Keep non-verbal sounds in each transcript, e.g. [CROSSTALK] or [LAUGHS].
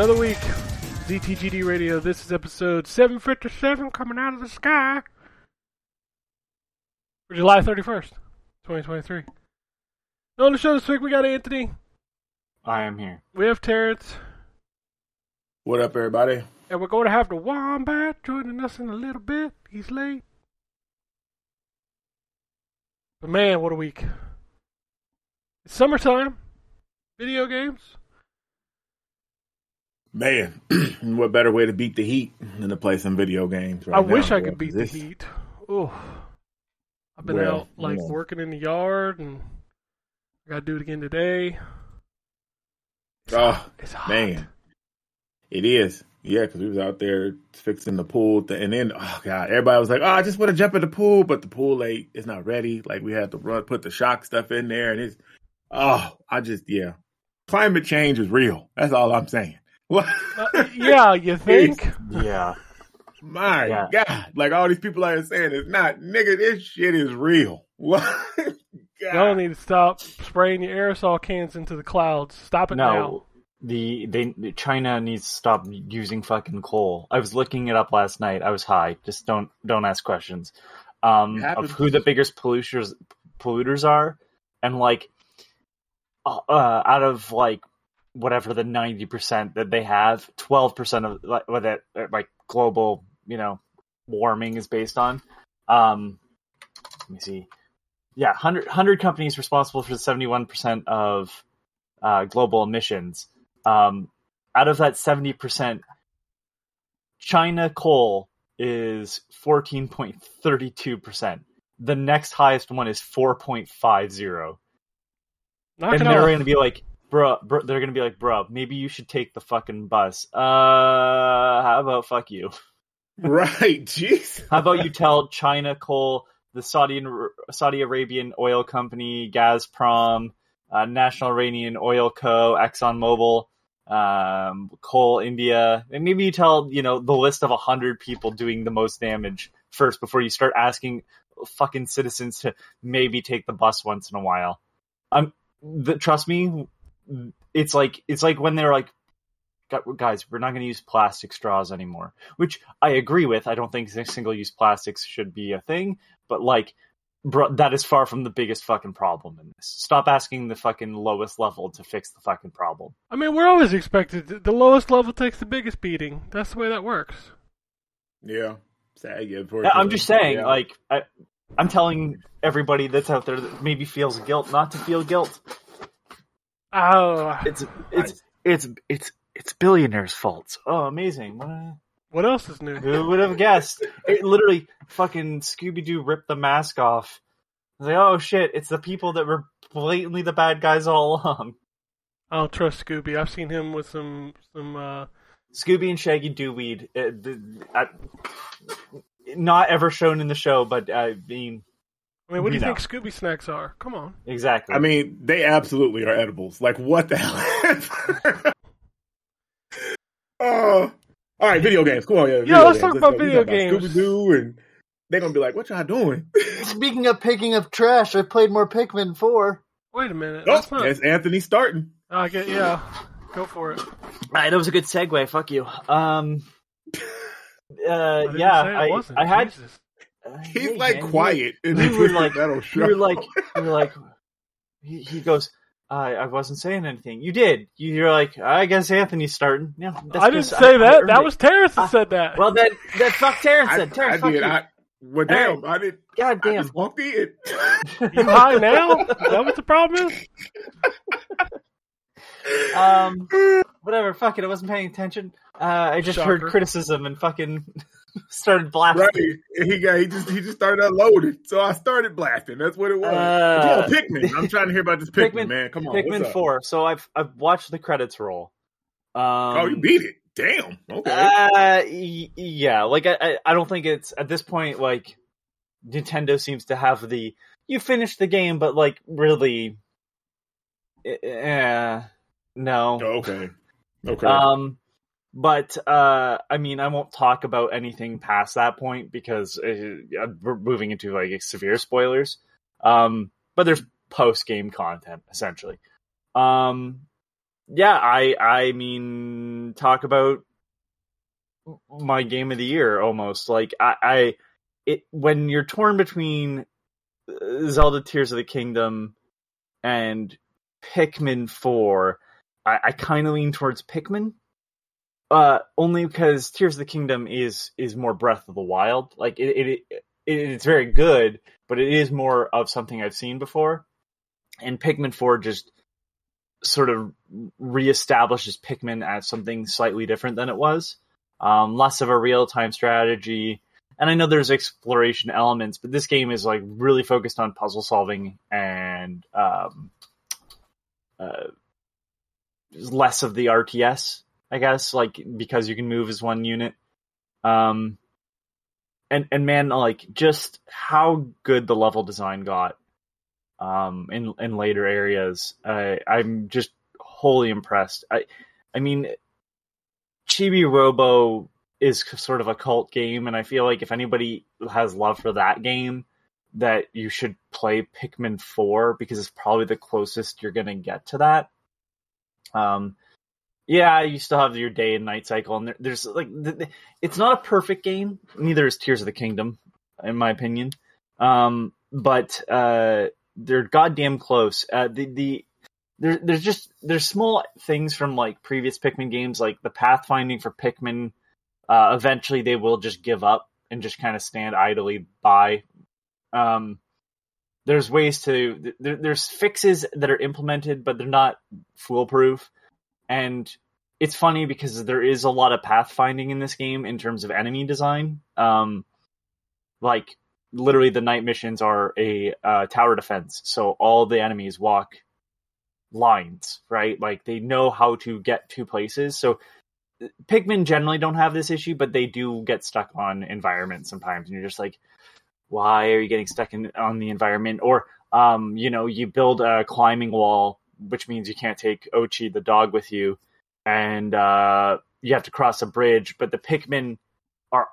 Another week. ZTGD Radio. This is episode 757 coming out of the sky for July 31st, 2023. On the show this week, we got Anthony. I am here. We have Terrence. What up, everybody? And we're going to have the Wombat joining us in a little bit. He's late. But man, what a week. It's summertime. Video games. Man, [CLEARS THROAT] what better way to beat the heat than to play some video games? Right I now, wish I could beat This- the heat. Oh, I've been Well, out like yeah. working in the yard, and I got to do it again today. It's Oh, hot. It's hot. man, it is. Yeah, because we was out there fixing the pool, th- and then oh god, everybody was like, "Oh, I just want to jump in the pool," but the pool ain't it's not ready. Like we had to run, put the shock stuff in there, and it's oh, I just yeah, climate change is real. That's all I'm saying. What? Uh, yeah, you [LAUGHS] think? Yeah. My Yeah. God, like all these people are saying it's not, nigga. This shit is real. [LAUGHS] What? Y'all need to stop spraying your aerosol cans into the clouds. Stop it now. No, the they China needs to stop using fucking coal. I was looking it up last night. I was high. Just don't don't ask questions. Um, of who the biggest polluters polluters are, and like, uh, uh, out of like whatever the ninety percent that they have, twelve percent of like what that uh, like global you know warming is based on. Um, let me see. Yeah, 100, 100 companies responsible for seventy one percent of uh, global emissions. Um, out of that seventy percent, China coal is fourteen point thirty two percent. The next highest one is four point five zero, Knock and they're going to be like, "Bruh, bruh," they're going to be like, "Bruh, maybe you should take the fucking bus." Uh, how about fuck you? [LAUGHS] [LAUGHS] right? Jeez. How about you tell China Coal, the Saudi Saudi Arabian oil company, Gazprom, uh, National Iranian Oil Co., ExxonMobil, um, Coal India, and maybe you tell you know the list of a hundred people doing the most damage first before you start asking fucking citizens to maybe take the bus once in a while. I'm the, trust me, it's like it's like when they're like. Guys, we're not going to use plastic straws anymore which I agree with. I don't think single use plastics should be a thing, but like, bro, that is far from the biggest fucking problem in this. Stop asking the fucking lowest level to fix the fucking problem. I mean, we're always expected. To, the lowest level takes the biggest beating. That's the way that works. Yeah. Sad, yeah, I'm just saying, Yeah. like, I, I'm telling everybody that's out there that maybe feels guilt not to feel guilt. Oh, It's it's it's it's it's billionaires' faults. Oh, amazing! What- what else is new? Who would have guessed? It literally fucking Scooby Doo ripped the mask off. I was like, oh shit, it's the people that were blatantly the bad guys all along. I don't trust Scooby. I've seen him with some some. uh Scooby and Shaggy do weed. Uh, the, uh, not ever shown in the show, but I mean, I mean, what do you You know. think Scooby snacks are? Come on. exactly. I mean, they absolutely are edibles. Like, what the hell? [LAUGHS] oh, all right, video games. Come on, yeah. video let's games. talk about go. We video talking games. Scooby Doo, and they're gonna be like, "What y'all doing?" [LAUGHS] Speaking of picking up trash, I played more Pikmin 4. Wait a minute. oh, That's not. it's Anthony starting. I get yeah. Go for it. Right, that was a good segue. Fuck you. Um, [LAUGHS] I uh, didn't yeah, say it I, wasn't. I had. Jesus. Uh, He's hey, like man, you- quiet in you the were like- metal show. You were like, you were like, he, he goes, I, I wasn't saying anything. You did. You, you're like, I guess Anthony's starting. Yeah, that's I didn't say I that. earned That it. was Terrence that I- said that. well. That that fuck [LAUGHS] Terrence said. Terrence, I fuck did. I, well, damn, I did. God I damn. just walked in. [LAUGHS] you high now? Is that what the problem is? um, whatever. Fuck it. I wasn't paying attention. Uh, I just Shocker. heard criticism and fucking [LAUGHS] started blasting. Right. He got he just he just started unloading. So I started blasting. That's what it was. Uh, Pikmin. I'm trying to hear about this Pikmin, Pikmin- man. Come on. Pikmin what's up? Four. So I've I've watched the credits roll. Um, Oh, you beat it. Damn. Okay. Uh, y- yeah, like I, I, don't think it's at this point. Like Nintendo seems to have the you finished the game, but like really, eh, no. okay. Okay. Um, but uh, I mean, I won't talk about anything past that point because uh, we're moving into like severe spoilers. Um, but there's post game content essentially. Um, yeah, I I mean, talk about my game of the year almost. Like I, I it when you're torn between uh, Zelda Tears of the Kingdom and Pikmin Four, I, I kind of lean towards Pikmin. Uh, only because Tears of the Kingdom is is more Breath of the Wild. Like it, it, it it's very good, but it is more of something I've seen before. And Pikmin Four just sort of reestablishes Pikmin as something slightly different than it was. Um, less of a real time strategy. And I know there's exploration elements, but this game is like really focused on puzzle solving and um, uh, less of the RTS, I guess, like because you can move as one unit. Um, and and man, like just how good the level design got um, in in later areas. I'm just wholly impressed. I I mean, Chibi Robo is sort of a cult game, and I feel like if anybody has love for that game, that you should play Pikmin Four because it's probably the closest you're gonna get to that. Um, yeah, you still have your day and night cycle, and there, there's like it's not a perfect game. Neither is Tears of the Kingdom, in my opinion. Um, but uh, they're goddamn close. Uh, the the there, there's just there's small things from like previous Pikmin games, like the pathfinding for Pikmin. Uh, eventually, they will just give up and just kind of stand idly by. Um, there's ways to there, there's fixes that are implemented, but they're not foolproof. And it's funny because there is a lot of pathfinding in this game in terms of enemy design. Um, like literally the night missions are a uh, tower defense, so all the enemies walk lines, right? Like they know how to get to places. So Pikmin generally don't have this issue, but they do get stuck on environment sometimes, and you're just like, why are you getting stuck in on the environment? Or um, you know, you build a climbing wall, which means you can't take Oatchi the dog with you, and uh, you have to cross a bridge, but the Pikmin are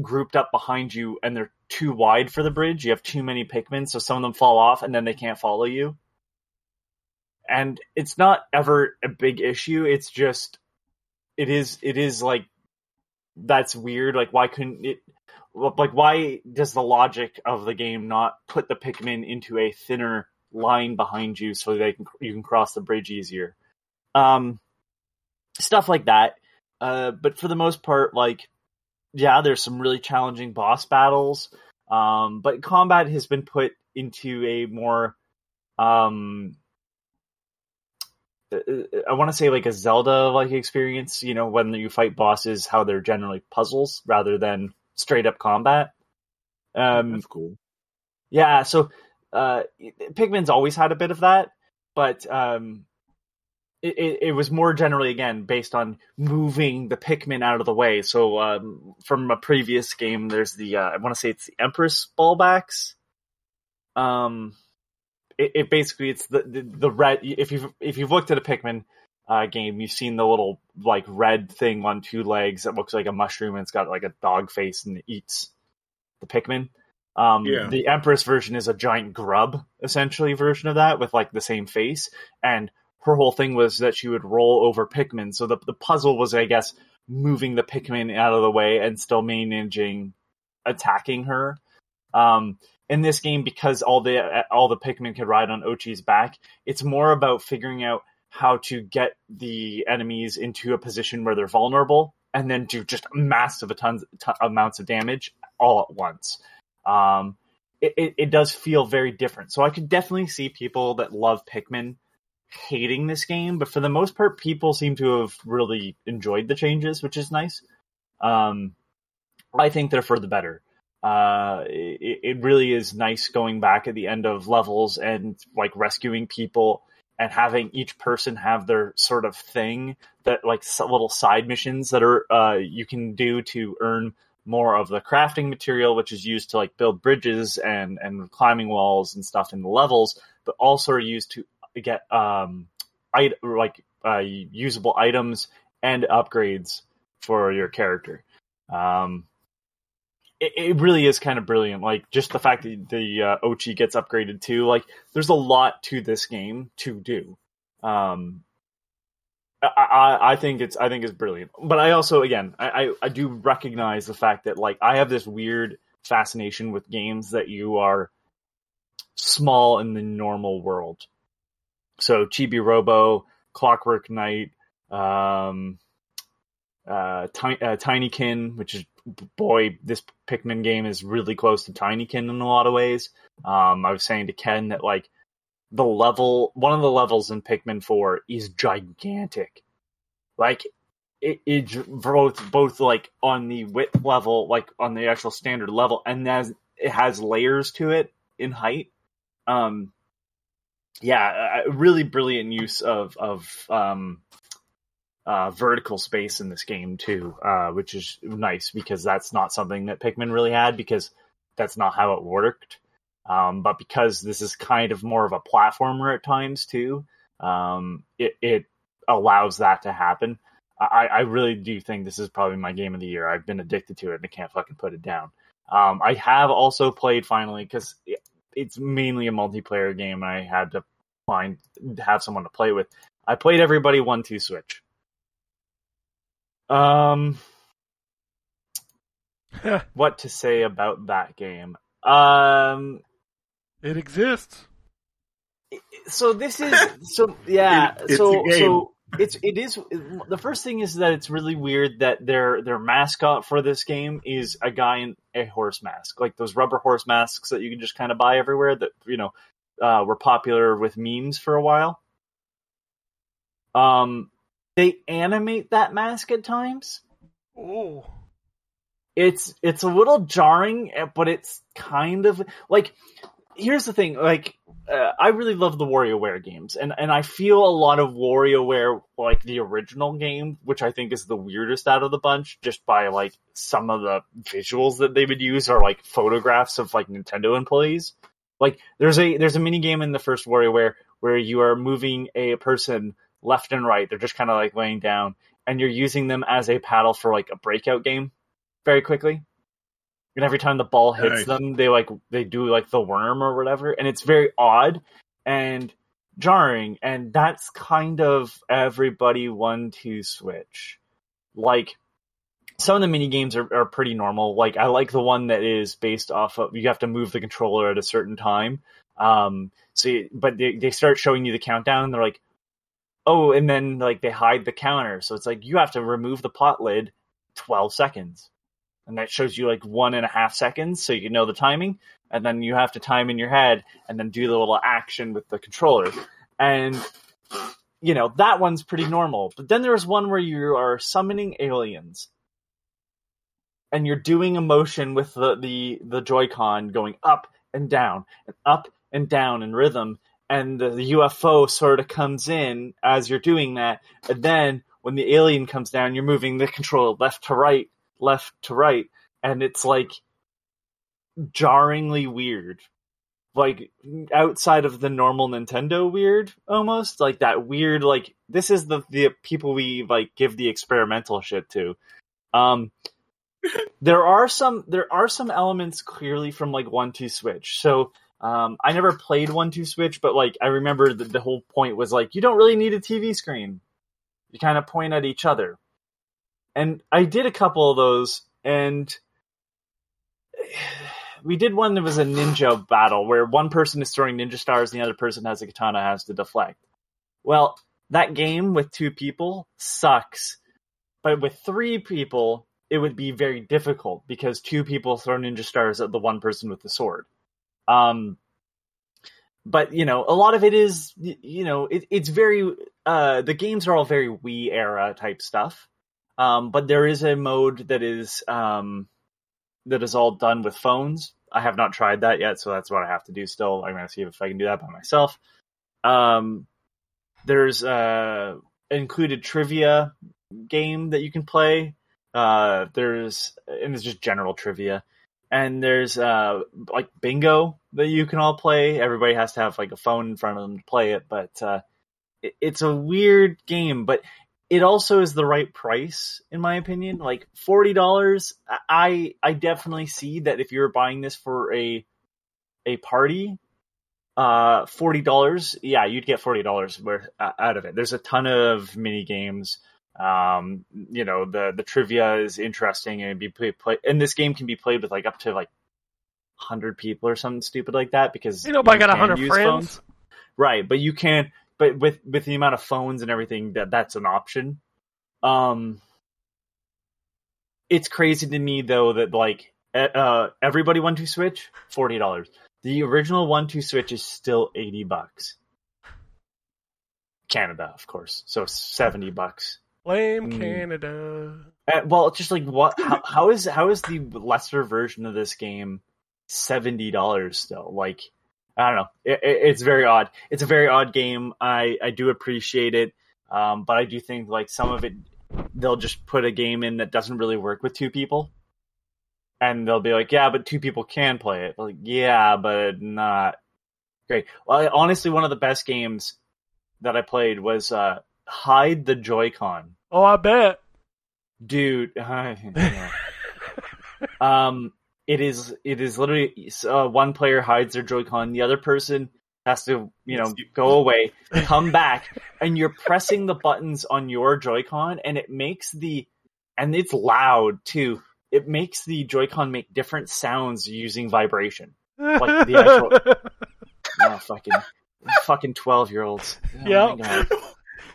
grouped up behind you and they're too wide for the bridge. You have too many Pikmin, so some of them fall off and then they can't follow you. And it's not ever a big issue. It's just it is it is like that's weird. Like why couldn't it like why does the logic of the game not put the Pikmin into a thinner line behind you so they can you can cross the bridge easier? Um stuff like that. Uh but for the most part like yeah, there's some really challenging boss battles, um, but combat has been put into a more, um, I want to say like a Zelda like experience. You know, when you fight bosses, how they're generally puzzles rather than straight up combat. Um, That's cool. Yeah, so uh, Pikmin's always had a bit of that, but um, it, it, it, was more generally again based on moving the Pikmin out of the way. So um, from a previous game, there's the uh, I want to say it's the Empress Bulblax. Um, it, it basically it's the, the, the red. If you've if you've looked at a Pikmin uh, game, you've seen the little like red thing on two legs that looks like a mushroom and it's got like a dog face and it eats the Pikmin. Um, Yeah. The Empress version is a giant grub, essentially version of that with like the same face and her whole thing was that she would roll over Pikmin. So the the puzzle was, I guess, moving the Pikmin out of the way and still managing attacking her. Um, in this game, because all the all the Pikmin could ride on Oatchi's back, it's more about figuring out how to get the enemies into a position where they're vulnerable and then do just massive tons ton, amounts of damage all at once. Um, it, it, it does feel very different. So I could definitely see people that love Pikmin hating this game, but for the most part, people seem to have really enjoyed the changes, which is nice. Um, I think they're for the better. Uh, it, it really is nice going back at the end of levels and like rescuing people and having each person have their sort of thing that like little side missions that are uh, you can do to earn more of the crafting material, which is used to like build bridges and and climbing walls and stuff in the levels, but also are used to get um, I, like uh, usable items and upgrades for your character. Um, it, it, really is kind of brilliant. Like just the fact that the uh, Oatchi gets upgraded too. Like there's a lot to this game to do. Um, I, I, think it's I think it's brilliant. But I also again I, I, I do recognize the fact that like I have this weird fascination with games that you are small in the normal world. So Chibi Robo, Clockwork Knight, um, uh, uh, Tinykin, which is boy, this Pikmin game is really close to Tinykin in a lot of ways. Um, I was saying to Ken that like the level, one of the levels in Pikmin Four is gigantic. Like it, both both like on the width level, like on the actual standard level, and as it has layers to it in height. Um, yeah, really brilliant use of of um, uh, vertical space in this game too, uh, which is nice because that's not something that Pikmin really had because that's not how it worked. Um, but because this is kind of more of a platformer at times too, um, it, it allows that to happen. I, I really do think this is probably my game of the year. I've been addicted to it and I can't fucking put it down. Um, I have also played finally because it's mainly a multiplayer game. And I had to find have someone to play with. I played everybody one two switch. Um, [LAUGHS] what to say about that game? Um, it exists. So this is so yeah. It- it's so a game. so it's it is the first thing is that it's really weird that their their mascot for this game is a guy in a horse mask, like those rubber horse masks that you can just kind of buy everywhere that you know uh, were popular with memes for a while. Um, they animate that mask at times. Oh, it's it's a little jarring, eh, but it's kind of like here's the thing. Like uh, I really love the WarioWare games, and and I feel a lot of WarioWare like the original game, which I think is the weirdest out of the bunch, just by like some of the visuals that they would use are like photographs of like Nintendo employees. Like there's a there's a mini game in the first WarioWare where you are moving a person left and right. They're just kind of like laying down, and you're using them as a paddle for like a breakout game very quickly. And every time the ball hits Nice. them, they like they do like the worm or whatever, and it's very odd and jarring. And that's kind of everybody one two switch. Like some of the mini games are, are pretty normal. Like I like the one that is based off of you have to move the controller at a certain time. Um, so, you- but they, they start showing you the countdown. And they're like, oh, and then like they hide the counter. So it's like you have to remove the pot lid 12 seconds. And that shows you like one and a half seconds so you know the timing. And then you have to time in your head and then do the little action with the controller. And, you know, that one's pretty normal. But then there's one where you are summoning aliens and you're doing a motion with the, the, the Joy-Con going up and down and up and down in rhythm. And the, the UFO sort of comes in as you're doing that. And then when the alien comes down, you're moving the controller left to right, left to right. And it's like jarringly weird. Like outside of the normal Nintendo weird almost. Like that weird like this is the the people we like give the experimental shit to. Um [LAUGHS] there are some there are some elements clearly from like one two switch. So um I never played one two switch, but like I remember that the whole point was like you don't really need a TV screen. You kind of point at each other. And I did a couple of those and we did one that was a ninja battle where one person is throwing ninja stars and the other person has a katana has to deflect. Well, that game with two people sucks. But with three people, it would be very difficult because two people throw ninja stars at the one person with the sword. Um, but you know, a lot of it is, you know, it, it's very, uh, the games are all very Wii era type stuff. Um, but there is a mode that is, um, that is all done with phones. I have not tried that yet, so that's what I have to do still. I'm gonna see if I can do that by myself. Um, there's uh included trivia game that you can play. Uh, there's and it's just general trivia, and there's uh like bingo that you can all play. Everybody has to have like a phone in front of them to play it, but uh, it, it's a weird game, but it also is the right price in my opinion. Like forty dollars, I I definitely see that if you're buying this for a a party, uh, forty dollars. Yeah, you'd get forty dollars worth uh, out of it. There's a ton of mini games. Um, you know, the the trivia is interesting and be play, play and this game can be played with like up to like hundred people or something stupid like that because You know, I got a hundred friends. phones. Right, but you can but with with the amount of phones and everything that that's an option. Um it's crazy to me though that like uh everybody one two switch forty dollars. The original one two switch is still eighty bucks. Canada, of course, so seventy bucks. Blame Mm. Canada. Uh, well, just like what? How, how is how is the lesser version of this game seventy dollars still? Like, I don't know. It, it, it's very odd. It's a very odd game. I I do appreciate it, um, but I do think like some of it, they'll just put a game in that doesn't really work with two people, and they'll be like, yeah, but two people can play it. Like, yeah, but not great. Well, I- honestly, one of the best games that I played was uh, Hide the Joy-Con Oh, I bet. dude [LAUGHS] yeah. um it is it is literally uh, one player hides their joy-con the other person has to you know go away come back and you're pressing the buttons on your joy-con and it makes the and it's loud too it makes the joy-con make different sounds using vibration Like the [LAUGHS] actual- oh fucking fucking 12 year olds oh Yeah. [LAUGHS]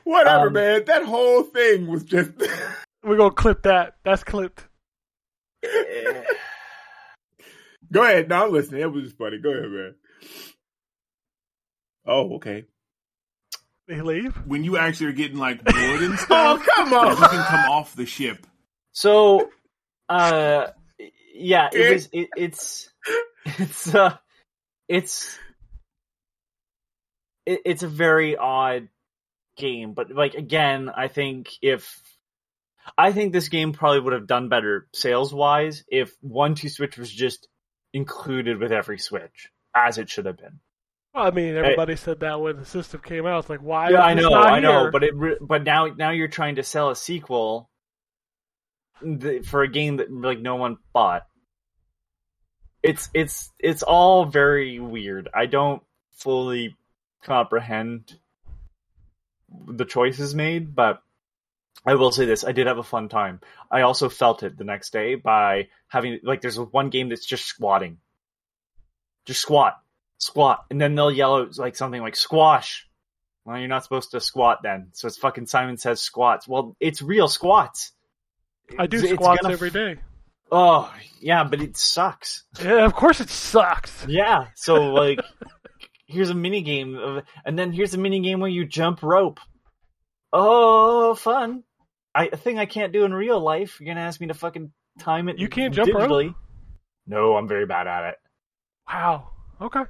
Whatever, Um, man. That whole thing was just. [LAUGHS] We're gonna clip that. That's clipped. Go ahead. No, I'm listening. It was just funny. Go ahead, man. Oh, okay. They leave. When you actually are getting like [LAUGHS] bored and stuff. Oh, stuff, come you on. can come off the ship. So, uh, yeah, it It- was. It, it's it's uh, it's it, it's a very odd game, but like again, I think if I think this game probably would have done better sales wise if one two switch was just included with every switch as it should have been. Well, I mean, everybody said that when the system came out. It's like, why? yeah, I know, I know, but it but now now you're trying to sell a sequel for a game that like no one bought. It's it's it's all very weird. I don't fully comprehend the choices made, but I will say this: I did have a fun time. I also felt it the next day by having like there's one game that's just squatting, just squat, squat, and then they'll yell out like something like squash. Well, you're not supposed to squat then, so it's fucking Simon says squats. Well, it's real squats. I do It's- it's squats gonna every day. Oh yeah, but it sucks. Yeah, of course it sucks. Yeah, so [LAUGHS] like, here's a mini game, of, and then here's a mini game where you jump rope. Oh, fun! I a thing I can't do in real life. You're gonna ask me to fucking time it. You can't jump rope? digitally. No, I'm very bad at it. Wow. Okay.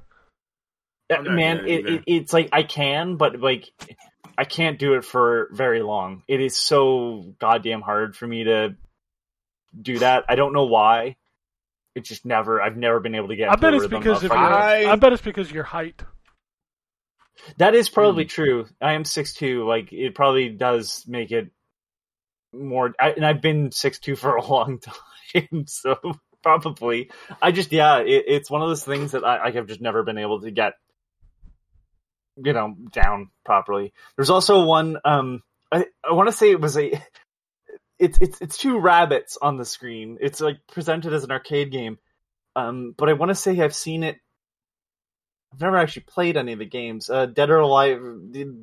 Uh, I'm Man, good it, either. it, it's like I can, but like I can't do it for very long. It is so goddamn hard for me to do that. I don't know why. It just never. I've never been able to get. I bet it's because of of your. I- I bet it's because of your height. That is probably true. I am six two. Like it probably does make it more. I, and I've been six two for a long [LAUGHS] time, so probably. I just yeah, it, it's one of those things that I, I have just never been able to get, you know, down properly. There's also one. Um, I I want to say it was a. It's it's it's two rabbits on the screen. It's like presented as an arcade game, um, but I want to say I've seen it I've never actually played any of the games. Uh, Dead or Alive,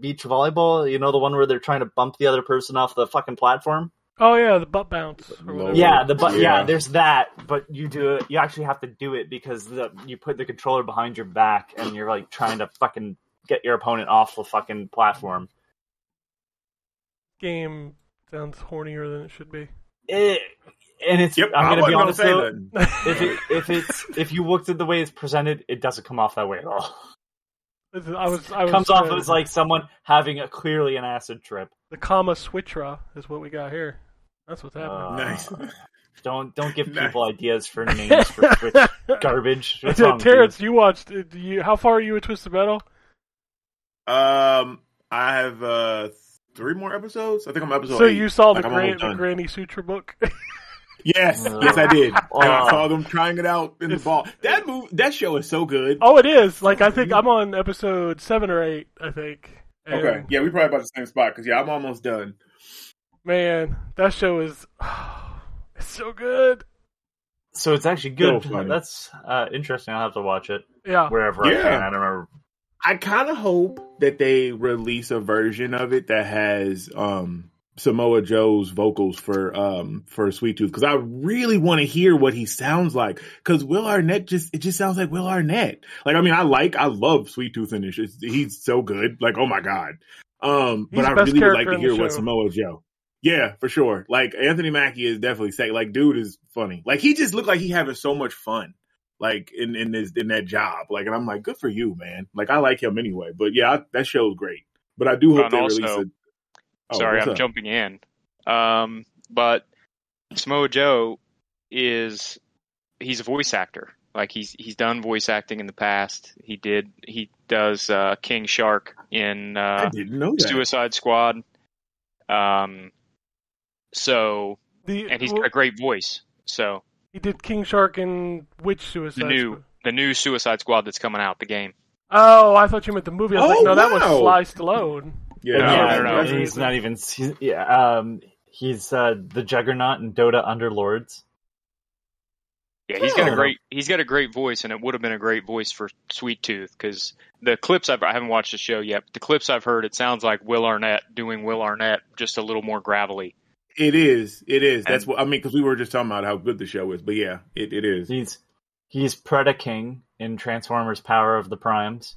beach volleyball. You know the one where they're trying to bump the other person off the fucking platform. Oh yeah, the butt bounce. or Low- whatever. Yeah, the but yeah. Yeah. there's that, but you do it. You actually have to do it because the, you put the controller behind your back and you're like trying to fucking get your opponent off the fucking platform. Game sounds hornier than it should be. It, and it's. Yep. I'm gonna be honest say though. If it if it's [LAUGHS] if you looked at the way it's presented, it doesn't come off that way at all. This I was. I was. comes off uh, as like someone having a clearly an acid trip. the Kama Switra is what we got here. That's what's happening. Uh, Nice. Don't don't give [LAUGHS] Nice. people ideas for [LAUGHS] names for Switch garbage. What's wrong you? Terrence, you watched. uh, do You, how far are you with Twisted Metal? Um, I have uh three more episodes. I think I'm episode. so eight. you saw Like, the, I'm gran- almost the. Granny Sutra book. Yes, Uh, yes, I did. [LAUGHS] And I saw them trying it out in the ball. That move, that show is so good. Oh, it is. Like I think I'm on episode seven or eight. I think. And, okay, yeah, we probably about the same spot because yeah, I'm almost done. Man, that show is. [SIGHS] It's so good. So it's actually good. funny. That's uh, interesting. I'll have to watch it Yeah. wherever I can. I don't remember. I kind of hope that they release a version of it that has um Samoa Joe's vocals for um for Sweet Tooth because I really want to hear what he sounds like because Will Arnett just it just sounds like Will Arnett. Like I mean I like I love Sweet Tooth and. It's, he's so good. Like oh my god. Um, He's but I really would like to hear what. Samoa Joe. Yeah, for sure. Like Anthony Mackie is definitely say like dude is funny. Like he just looked like he having so much fun like in in this in that job. Like, and I'm like, good for you, man. Like, I like him anyway. But yeah, I, that show's great. But I do hope And they also- release it. Oh, Sorry, I'm up? jumping in. Um, but Samoa Joe is he's a voice actor. Like he's he's done voice acting in the past. He did he does uh, King Shark in I uh, didn't know. Suicide Squad. Um, so The and he's well, got a great voice. So he did King Shark in which Suicide the new Squad? the new Suicide Squad that's coming out the game. Oh, I thought you meant the movie. I was Oh, like, no, that was wow. Sly Stallone. Yeah, No, no, I don't know. no. He's not even. He's, yeah, um, he's uh, the Juggernaut and Dota Underlords. Yeah, he's got Oh. a great he's got a great voice, and it would have been a great voice for Sweet Tooth because the clips I've I haven't watched the show yet. But the clips I've heard, it sounds like Will Arnett doing Will Arnett, just a little more gravelly. It is. It is. That's what I mean. Because we were just talking about how good the show is. But yeah, it, it is. He's he's Predaking in Transformers: Power of the Primes.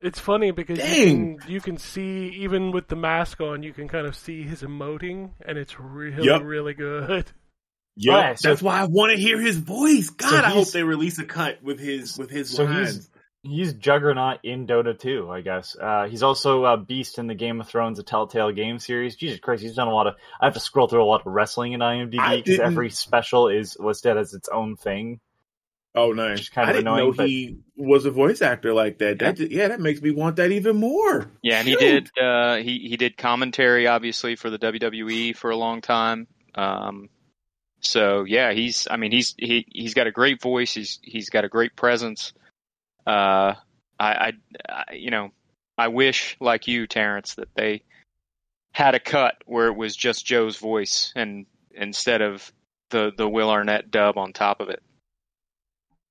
It's funny because you can, you can see even with the mask on, you can kind of see his emoting, and it's really Yup. really good. Yeah, Alright, so- that's why I want to hear his voice. God, So I hope they release a cut with his with his So lines. he's he's Juggernaut in Dota 2, I guess. Uh, he's also a Beast in the Game of Thrones, a Telltale game series. Jesus Christ, he's done a lot of. I have to scroll through a lot of wrestling in IMDb because every special is listed as its own thing. Oh, nice. Which is kind I didn't annoying, know but- he was a voice actor like that. That yeah, that makes me want that even more. Yeah, and he did uh, he he did commentary obviously for the WWE for a long time. Um, so yeah, he's I mean he's he he's got a great voice. He's he's got a great presence. Uh, I, I, I you know I wish like you Terrence that they had a cut where it was just Joe's voice and instead of the the Will Arnett dub on top of it.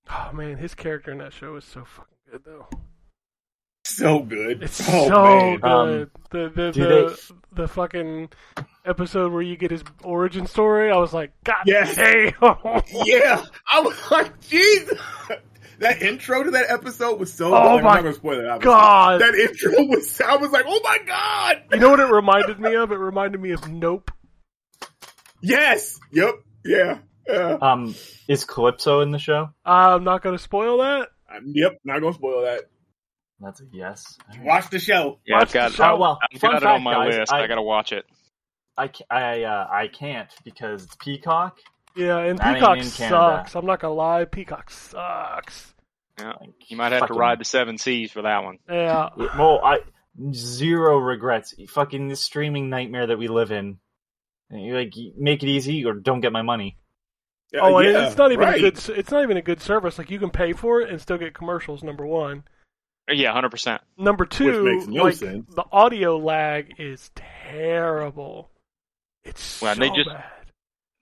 Oh man, his character in that show is so fucking good though. So good. It's oh, so man. good. Um, the the the, the fucking episode where you get his origin story, I was like, God Yes. damn. [LAUGHS] Yeah, I was like, Jesus. That intro to that episode was so. Oh good. my I'm not spoil it. God. That intro was. I was like, oh my god. You know what it reminded me of? It reminded me of Nope. Yes. Yep. Yeah. Yeah. Um, is Calypso in the show? I'm not going to spoil that. Um, yep. Not gonna spoil that. That's a yes. All right. Watch the show. Yeah, Watch I've got the show. Oh, well, I've fun got it on my guys, list. I, I, gotta watch it. I, I, uh, I can't because it's Peacock. Yeah, and Peacock sucks. I'm not going to lie. Peacock sucks. Yeah, you might have to ride the seven seas for that one. Yeah. Yeah, Well, I zero regrets. Fucking this streaming nightmare that we live in. You, Like, make it easy or don't get my money. Yeah, Oh, and yeah, it's not even right. a good. It's not even a good service. Like you can pay for it and still get commercials. Number one. Yeah, hundred percent. Number two, makes no like sense. the audio lag is terrible. It's Well, so they just- bad.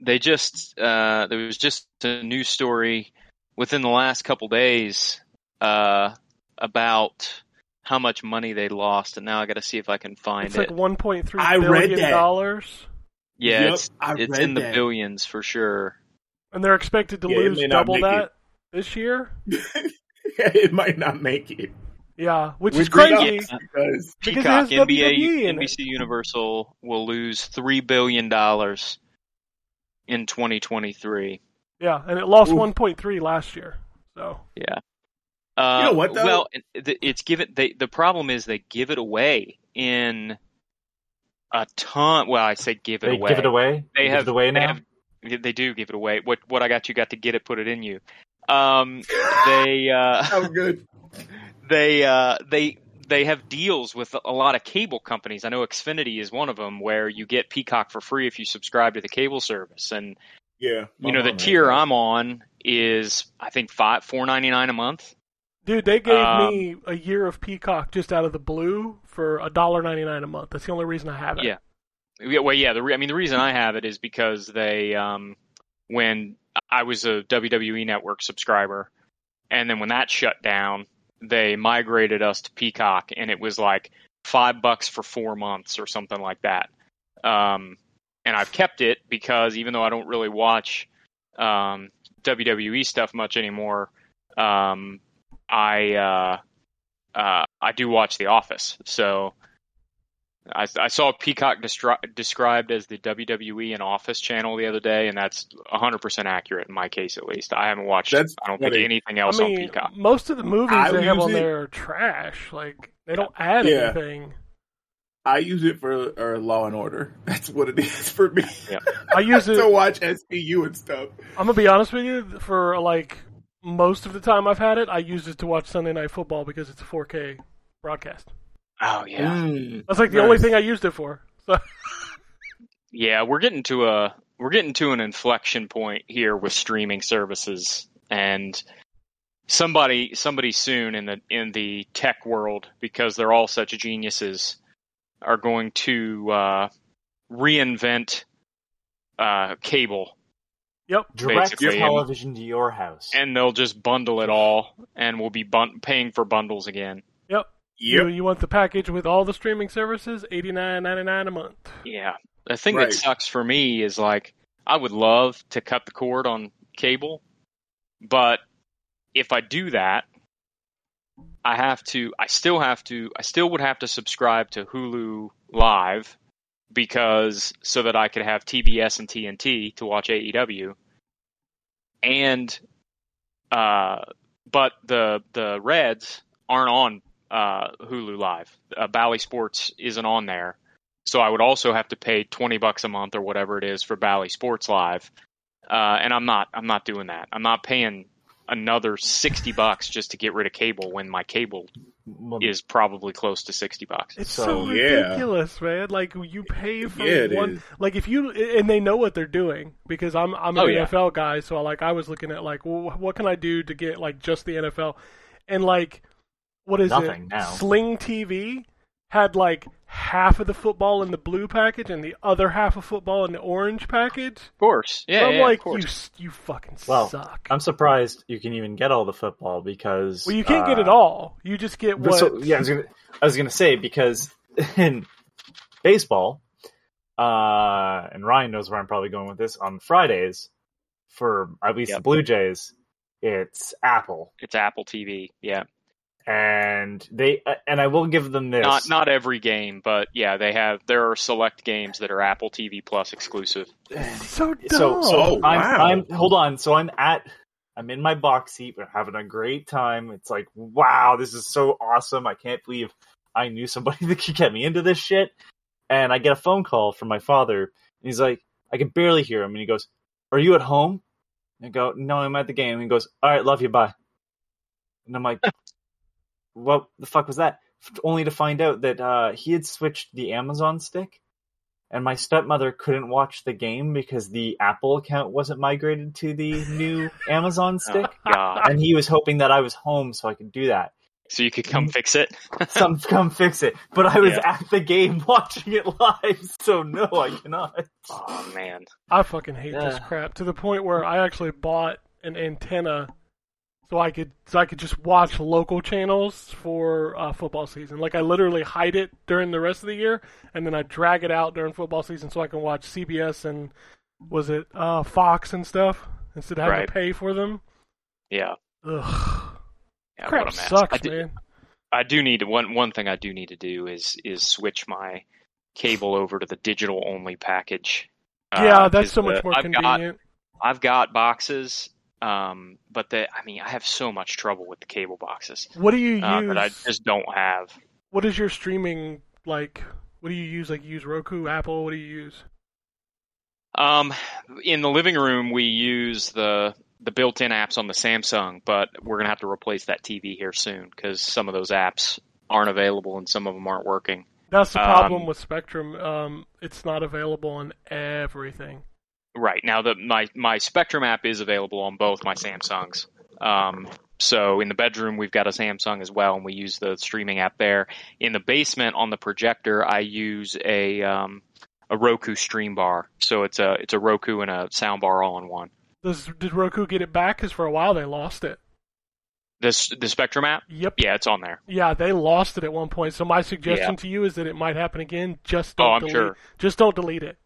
They just uh, there was just a news story within the last couple days uh, about how much money they lost, and now I got to see if I can find It's it. like 1.3 I read billion dollars, yeah, Yep, it's I it's read in the billions for sure. And they're expected to Yeah, lose double make that this year. [LAUGHS] it might not make it. Yeah, which, Which is crazy. sucks because Because Peacock, has NBA, WWE it. NBC Universal will lose three billion dollars in 2023. Yeah, and it lost Oof. 1.3 last year. So Yeah. Uh, You know what, though? Well, it's given. They, the problem is they give it away in a ton. Well, I say give it They away. give it away. They give have. it away they now. have- they do give it away. What what I got you got to get it, put it in you. Um, they uh, [LAUGHS] that was good. [LAUGHS] they uh, they they have deals with a lot of cable companies. I know Xfinity is one of them, where you get Peacock for free if you subscribe to the cable service, and Yeah. you know, the tier I'm on is I think five four ninety nine a month. Dude, they gave Um, me a year of Peacock just out of the blue for a dollar ninety nine a month. That's the only reason I have it. Yeah. Well, yeah. The re- I mean, the reason I have it is because they, um, when I was a WWE Network subscriber, and then when that shut down, they migrated us to Peacock, and it was like five bucks for four months or something like that. Um, and I've kept it because even though I don't really watch um, WWE stuff much anymore, um, I uh, uh, I do watch The Office, so. I, I saw Peacock destri- described as the WWE and Office channel the other day, and that's 100% accurate in my case, at least. I haven't watched, That's I don't think funny. anything I else on Peacock. most of the movies I they have on it- there are trash. Like they don't add Yeah. anything. I use it for uh, Law and Order. [LAUGHS] That's what it is for me. Yeah. I use [LAUGHS] it. to watch SVU and stuff. I'm gonna be honest with you. For like most of the time I've had it, I use it to watch Sunday Night Football because it's a 4K broadcast. Oh, yeah. Mm. That's like the Nice. only thing I used it for. [LAUGHS] So Yeah, we're getting to a we're getting to an inflection point here with streaming services and somebody somebody soon in the in the tech world because they're all such geniuses are going to uh, reinvent uh, cable yep. Direct television to your house. and they'll just bundle it all and we'll be bun- paying for bundles again. Yep. You, you want the package with all the streaming services? Eighty nine ninety nine a month. Yeah. The thing Right. that sucks for me is like I would love to cut the cord on cable, but if I do that, I have to I still have to I still would have to subscribe to Hulu Live because so that I could have TBS and TNT to watch AEW. And uh but the the Reds aren't on uh Hulu Live. Uh, Bally Sports isn't on there. So I would also have to pay twenty bucks a month or whatever it is for Bally Sports Live, uh, and I'm not. I'm not doing that. I'm not paying another sixty bucks just to get rid of cable when my cable is probably close to sixty bucks. It's So, so, yeah. ridiculous, man. Like you pay for Yeah, it one. is. Like if you and they know what they're doing because I'm I'm an Oh, yeah. NFL guy, so I like I was looking at like well, what can I do to get like just the NFL, and like what is Nothing it? now. Sling TV had like half of the football in the blue package and the other half of football in the orange package. Of course, yeah, So I'm yeah, like of course. you you fucking Well, suck. I'm surprised you can even get all the football because well, you can't get it uh, all. You just get what. So, yeah, I was gonna, I was gonna say because [LAUGHS] in baseball, uh, and Ryan knows where I'm probably going with this. On Fridays, for at least Yep. the Blue Jays, it's Apple, It's Apple TV, yeah. And they uh, and I will give them this. Not not every game, but yeah, they have. There are select games that are Apple TV Plus exclusive. so dumb. so so Oh, I'm, wow. I'm hold on. So I'm at I'm in my box seat. We're having a great time. It's like wow, this is so awesome. I can't believe I knew somebody [LAUGHS] that could get me into this shit. And I get a phone call from my father. And he's like, I can barely hear him. And he goes, "Are you at home?" And I go, "No, I'm at the game." And he goes, "All right, love you, bye." And I'm like, "What the fuck was that?" Only to find out that uh, he had switched the Amazon stick and my stepmother couldn't watch the game because the Apple account wasn't migrated to the new [LAUGHS] Amazon stick. Oh, God. And he was hoping that I was home so I could do that. So you could come fix it. [LAUGHS] Some come fix it. But I was Yeah. at the game [LAUGHS] watching it live, so no, I cannot. Oh man. I fucking hate this crap to the point where I actually bought an antenna so I could so I could just watch local channels for uh, football season. Like I literally hide it during the rest of the year, and then I drag it out during football season so I can watch CBS and was it uh, Fox and stuff instead of having Right. to pay for them. Yeah. Ugh, yeah crap what a mess. sucks, I do, man. I do need to, one one thing I do need to do is is switch my cable over to the digital only package. yeah, Uh, that's so much the- more I've convenient. Got, I've got boxes, um, but the I mean I have so much trouble with the cable boxes what do you uh, use? that I just don't have. What is your streaming like? What do you use? Like you use Roku, Apple? What do you use? Um, in the living room we use the the built-in apps on the Samsung, but we're gonna have to replace that TV here soon because some of those apps aren't available and some of them aren't working. That's the Um, problem with Spectrum. Um, it's not available on everything. Right now, the my my Spectrum app is available on both my Samsungs. Um, so in the bedroom, we've got a Samsung as well, and we use the streaming app there. In the basement, on the projector, I use a um, a Roku Stream Bar. So it's a it's a Roku and a sound bar all in one. Does did Roku get it back? Because for a while they lost it. This the Spectrum app. Yep. Yeah, it's on there. Yeah, they lost it at one point. So my suggestion Yeah. to you is that it might happen again. Just Oh, don't I'm delete. sure. Just don't delete it.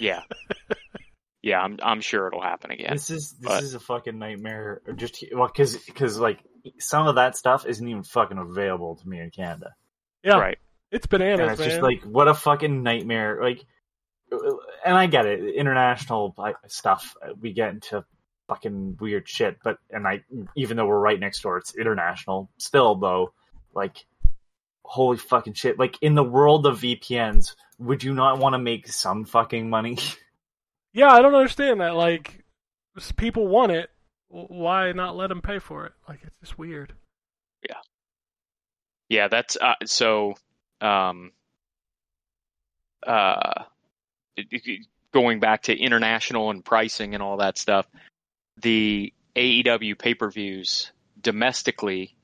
Yeah. [LAUGHS] yeah, I'm I'm sure it'll happen again. This is this but- is a fucking nightmare. Just well, because because like some of that stuff isn't even fucking available to me in Canada. Yeah, Right. it's And bananas, it's man. just like what a fucking nightmare. Like, and I get it, international stuff. We get into fucking weird shit, but and I even though we're right next door, it's international. Still though, like, holy fucking shit! Like in the world of VPNs, would you not want to make some fucking money? [LAUGHS] yeah, I don't understand that. Like, people want it. Why not let them pay for it? Like, it's just weird. Yeah, Yeah, that's uh, so. Um, uh, going back to international and pricing and all that stuff, the AEW pay per views domestically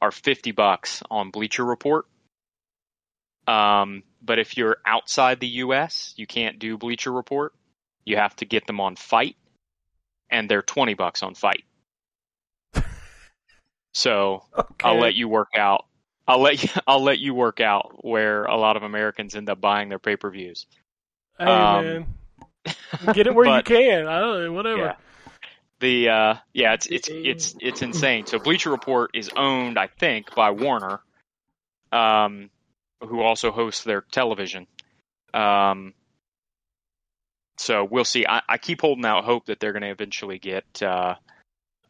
are fifty bucks on Bleacher Report. Um, but if you're outside the U.S., you can't do Bleacher Report. You have to get them on FITE, and they're twenty bucks on FITE. [LAUGHS] So Okay. I'll let you work out. I'll let you. [LAUGHS] I'll let you work out where a lot of Americans end up buying their pay per views. Hey, um, man. Get it where [LAUGHS] you can. I don't know. Whatever. Yeah. The uh, yeah, it's it's it's it's insane. So Bleacher Report is owned, I think, by Warner, um, who also hosts their television. Um, so we'll see. I, I keep holding out hope that they're going to eventually get uh,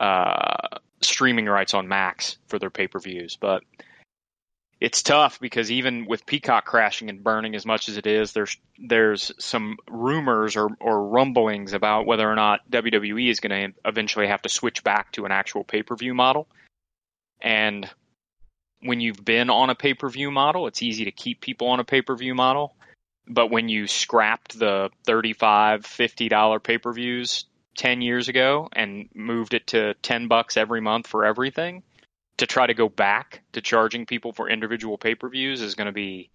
uh, streaming rights on Max for their pay per views, but it's tough because even with Peacock crashing and burning as much as it is, there's there's some rumors or, or rumblings about whether or not WWE is going to eventually have to switch back to an actual pay per view model. And when you've been on a pay per view model, it's easy to keep people on a pay per view model. But when you scrapped the $35, $50 pay per views 10 years ago and moved it to 10 bucks every month for everything, to try to go back to charging people for individual pay per views is going to be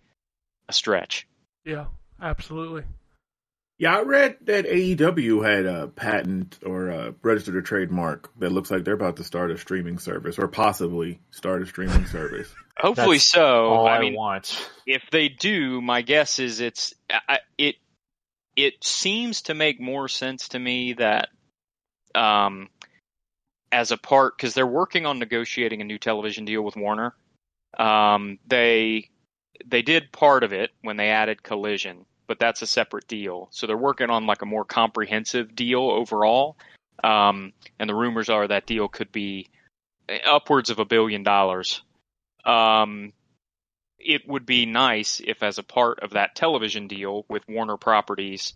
a stretch. Yeah, absolutely. Yeah, I read that AEW had a patent or a registered a trademark that looks like they're about to start a streaming service or possibly start a streaming service. [LAUGHS] Hopefully That's so. All I, I mean, want. if they do, my guess is it's I, it it seems to make more sense to me that um as a part because they're working on negotiating a new television deal with Warner. Um, they they did part of it when they added Collision, but that's a separate deal. So they're working on like a more comprehensive deal overall. Um, and the rumors are that deal could be upwards of a billion dollars. Um, it would be nice if, as a part of that television deal with Warner Properties,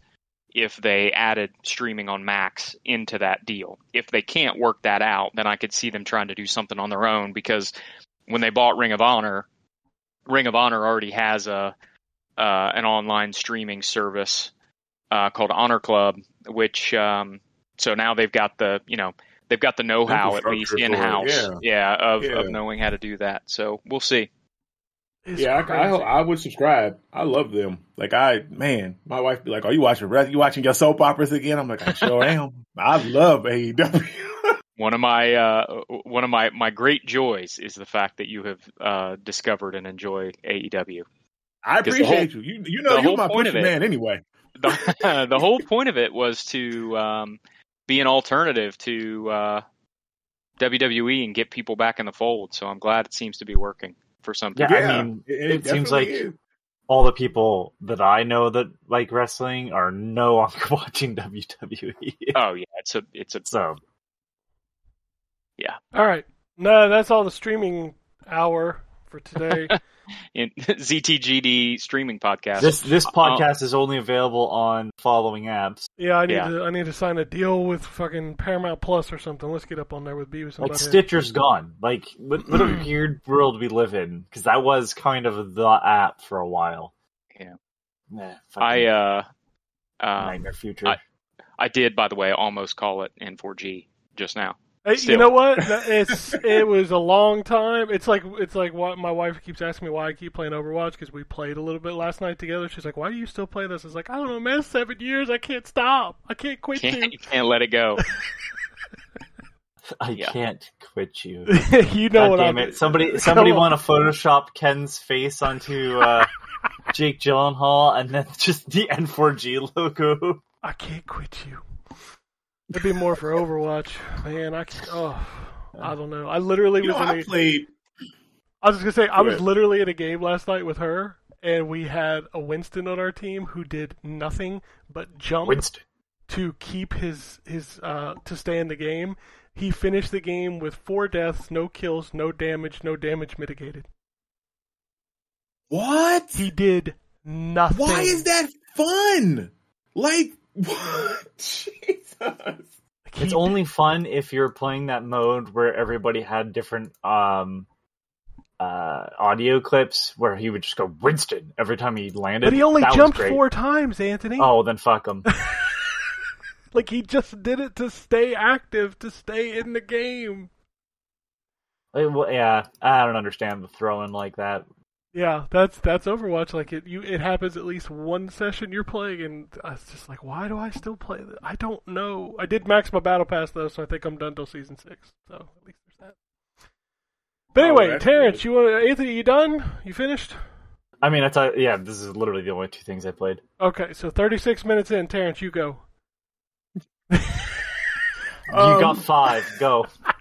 if they added streaming on Max into that deal. If they can't work that out, then I could see them trying to do something on their own because when they bought Ring of Honor, Ring of Honor already has a uh, an online streaming service uh, called Honor Club, which um, so now they've got the you know they've got the know how at least in-house, yeah, of, Yeah. of knowing how to do that. So we'll see. It's yeah, I, I. I would subscribe. I love them. Like I, man, my wife be like, "Are you watching? You watching your soap operas again?" I'm like, "I sure [LAUGHS] am. I love AEW." One of my uh, one of my, my great joys is the fact that you have uh, discovered and enjoy AEW. I 'Cause the appreciate you. You, you know, you're my point pushy it- man anyway. The, [LAUGHS] the whole point of it was to um, be an alternative to uh, WWE and get people back in the fold. So I'm glad it seems to be working for some Yeah, people. I mean, it, it seems like- is. all the people that I know that like wrestling are no longer [LAUGHS] watching WWE. Oh yeah, it's a it's a so yeah. All right. No, that's all the streaming hour for today. [LAUGHS] [LAUGHS] in, ZTGD streaming podcast. this this Uh, podcast is only available on following apps. yeah, I need Yeah. to I need to sign a deal with fucking Paramount Plus or something. Let's get up on there with Beavis and Like Butthead. Stitcher's gone. Like what, what a [CLEARS THROAT] weird world we live in because that was kind of the app for a while. Yeah. Nah, I fucking uh, um, nightmare future. I- I did, by the way, almost call it N4G just now. Hey, you know what? [LAUGHS] It's it was a long time. It's like it's like what my wife keeps asking me why I keep playing Overwatch because we played a little bit last night together. She's like, "Why do you still play this?" It's like I don't know, man. Seven years. I can't stop. I can't quit Can't, you can't let it go. [LAUGHS] I Yeah. can't quit you. you. [LAUGHS] you know God what damn I'm. it! Somebody, somebody want to Photoshop Ken's face onto uh, Jake Gyllenhaal, and then just the N4G logo. I can't quit you. It'd be more for Overwatch, man. I oh, I don't know. I literally You know, was in I a, played. I was just gonna say I was ahead. literally in a game last night with her, and we had a Winston on our team who did nothing but jump Winston. to keep his his uh to stay in the game. He finished the game with four deaths, no kills, no damage, no damage mitigated. What? He did nothing. Why is that fun? Like what? [LAUGHS] Jesus. He- It's only fun if you're playing that mode where everybody had different um uh audio clips where he would just go Winston every time he landed. but he only That jumped four times, Anthony. Oh, then fuck him. [LAUGHS] Like he just did it to stay active, to stay in the game. Well, yeah, I don't understand the throwing like that. Yeah, that's that's Overwatch. Like it, you it happens at least one session you're playing, and I was just like, why do I still play this? I don't know. I did max my battle pass though, so I think I'm done till season six. So at least there's that. But Oh, anyway, that's Terrence, good. you want Anthony? You done? You finished? I mean, I tell yeah, this is literally the only two things I played. Okay, so 36 minutes in, Terrence, you go. you Um, got five. Go. [LAUGHS]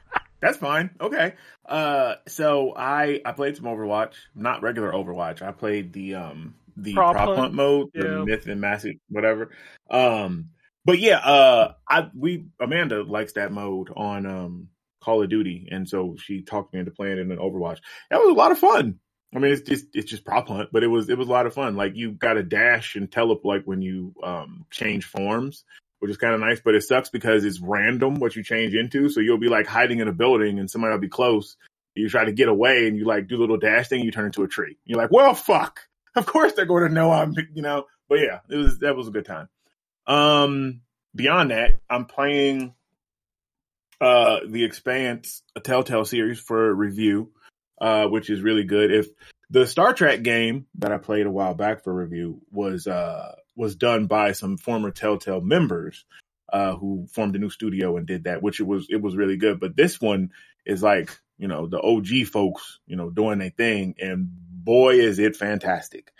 That's fine. Okay. Uh, so I I played some Overwatch, not regular Overwatch. I played the um the Prop prop, hunt? mode, Yeah. the myth and massive whatever. Um, but yeah, uh, I we Amanda likes that mode on um Call of Duty, and so she talked me into playing it in Overwatch. That was a lot of fun. I mean, it's just it's just prop hunt, but it was it was a lot of fun. Like you got to dash and teleport like when you um change forms, which is kind of nice. But it sucks because it's random what you change into. So you'll be like hiding in a building and somebody will be close. You try to get away and you like do a little dash thing. You turn into a tree. You're like, well, fuck. Of course they're going to know I'm, [LAUGHS] you know. But yeah, it was that was a good time. Um, beyond that, I'm playing uh the Expanse, a Telltale series for review, uh, which is really good. If the Star Trek game that I played a while back for review was uh was done by some former Telltale members uh who formed a new studio and did that, which it was it was really good. But this one is like, you know, the OG folks, you know, doing their thing and boy is it fantastic.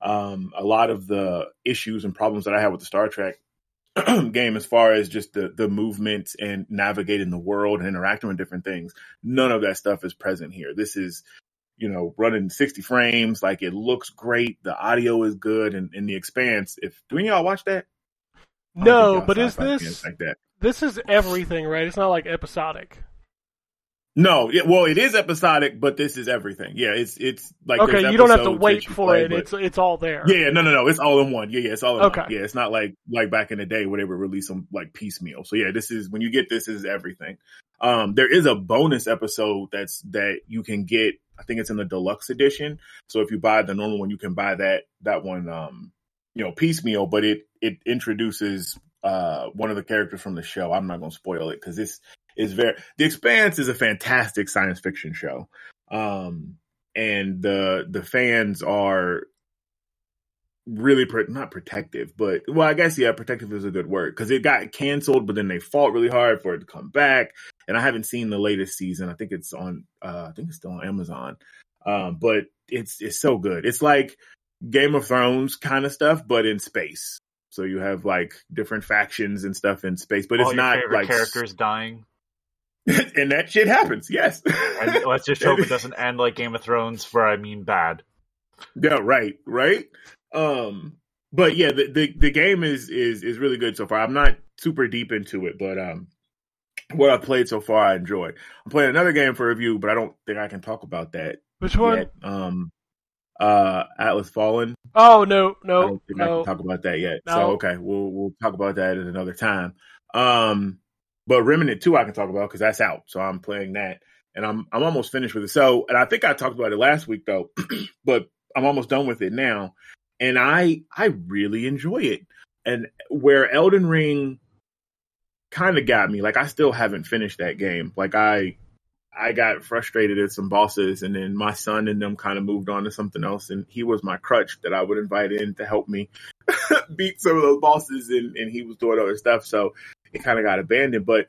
Um a lot of the issues and problems that I had with the Star Trek [CLEARS THROAT] game as far as just the the movements and navigating the world and interacting with different things. None of that stuff is present here. This is, you know, running 60 frames, like it looks great, the audio is good, and in the expanse, if do any y'all watch that? No, but is this like that? this is everything, right? It's not like episodic. No, it, well, it is episodic, but this is everything. Yeah, it's it's like okay, you don't have to wait for play, it. but- It's it's all there. Yeah, yeah, no, no, no. It's all in one. Yeah, yeah, it's all in Okay. one. Yeah, it's not like like back in the day where they would release them like piecemeal. So yeah, this is when you get this, this is everything. Um, there is a bonus episode that's that you can get. I think it's in the deluxe edition. So if you buy the normal one, you can buy that that one. Um, you know, piecemeal, but it it introduces uh one of the characters from the show. I'm not going to spoil it because this is very. The Expanse is a fantastic science fiction show. Um, and the the fans are really pro- not protective, but well, I guess yeah, protective is a good word because it got canceled, but then they fought really hard for it to come back. And I haven't seen the latest season. I think it's on. Uh, I think it's still on Amazon. Um, but it's it's so good. It's like Game of Thrones kind of stuff, but in space. So you have like different factions and stuff in space, but All it's not like characters dying. [LAUGHS] and that shit happens. Yes. And [LAUGHS] let's just hope it doesn't end like Game of Thrones, where I mean bad. Yeah, right, right. Um, but yeah, the, the the game is is is really good so far. I'm not super deep into it, but um, what I've played so far, I enjoyed. I'm playing another game for review, but I don't think I can talk about that Which one? yet. Um, uh, Atlas Fallen. Oh no, I no, don't think I no. can talk about that yet. No. So okay, we'll we'll talk about that at another time. Um, but Remnant Two I can talk about because that's out, so I'm playing that, and I'm I'm almost finished with it. So, and I think I talked about it last week though, [CLEARS THROAT] but I'm almost done with it now, and I I really enjoy it. And where Elden Ring kind of got me. Like I still haven't finished that game. Like I I got frustrated at some bosses, and then my son and them kind of moved on to something else, and he was my crutch that I would invite in to help me [LAUGHS] beat some of those bosses, and, and he was doing other stuff, so it kind of got abandoned. But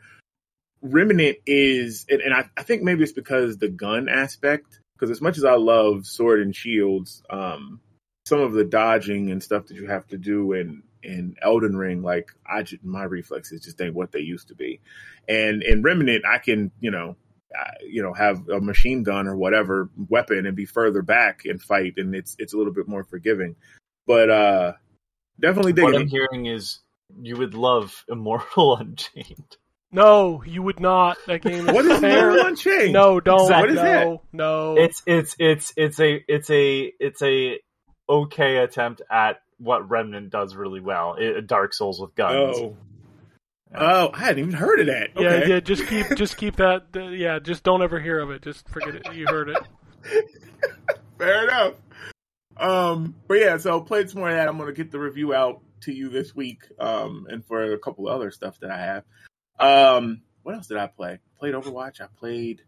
Remnant is, and, and I, I think maybe it's because the gun aspect, because as much as I love Sword and Shields, um, some of the dodging and stuff that you have to do in in Elden Ring, like I just, my reflexes just ain't what they used to be, and in Remnant I can you know uh, you know have a machine gun or whatever weapon and be further back and fight, and it's it's a little bit more forgiving, but uh definitely What. I'm hearing is you would love Immortal [LAUGHS] Unchained. No, you would not. That game is What is fair. Immortal Unchained? No, don't. Exactly. What is that? no, no. It's it's it's it's a it's a it's a okay attempt at what Remnant does really well. It, Dark Souls with guns. Oh. Oh, I hadn't even heard of that. yeah, Okay. yeah. Just keep, just keep that. uh, yeah, just don't ever hear of it. Just forget it. You heard it. [LAUGHS] Fair enough. Um, but yeah, so played some more of that. I'm gonna get the review out to you this week. Um, and for a couple of other stuff that I have. Um, what else did I play? Played Overwatch. I played.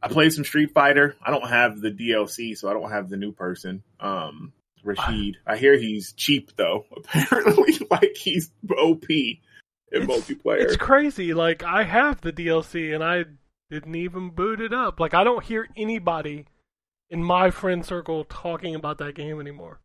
I played some Street Fighter. I don't have the DLC, so I don't have the new person. Um, Rashid. I hear he's cheap though. [LAUGHS] Apparently, [LAUGHS] like he's OP in It's- multiplayer. It's crazy. Like I have the DLC and I didn't even boot it up. Like I don't hear anybody in my friend circle talking about that game anymore.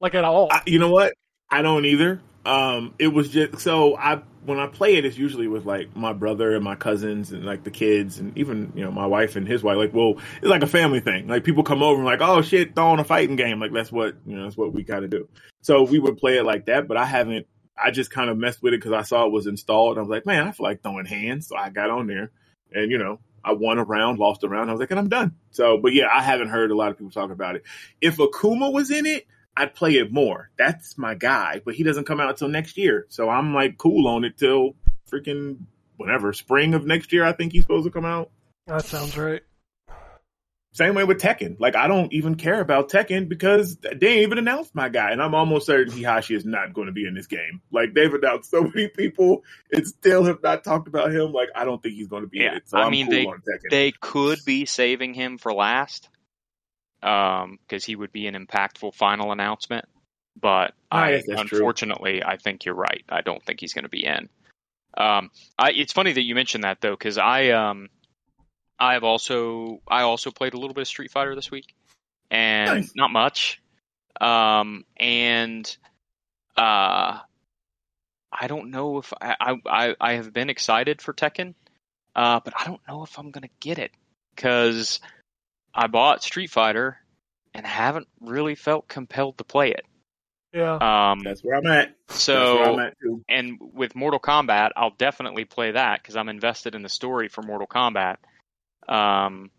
Like at all. I, you know what? I don't either. Um, it was just so I when I play it, it's usually with like my brother and my cousins and like the kids and even you know my wife and his wife. Like, well, it's like a family thing. Like people come over and like, oh shit, throwing a fighting game. Like that's what you know, that's what we got to do. So we would play it like that. But I haven't. I just kind of messed with it because I saw it was installed. I was like, man, I feel like throwing hands, so I got on there and you know. I won a round, lost a round. I was like, and I'm done. So, but yeah, I haven't heard a lot of people talk about it. If Akuma was in it, I'd play it more. That's my guy, but he doesn't come out until next year. So I'm like cool on it till freaking whatever spring of next year. I think he's supposed to come out. that sounds right. Same way with Tekken. Like I don't even care about Tekken because they ain't even announced my guy, and I'm almost certain Heihachi is not going to be in this game. Like they've announced so [LAUGHS] many people and still have not talked about him. Like I don't think he's going to be in it. So I I'm mean, cool they- on Tekken. They could be saving him for last, um, because he would be an impactful final announcement. But Ah, I, that's true. unfortunately, I think you're right. I don't think he's going to be in. Um, I, it's funny that you mentioned that though, because I, um, I have also, I also played a little bit of Street Fighter this week, and Nice. not much. Um, and, uh, I don't know if I, I, I, I have been excited for Tekken, uh, but I don't know if I'm going to get it because I bought Street Fighter and haven't really felt compelled to play it. Yeah. Um, That's where I'm at. That's where I'm so, at too. and with Mortal Kombat, I'll definitely play that because I'm invested in the story for Mortal Kombat. Um,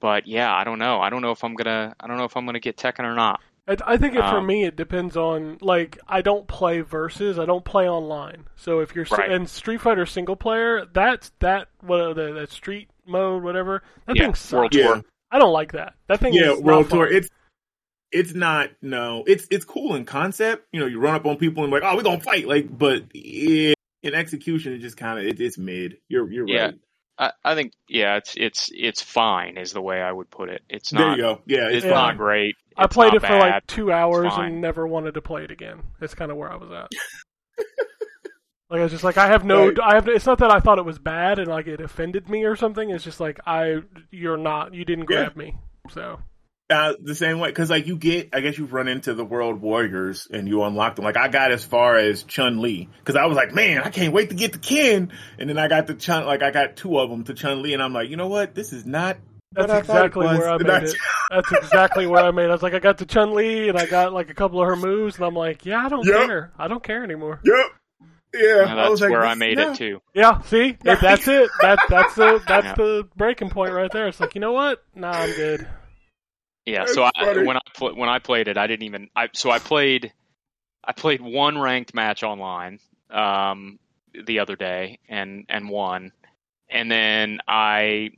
but yeah, I don't know. I don't know if I'm gonna. I don't know if I'm gonna get Tekken or not. I, I think it, for Um, me it depends on like I don't play versus. I don't play online. So if you're Right. and Street Fighter single player, that's that what the that street mode whatever that Yeah, thing sucks. World Yeah. Tour. I don't like that. That thing yeah, is not World fun. Tour. It's it's not no. It's it's cool in concept. You know, you run up on people and like, oh, we're gonna fight. Like, but yeah, in execution, it just kind of it, it's mid. You're you're Yeah. right. I, I think yeah, it's it's it's fine is the way I would put it. It's not. there not. you go. Yeah, It's it's Yeah. not great. I played it for bad. like two hours and never wanted to play it again. That's kind of where I was at. [LAUGHS] like I was just like I have no, Right. I have. It's not that I thought it was bad and like it offended me or something. It's just like I, you're not, you didn't Yeah. grab me. So Uh, the same way because like you get, I guess you run into the World Warriors and you unlock them. Like I got as far as Chun Li because I was like, man, I can't wait to get the Ken. And then I got the Chun, like I got two of them to Chun Li, and I'm like, you know what? This is not. That's what I exactly was. where I And made it. That's exactly where I made. it. I was like, I got the Chun Li and I got like a couple of her moves, and I'm like, yeah, I don't Yep. care. I don't care anymore. Yep. Yeah, And I was that's like, where I made yeah. it too. Yeah, see, [LAUGHS] If that's it. That that's the [LAUGHS] that's Yeah. the breaking point right there. It's like, you know what? Nah, I'm good. Yeah, That's so I, when I pl- when I played it, I didn't even. I so I played, I played one ranked match online um, the other day and and won, and then I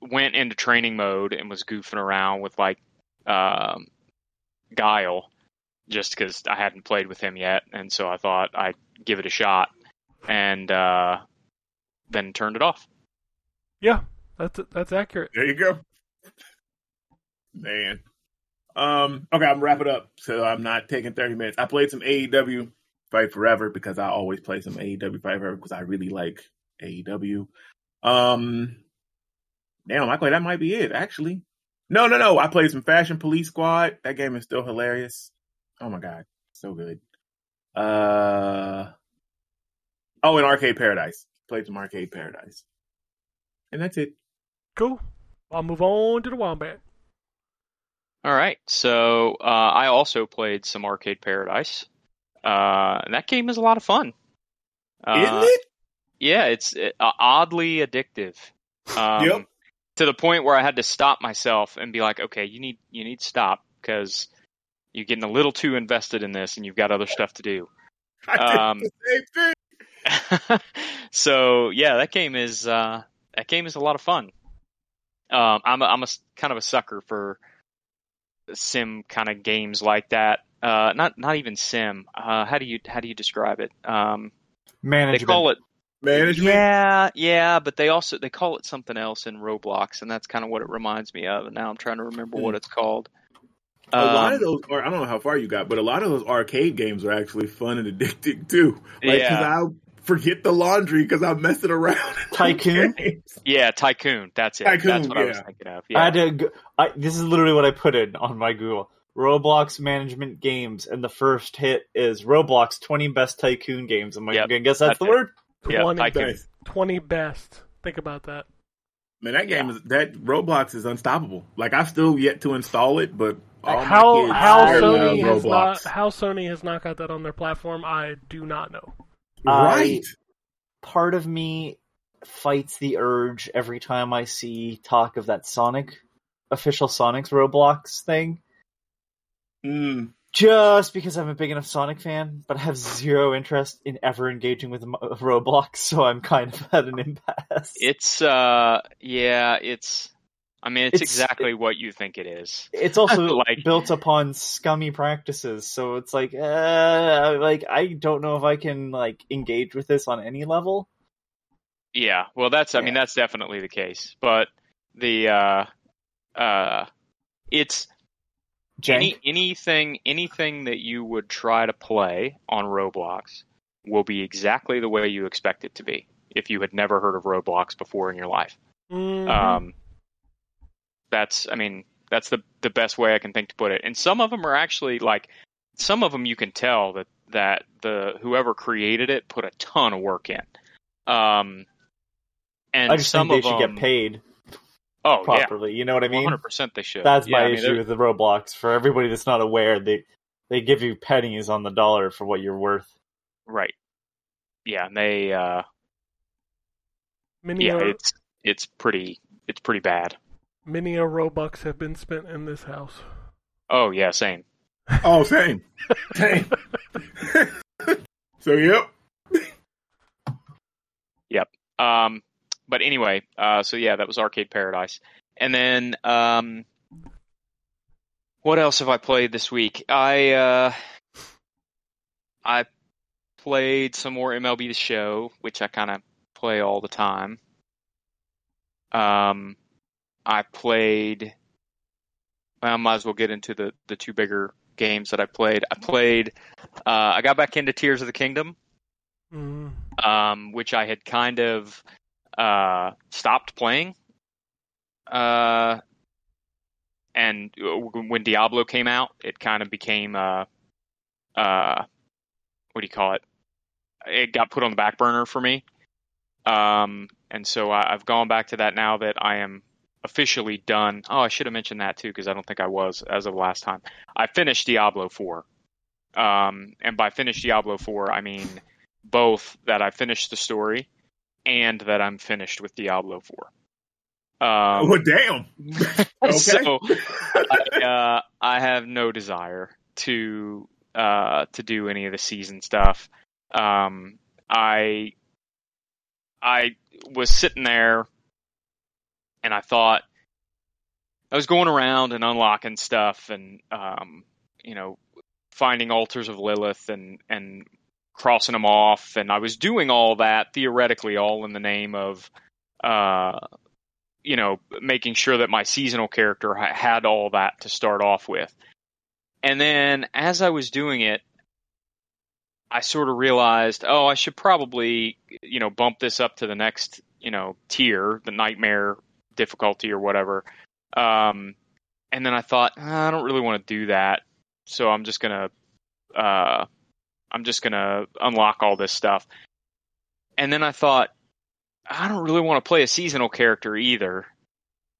went into training mode and was goofing around with like um, Guile, just because I hadn't played with him yet, and so I thought I'd give it a shot. and uh, then turned it off. Yeah, that's that's accurate. There you go. Man. Um, okay, I'm wrap it up. So I'm not taking 30 minutes. I played some AEW Fight Forever because I always play some AEW Fight Forever because I really like AEW. Um, damn, I play that might be it actually. No, no, no. I played some Fashion Police Squad. That game is still hilarious. Oh my god, so good. Uh, oh, and Arcade Paradise. Played some Arcade Paradise, and that's it. Cool. I'll move on to the Wombat. All right, so uh, I also played some Arcade Paradise. Uh, that game is a lot of fun. Uh, Isn't it? Yeah, it's uh, oddly addictive. [LAUGHS] Um, Yep. To the point where I had to stop myself and be like, okay, you need you need to stop because you're getting a little too invested in this, and you've got other stuff to do. [LAUGHS] I did Um, the same thing. [LAUGHS] so yeah, that game is uh, that game is a lot of fun. Um, I'm a, I'm a s- kind of a sucker for sim kind of games like that. Uh, not not even sim. Uh, how do you how do you describe it? Um, they call it Management. yeah yeah, but they also they call it something else in Roblox, and that's kind of what it reminds me of. And now I'm trying to remember what it's called. A lot of Um, those, or I don't know how far you got, but a lot of those arcade games are actually fun and addicting too. Like, 'cause Yeah. I forget the laundry because I'm messing around. Tycoon? yeah, Tycoon. That's it. Tycoon, that's what I was thinking of. I had to. I, this is literally what I put in on my Google. Roblox management games, and the first hit is Roblox 20 best tycoon games. I'm like, Yep, I guess that's, that's the it. word. Yeah, 20, Tycoon. Nice. 20 best. Think about that. Man, that game is that Roblox is unstoppable. Like I've still yet to install it, but all how kids how Sony has Roblox. not how Sony has not got that on their platform, I do not know. right. Part of me fights the urge every time I see talk of that Sonic, official Sonic's Roblox thing. Mm. Just because I'm a big enough Sonic fan, but I have zero interest in ever engaging with [LAUGHS] Roblox, so I'm kind of [LAUGHS] at an impasse. It's uh yeah, it's I mean it's, It's- exactly what you think it is. [LAUGHS] it's also Like- built upon scummy practices so it's like uh like i don't know if i can like engage with this on any level Yeah. Well that's I mean that's definitely the case. But the uh uh it's. Any anything anything that you would try to play on Roblox will be exactly the way you expect it to be if you had never heard of Roblox before in your life. Mhm. Um, that's, I mean, that's the the best way I can think to put it. And some of them are actually like, some of them you can tell that that the whoever created it put a ton of work in. Um, and i just some think they of should them, get paid Oh yeah, properly you know what i mean hundred percent they should. that's Yeah, my I mean, issue they're- with the roblox for everybody that's not aware they they give you pennies on the dollar for what you're worth Right. Yeah, and they. Uh, many yeah, a, it's it's pretty it's pretty bad. many a Robux have been spent in this house. Oh yeah, same. Oh, same, same. [LAUGHS] [LAUGHS] so yep. yep. Um, but anyway, uh, so yeah, that was Arcade Paradise, and then um, what else have I played this week? I uh, I played some more MLB The Show, which I kind of play all the time. Um, I played. Well, I might as well get into the the two bigger games that I played. I played. Uh, I got back into Tears of the Kingdom Mm. um, which I had kind of uh, stopped playing. Uh, and when Diablo came out, it kind of became uh, uh, what do you call it? It got put on the back burner for me. Um, and so I, I've gone back to that now that I am officially done. Oh, I should have mentioned that too because I don't think I was as of last time. I finished Diablo 4. Um, and by finished Diablo 4, I mean both that I finished the story and that I'm finished with Diablo 4. Um, well, damn. [LAUGHS] [LAUGHS] Okay. so [LAUGHS] I, uh, I have no desire to uh, to do any of the season stuff. Um, I I was sitting there and I thought I was going around and unlocking stuff and um, you know finding altars of Lilith and and crossing them off, and I was doing all that theoretically, all in the name of, uh, you know, making sure that my seasonal character ha- had all that to start off with. And then as I was doing it, I sort of realized, oh, I should probably, you know, bump this up to the next, you know, tier, the nightmare difficulty or whatever. Um, and then I thought, "Ah, I don't really want to do that, so I'm just gonna, uh, I'm just gonna unlock all this stuff. And then I thought, I don't really want to play a seasonal character either.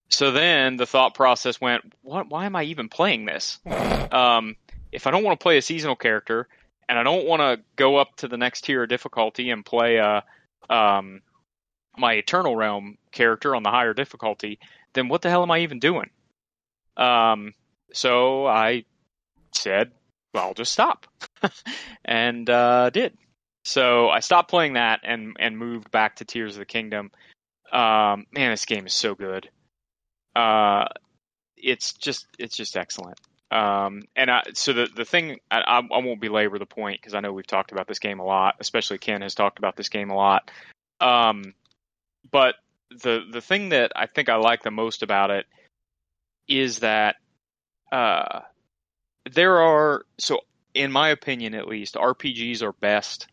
So then the thought process went, what? Why am I even playing this? Um, if I don't want to play a seasonal character, and I don't want to go up to the next tier of difficulty and play a, um, my Eternal Realm character on the higher difficulty, then what the hell am I even doing? Um, so I said, well, I'll just stop, [LAUGHS] [LAUGHS] and uh, did. So I stopped playing that and and moved back to Tears of the Kingdom. Um, man, this game is so good. Uh, it's just it's just excellent. Um, and I, so the the thing I, I won't belabor the point because I know we've talked about this game a lot. Especially Ken has talked about this game a lot. Um, but the the thing that I think I like the most about it is that uh, there are so in my opinion at least RPGs are best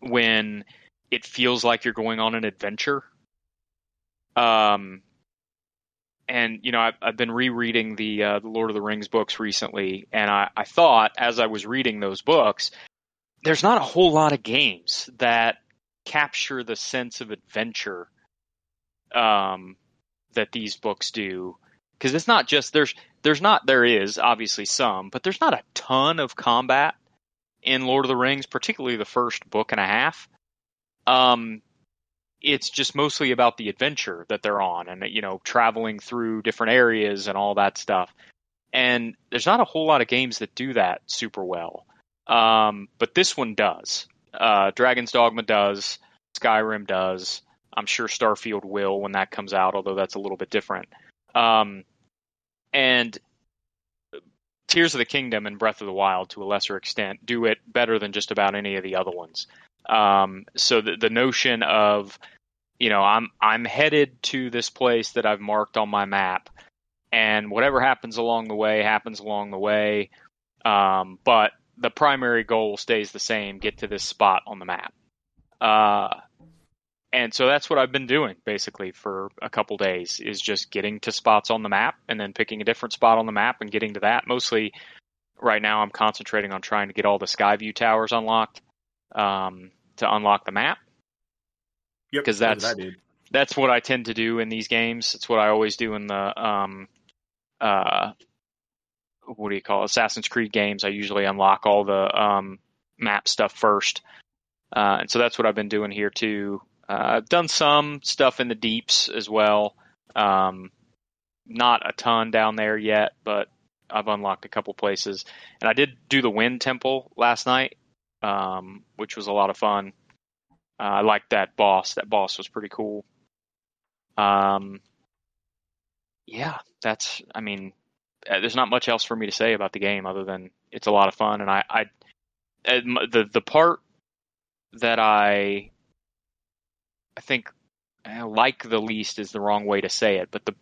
when it feels like you're going on an adventure. Um, and you know I've, I've been rereading the uh, the Lord of the Rings books recently, and I, I thought as I was reading those books, there's not a whole lot of games that capture the sense of adventure um, that these books do. Because it's not just there's there's not there is obviously some, but there's not a ton of combat in Lord of the Rings, particularly the first book and a half. Um, it's just mostly about the adventure that they're on and you know traveling through different areas and all that stuff. And there's not a whole lot of games that do that super well. Um, but this one does. Uh, dragon's dogma does. Skyrim does. I'm sure starfield will when that comes out although that's a little bit different. Um, and tears of the kingdom and breath of the wild to a lesser extent do it better than just about any of the other ones um, so the, the notion of, you know, I'm I'm headed to this place that I've marked on my map, and whatever happens along the way happens along the way. Um, but the primary goal stays the same: get to this spot on the map. Uh, and so that's what I've been doing basically for a couple days is just getting to spots on the map and then picking a different spot on the map and getting to that. Mostly right now I'm concentrating on trying to get all the Skyview towers unlocked um, to unlock the map. Yep, 'Cause because that's- what I. That's what I tend to do in these games. It's what I always do in the um, uh, what do you call it? Assassin's Creed games. I usually unlock all the um, map stuff first, uh, and so that's what I've been doing here too. Uh, I've done some stuff in the deeps as well. Um, not a ton down there yet, but I've unlocked a couple places, and I did do the Wind Temple last night, um, which was a lot of fun. Uh, I liked that boss. That boss was pretty cool. Um, yeah, that's. I mean, uh, there's not much else for me to say about the game other than it's a lot of fun, and I, I, the the part that I, I think, uh, like the least is the wrong way to say it, but the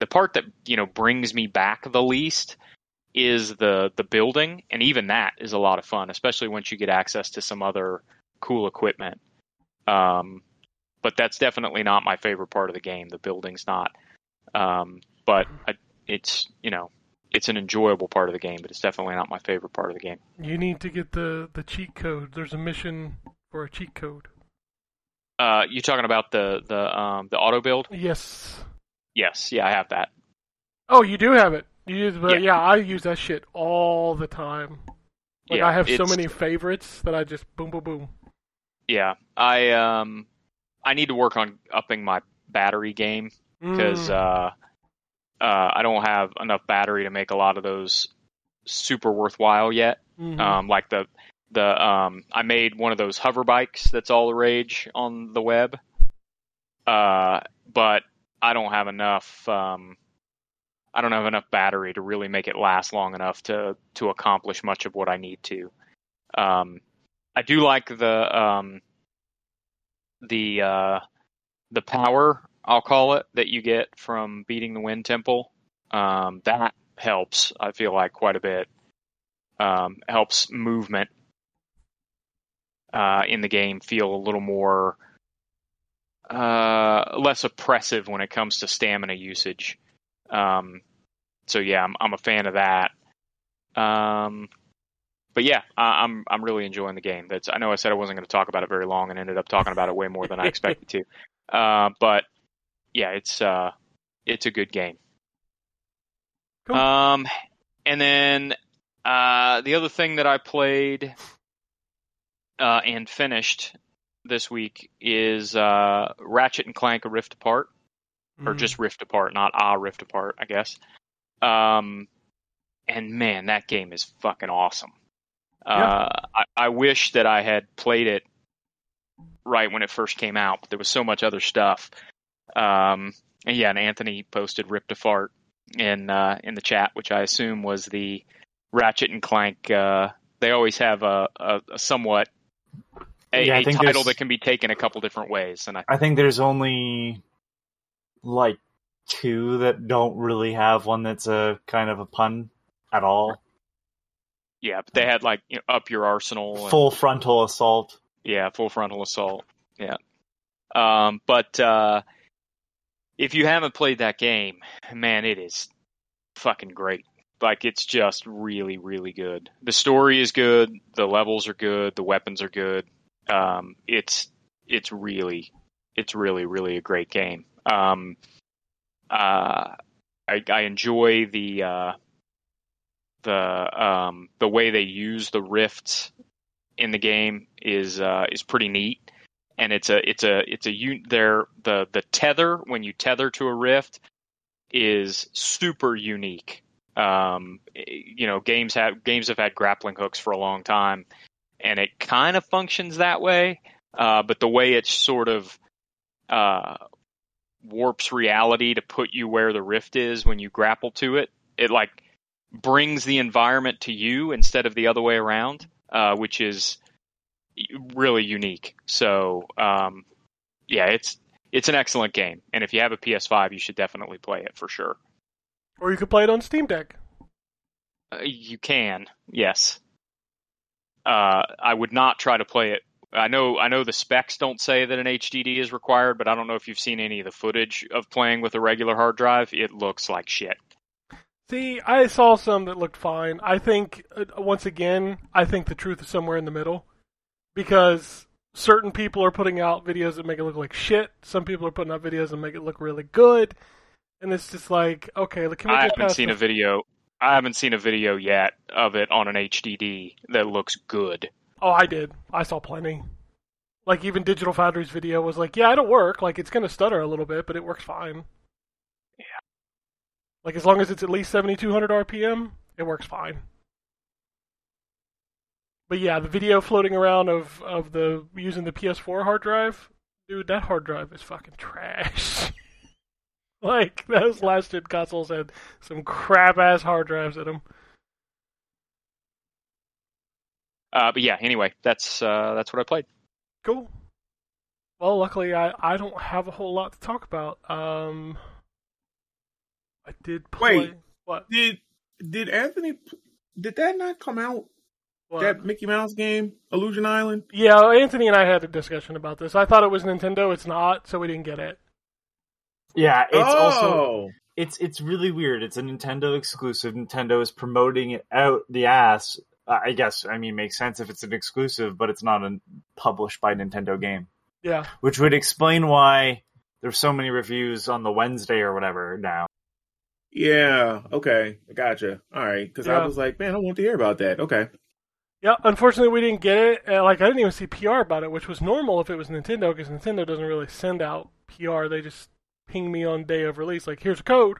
the part that you know brings me back the least is the the building, and even that is a lot of fun, especially once you get access to some other cool equipment. Um, but that's definitely not my favorite part of the game. The building's not. Um, but I, it's you know it's an enjoyable part of the game, but it's definitely not my favorite part of the game. You need to get the the cheat code. There's a mission for a cheat code. Uh, you talking about the the um, the auto build? Yes. Yes, yeah, I have that. Oh, you do have it. You use, but Yeah. yeah. I use that shit all the time. Like Yeah, I have so many favorites that I just boom, boom, boom. Yeah, I um I need to work on upping my battery game because Mm. uh, uh, I don't have enough battery to make a lot of those super worthwhile yet. Mhm. Um, like the the um, I made one of those hover bikes that's all the rage on the web. Uh, but I don't have enough. Um, I don't have enough battery to really make it last long enough to to accomplish much of what I need to. Um, I do like the um, the uh, the power I'll call it that you get from beating the Wind Temple. Um, that helps. I feel like quite a bit. Um, helps movement uh, in the game feel a little more uh, less oppressive when it comes to stamina usage. Um, so yeah, I'm I'm a fan of that. Um, but yeah, I, I'm I'm really enjoying the game. That's I know I said I wasn't going to talk about it very long, and ended up talking about it way more than I expected to. [LAUGHS] Uh, but yeah, it's uh, it's a good game. Cool. Um, and then uh, the other thing that I played uh, and finished this week is uh, Ratchet and Clank: A Rift Apart, or Mm. just Rift Apart, not A Rift Apart, I guess. Um, and man, that game is fucking awesome. Uh, I, I wish that I had played it right when it first came out, but there was so much other stuff. Um, and yeah, and Anthony posted Ripped Apart in uh, in the chat, which I assume was the Ratchet and Clank. Uh, they always have a, a, a somewhat a, Yeah, I a think title that can be taken a couple different ways, and I I think there's only like two that don't really have one that's a kind of a pun at all. yeah, but they had like you know, up your arsenal, and, Full frontal assault. yeah, full frontal assault, yeah. Um, but uh, if you haven't played that game, man, it is fucking great. Like it's just really, really good. The story is good. The levels are good. The weapons are good. Um, it's it's really it's really really a great game. Um, uh, I, I enjoy the uh, the um, the way they use the rifts in the game is uh, is pretty neat, and it's a it's a it's a there the the tether when you tether to a rift is super unique. Um, you know, games have games have had grappling hooks for a long time, and it kind of functions that way. Uh, but the way it sort of uh, warps reality to put you where the rift is when you grapple to it, it like brings the environment to you instead of the other way around, uh, which is really unique. So, um, yeah, it's it's an excellent game, and if you have a PS5, you should definitely play it for sure. Or you could play it on Steam Deck. Uh, you can, yes. Uh, I would not try to play it. I know, I know the specs don't say that an HDD is required, but I don't know if you've seen any of the footage of playing with a regular hard drive. It looks like shit. See, I saw some that looked fine. I think, uh, once again, I think the truth is somewhere in the middle. Because certain people are putting out videos that make it look like shit. Some people are putting out videos that make it look really good. And it's just like, okay, can we I haven't seen a video. I haven't seen a video yet of it on an HDD that looks good. Oh, I did. I saw plenty. Like even Digital Foundry's video was like, yeah, it'll work. Like it's gonna stutter a little bit, but it works fine. Yeah. Like as long as it's at least 7200 RPM, it works fine. But yeah, the video floating around of of the using the PS4 hard drive, dude, that hard drive is fucking trash. [LAUGHS] [LAUGHS] like those last gen consoles had some crap ass hard drives in them. Uh, but yeah, anyway, that's uh, that's what I played. Cool. Well, luckily I, I don't have a whole lot to talk about. Um, I did play. Wait. What? Did did Anthony? Did that not come out? what? That Mickey Mouse game, Illusion Island. Yeah, Anthony and I had a discussion about this. I thought it was Nintendo. It's not, so we didn't get it. Yeah, it's oh, also it's it's really weird. It's a Nintendo exclusive. Nintendo is promoting it out the ass. Uh, I guess I mean makes sense if it's an exclusive, but it's not a published by Nintendo game, Yeah, which would explain why there's so many reviews on the Wednesday or whatever now. yeah. Okay, gotcha. All right, because Yeah. I was like, man, I want to hear about that. Okay. yeah. Unfortunately, we didn't get it. Like I didn't even see PR about it, which was normal if it was Nintendo, because Nintendo doesn't really send out PR. They just ping me on day of release, like here's a code.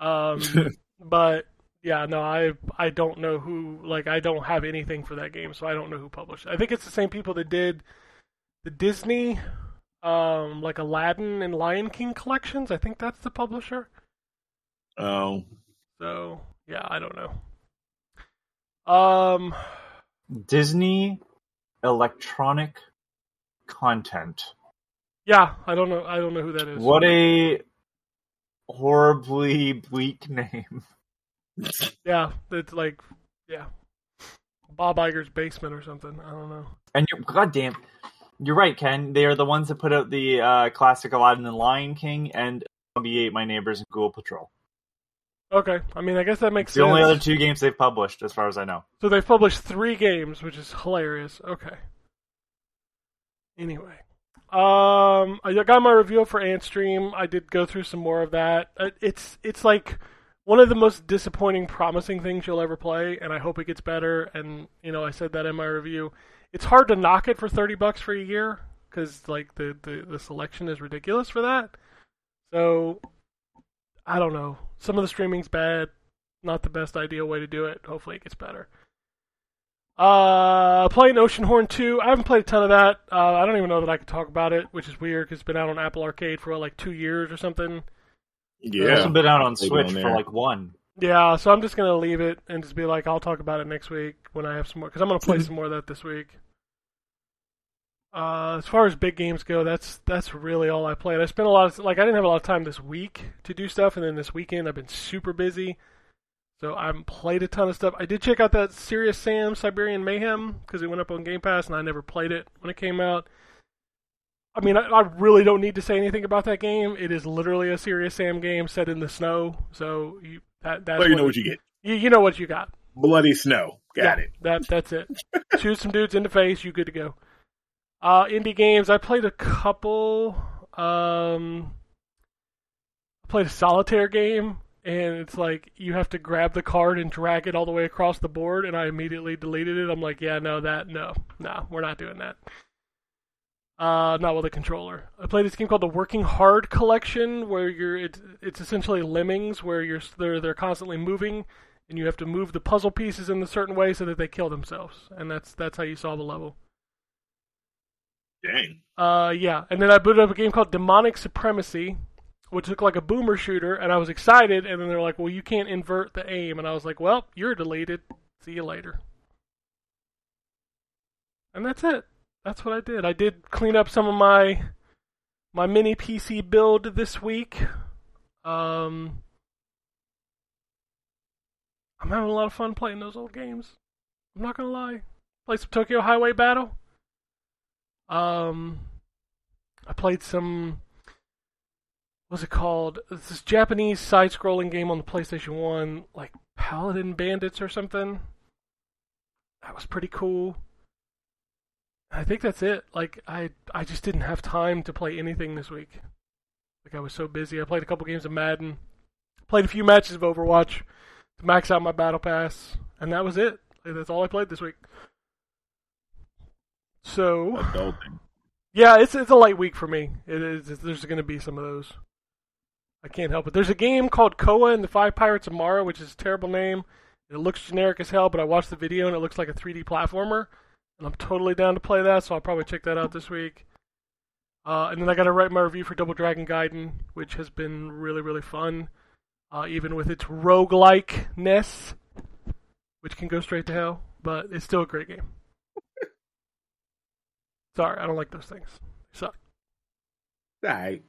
Um, [LAUGHS] but yeah, no, I I don't know who. Like I don't have anything for that game, so I don't know who published. it. I think it's the same people that did the Disney, um, like Aladdin and Lion King collections. I think that's the publisher. Oh, So yeah, I don't know. Um, Disney, electronic content. Yeah, I don't know. I don't know who that is. What a horribly bleak name. [LAUGHS] Yeah, it's like yeah, Bob Iger's basement or something. I don't know. And you're goddamn, you're right, Ken. They are the ones that put out the uh, classic Aladdin and Lion King and Zombie Ate My Neighbors and Ghoul Patrol. Okay, I mean, I guess that makes The sense. only other two games they've published, as far as I know. So they've published three games, which is hilarious. Okay. Anyway, um, I got my review for Antstream. I did go through some more of that. Uh, It's it's like one of the most disappointing, promising things you'll ever play, and I hope it gets better. And you know, I said that in my review. It's hard to knock it for thirty bucks for a year because like the, the the selection is ridiculous for that. So I don't know. Some of the streaming's bad. Not the best ideal way to do it. Hopefully, it gets better. Uh, playing Oceanhorn 2. I haven't played a ton of that. Uh, I don't even know that I could talk about it, which is weird because it's been out on Apple Arcade for like two years or something. It's Yeah. also been out on Switch been for like one. Yeah, so I'm just gonna leave it and just be like, I'll talk about it next week when I have some more because I'm gonna play [LAUGHS] some more of that this week. Uh, as far as big games go, that's that's really all I played. I spent a lot of like I didn't have a lot of time this week to do stuff, and then this weekend I've been super busy, so I haven't played a ton of stuff. I did check out that Serious Sam Siberian Mayhem because it went up on Game Pass, and I never played it when it came out. I mean, I, I really don't need to say anything about that game. It is literally a Serious Sam game set in the snow, so you that that's Well, you know what you get. you, you know what you got. Bloody snow. Got Yeah, it. That that's it. [LAUGHS] Shoot some dudes in the face, you good to go. Uh, indie games. I played a couple. Um, I played a solitaire game, and it's like you have to grab the card and drag it all the way across the board. And I immediately deleted it. I'm like, yeah, no, that no, no, we're not doing that. Uh, not with a controller. I played this game called the Working Hard Collection, where you're it's it's essentially lemmings, where you're they're they're constantly moving, and you have to move the puzzle pieces in a certain way so that they kill themselves, and that's that's how you solve a level. Dang. Uh, yeah, and then I booted up a game called Demonic Supremacy, which looked like a boomer shooter, and I was excited, and then they're like, "Well, you can't invert the aim," and I was like, "Well, you're deleted. See you later." And that's it. That's what I did. I did clean up some of my my mini PC build this week. Um, I'm having a lot of fun playing those old games. I'm not gonna lie. Played some Tokyo Highway Battle. Um, I played some. What's it called? It's this Japanese side-scrolling game on the PlayStation One, like Paladin Bandits or something. That was pretty cool. I think that's it. Like I, I just didn't have time to play anything this week. Like I was so busy. I played a couple games of Madden, played a few matches of Overwatch to max out my battle pass, and that was it. Like, that's all I played this week. So Adulting. yeah, it's it's a light week for me. It's, there's going to be some of those. I can't help it. There's a game called Koa and the Five Pirates of Mara, which is a terrible name. It looks generic as hell, but I watched the video and it looks like a 3D platformer, and I'm totally down to play that. So I'll probably check that out this week. Uh, and then I got to write my review for Double Dragon Gaiden, which has been really really fun, uh, even with its roguelike-ness, which can go straight to hell, but it's still a great game. [LAUGHS] Sorry, I don't like those things. Suck. All right.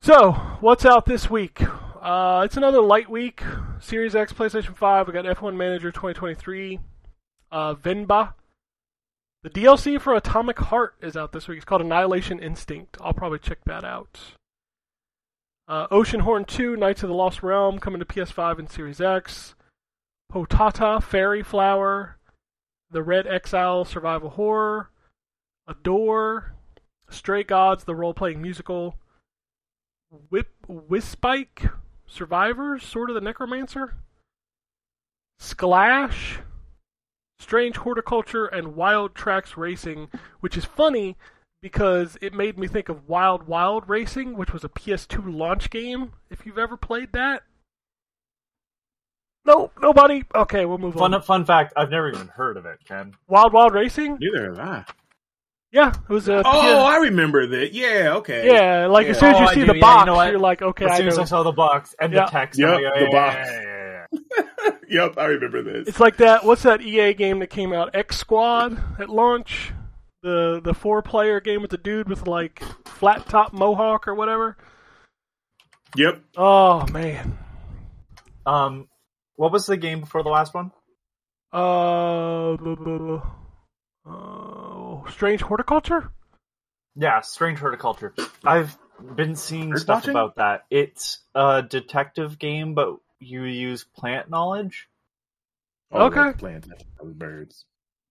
So, what's out this week? Uh, it's another light week. Series X, PlayStation 5. We got F1 Manager 2023. Uh, Venba. The DLC for Atomic Heart is out this week. It's called Annihilation Instinct. I'll probably check that out. Uh, Oceanhorn 2, Knights of the Lost Realm, coming to PS5 and Series X. Potata, Fairy Flower. The Red Exile Survival Horror. Adore. Stray Gods, the role playing musical. Whip Wispike Survivors, Sword of the Necromancer. Sklash, Strange Horticulture, and Wild Tracks Racing, which is funny because it made me think of Wild Wild Racing, which was a PS2 launch game. If you've ever played that. No, nobody. Okay, we'll move Fun on. fun fact: I've never even heard of it, Ken. Wild Wild Racing? Neither have I. Yeah, it was a. Oh, I remember that. Yeah, okay. yeah, like as soon as you Oh, see the Yeah, you box, know you're like, okay, as I soon as. I saw the box and Yeah. the text, Yep, like, oh, the yeah, box. Yeah, yeah, yeah, yeah. [LAUGHS] yep, I remember this. It's like that. What's that EA game that came out? X Squad at launch. The the four player game with the dude with like flat top mohawk or whatever. Yep. Oh man. Um, what was the game before the last one? Uh, blah, blah, blah. oh, strange horticulture. Yeah, Strange Horticulture. I've been seeing Bird stuff watching? about that. It's a detective game, but you use plant knowledge. Oh, Okay. like Plants, not birds.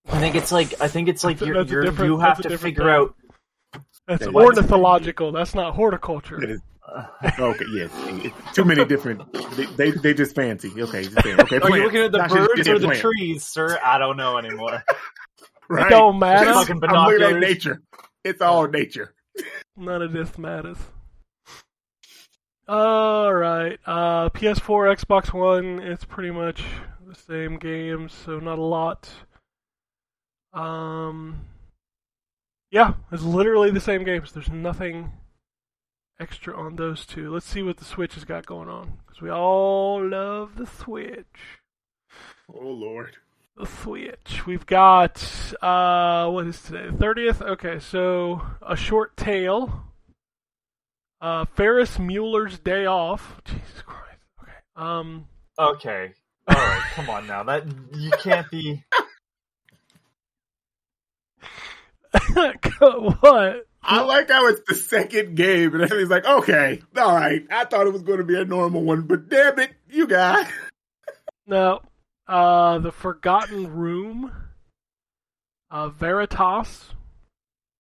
I think it's like I think it's like you're, you're, you have to figure thing. out. That's Yeah, ornithological. That's not horticulture. It is- Okay, yes. Too many different. They they, they just fancy. Okay, just fancy. okay. Are plant. you looking at the Not birds or the plant. trees, sir? I don't know anymore. [LAUGHS] [LAUGHS] Right. It don't matter. Fucking I'm looking at binoculars. nature. It's all nature. None of this matters. All right. Uh, PS4, Xbox One. It's pretty much the same games, so not a lot. Um, yeah, it's literally the same games. There's nothing extra on those two. Let's see what the Switch has got going on because we all love the Switch. Oh Lord. The Switch. We've got uh what is today? Thirtieth? Okay, so a short tale. Uh Ferris Mueller's Day Off. Jesus Christ. Okay. Um Okay. All right. Come on now. That you can't be. [LAUGHS] what? I like how it's the second game, and everybody's like, "Okay, all right." I thought it was going to be a normal one, but damn it, you got. No. Uh The Forgotten Room. Uh Veritas.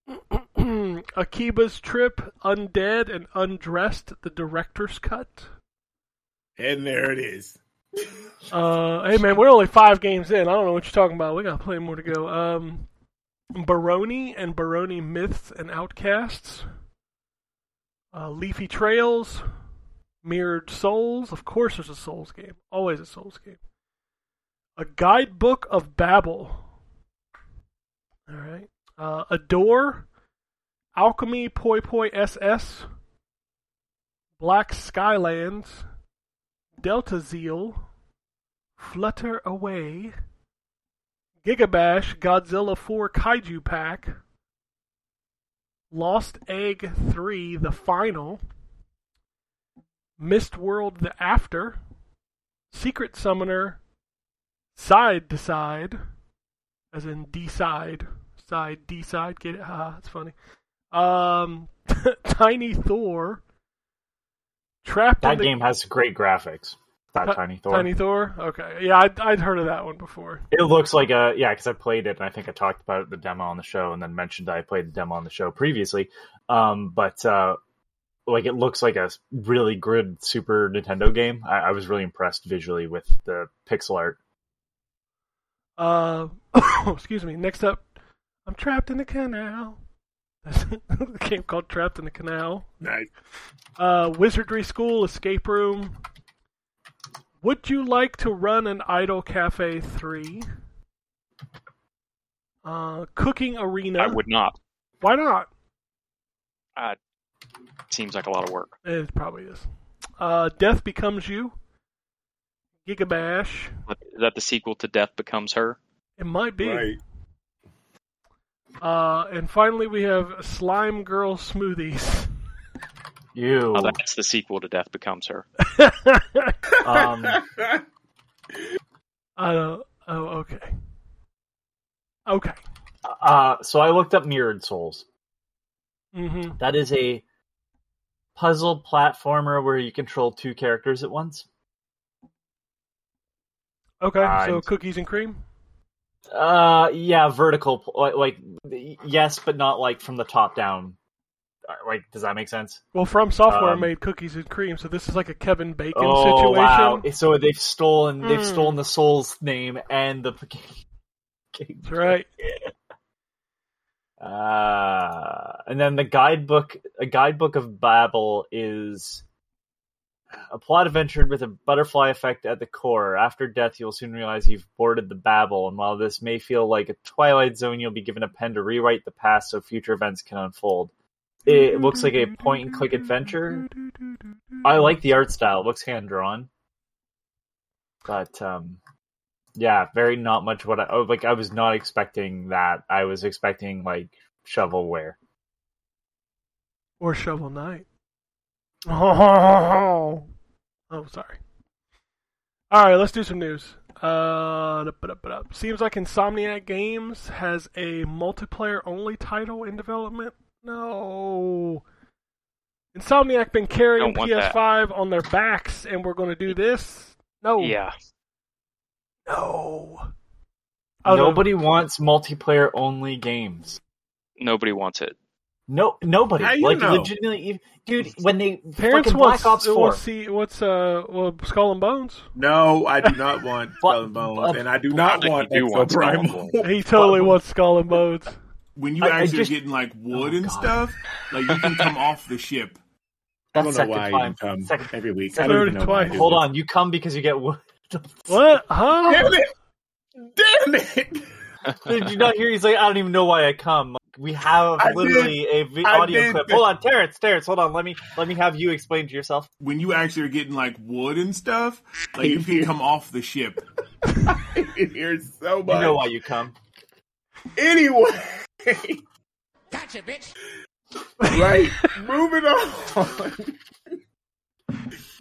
[CLEARS THROAT] Akiba's Trip, Undead and Undressed, the director's cut. And there it is. Uh, hey man, we're only five games in. I don't know what you're talking about. We got plenty more to go. Um, Baroni and Baroni Myths and Outcasts. Uh, Leafy Trails, Mirrored Souls. Of course, there's a Souls game. Always a Souls game. A Guidebook of Babel. All right. Uh, Adore, Alchemy Poi Poi SS, Black Skylands, Delta Zeal, Flutter Away, Gigabash Godzilla 4 Kaiju Pack, Lost Egg 3 The Final, Mist World The After, Secret Summoner, Side to Side, as in D-side, side, D-side, get it? Ha, that's funny. Um, [LAUGHS] Tiny Thor, Trapped in That the game has great graphics. That Ti- Tiny Thor. Tiny Thor. Okay, yeah, I'd, I'd heard of that one before. It looks like a yeah, because I played it and I think I talked about the demo on the show and then mentioned that I played the demo on the show previously. Um, but uh, like it looks like a really good Super Nintendo game. I, I was really impressed visually with the pixel art. Uh, [COUGHS] excuse me. Next up, I'm trapped in the canal. That's [LAUGHS] a game called Trapped in the Canal. Nice. Uh, Wizardry School Escape Room. Would you like to run an Idle Cafe 3? Uh, Cooking Arena. I would not. Why not? Uh, seems like a lot of work. It probably is. Uh, Death Becomes You. Gigabash. Is that the sequel to Death Becomes Her? It might be. Right. Uh, and finally, we have Slime Girl Smoothies. You. Oh, that's the sequel to Death Becomes Her. [LAUGHS] um, Uh, oh, okay. Okay. uh, so I looked up Mirrored Souls. hmm That is a puzzle platformer where you control two characters at once. Okay. Uh, so cookies and cream. Uh, yeah, vertical. Like, like, yes, but not like from the top down. Uh, Like, does that make sense? Well, From Software um, made cookies and cream, so this is like a Kevin Bacon oh situation. wow! So they've stolen they've Hmm. stolen the Souls name and the [LAUGHS] game. That's right. [LAUGHS] Uh, and then the guidebook, a guidebook of Babel is a plot adventure with a butterfly effect at the core. After death, you'll soon realize you've boarded the Babel, and while this may feel like a Twilight Zone, you'll be given a pen to rewrite the past so future events can unfold. It looks like a point and click adventure. I like the art style; it looks hand drawn. But um, yeah, very not much what I oh, like. I was not expecting that. I was expecting like shovelware. Or Shovel Knight. Oh, [LAUGHS] oh sorry. All right, let's do some news. Uh, da-ba-da-ba-da. seems like Insomniac Games has a multiplayer only title in development. No. Insomniac been carrying Don't want that. PS5 on their backs, and we're going to do this. No. Yeah. No. I don't know. Nobody wants multiplayer only games. Nobody wants it. No, nobody. How you like know? legitimately, dude. When they Parents fucking want Black Ops Four, see what's uh well, Skull and Bones. No, I do not want Skull and Bones, but- and I do not think want you do Exo want Primal. Bones. He totally wants Skull and Bones. When you I- I actually just- getting like wood Oh, and God. stuff, like you can come off the ship. I don't know why I time. even come Second- every week. second- I don't even know why twice. Hold on, you come because you get wood. [LAUGHS] What? Huh? Damn it! Damn it! Did you not hear? He's like, I don't even know why I come. Like, we have I literally a vi- audio did. clip. Hold on, Terrence, Terrence, hold on. Let me let me have you explain to yourself. When you actually are getting like wood and stuff, like you can [LAUGHS] come off the ship. it hurts so much. You know why you come. Anyway. Gotcha, bitch. Right. Moving on.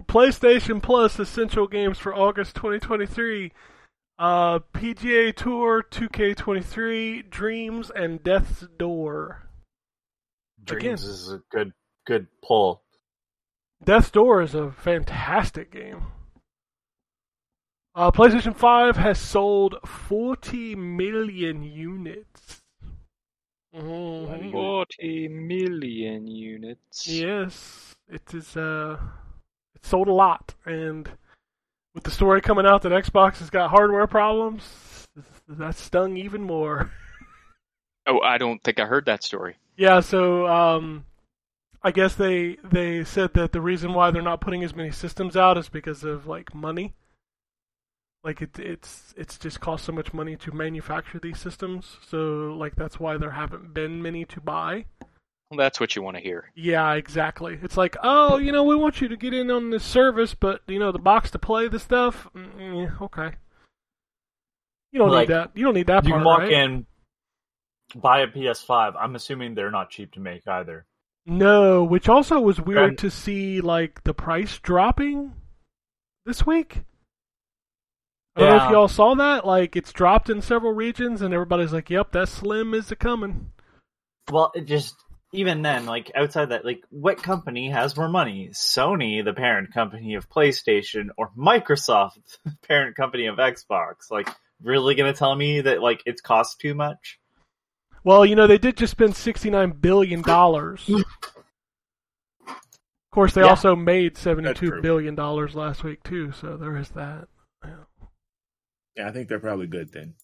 PlayStation Plus essential games for August 2023. Uh, PGA Tour 2K23, Dreams, and Death's Door. Dreams Again. is a good good pull. Death's Door is a fantastic game. Uh, PlayStation 5 has sold 40 million units. Mhm. Forty million units. Yes, it is. Uh, it sold a lot, and with the story coming out that Xbox has got hardware problems, that stung even more. [LAUGHS] Oh, I don't think I heard that story. Yeah, so um, I guess they they said that the reason why they're not putting as many systems out is because of like money. Like it, it's it's just cost so much money to manufacture these systems, so like that's why there haven't been many to buy. Well, that's what you want to hear. Yeah, exactly. It's like, oh, you know, we want you to get in on this service, but you know, the box to play the stuff. Mm, okay. You don't Like, need that. You don't need that part. You part, can walk right? in, buy a PS5. I'm assuming they're not cheap to make either. No, which also was weird And- to see, like the price dropping this week. I don't know if y'all saw that. Like, it's dropped in several regions, and everybody's like, "Yep, that Slim is a coming." Well, it just even then, like outside that, like what company has more money? Sony, the parent company of PlayStation, or Microsoft, [LAUGHS] the parent company of Xbox? Like, really gonna tell me that like it's cost too much? Well, you know, they did just spend sixty-nine billion dollars. [LAUGHS] of course, they Yeah. also made seventy two billion dollars last week too. So there is that. Yeah, I think they're probably good then.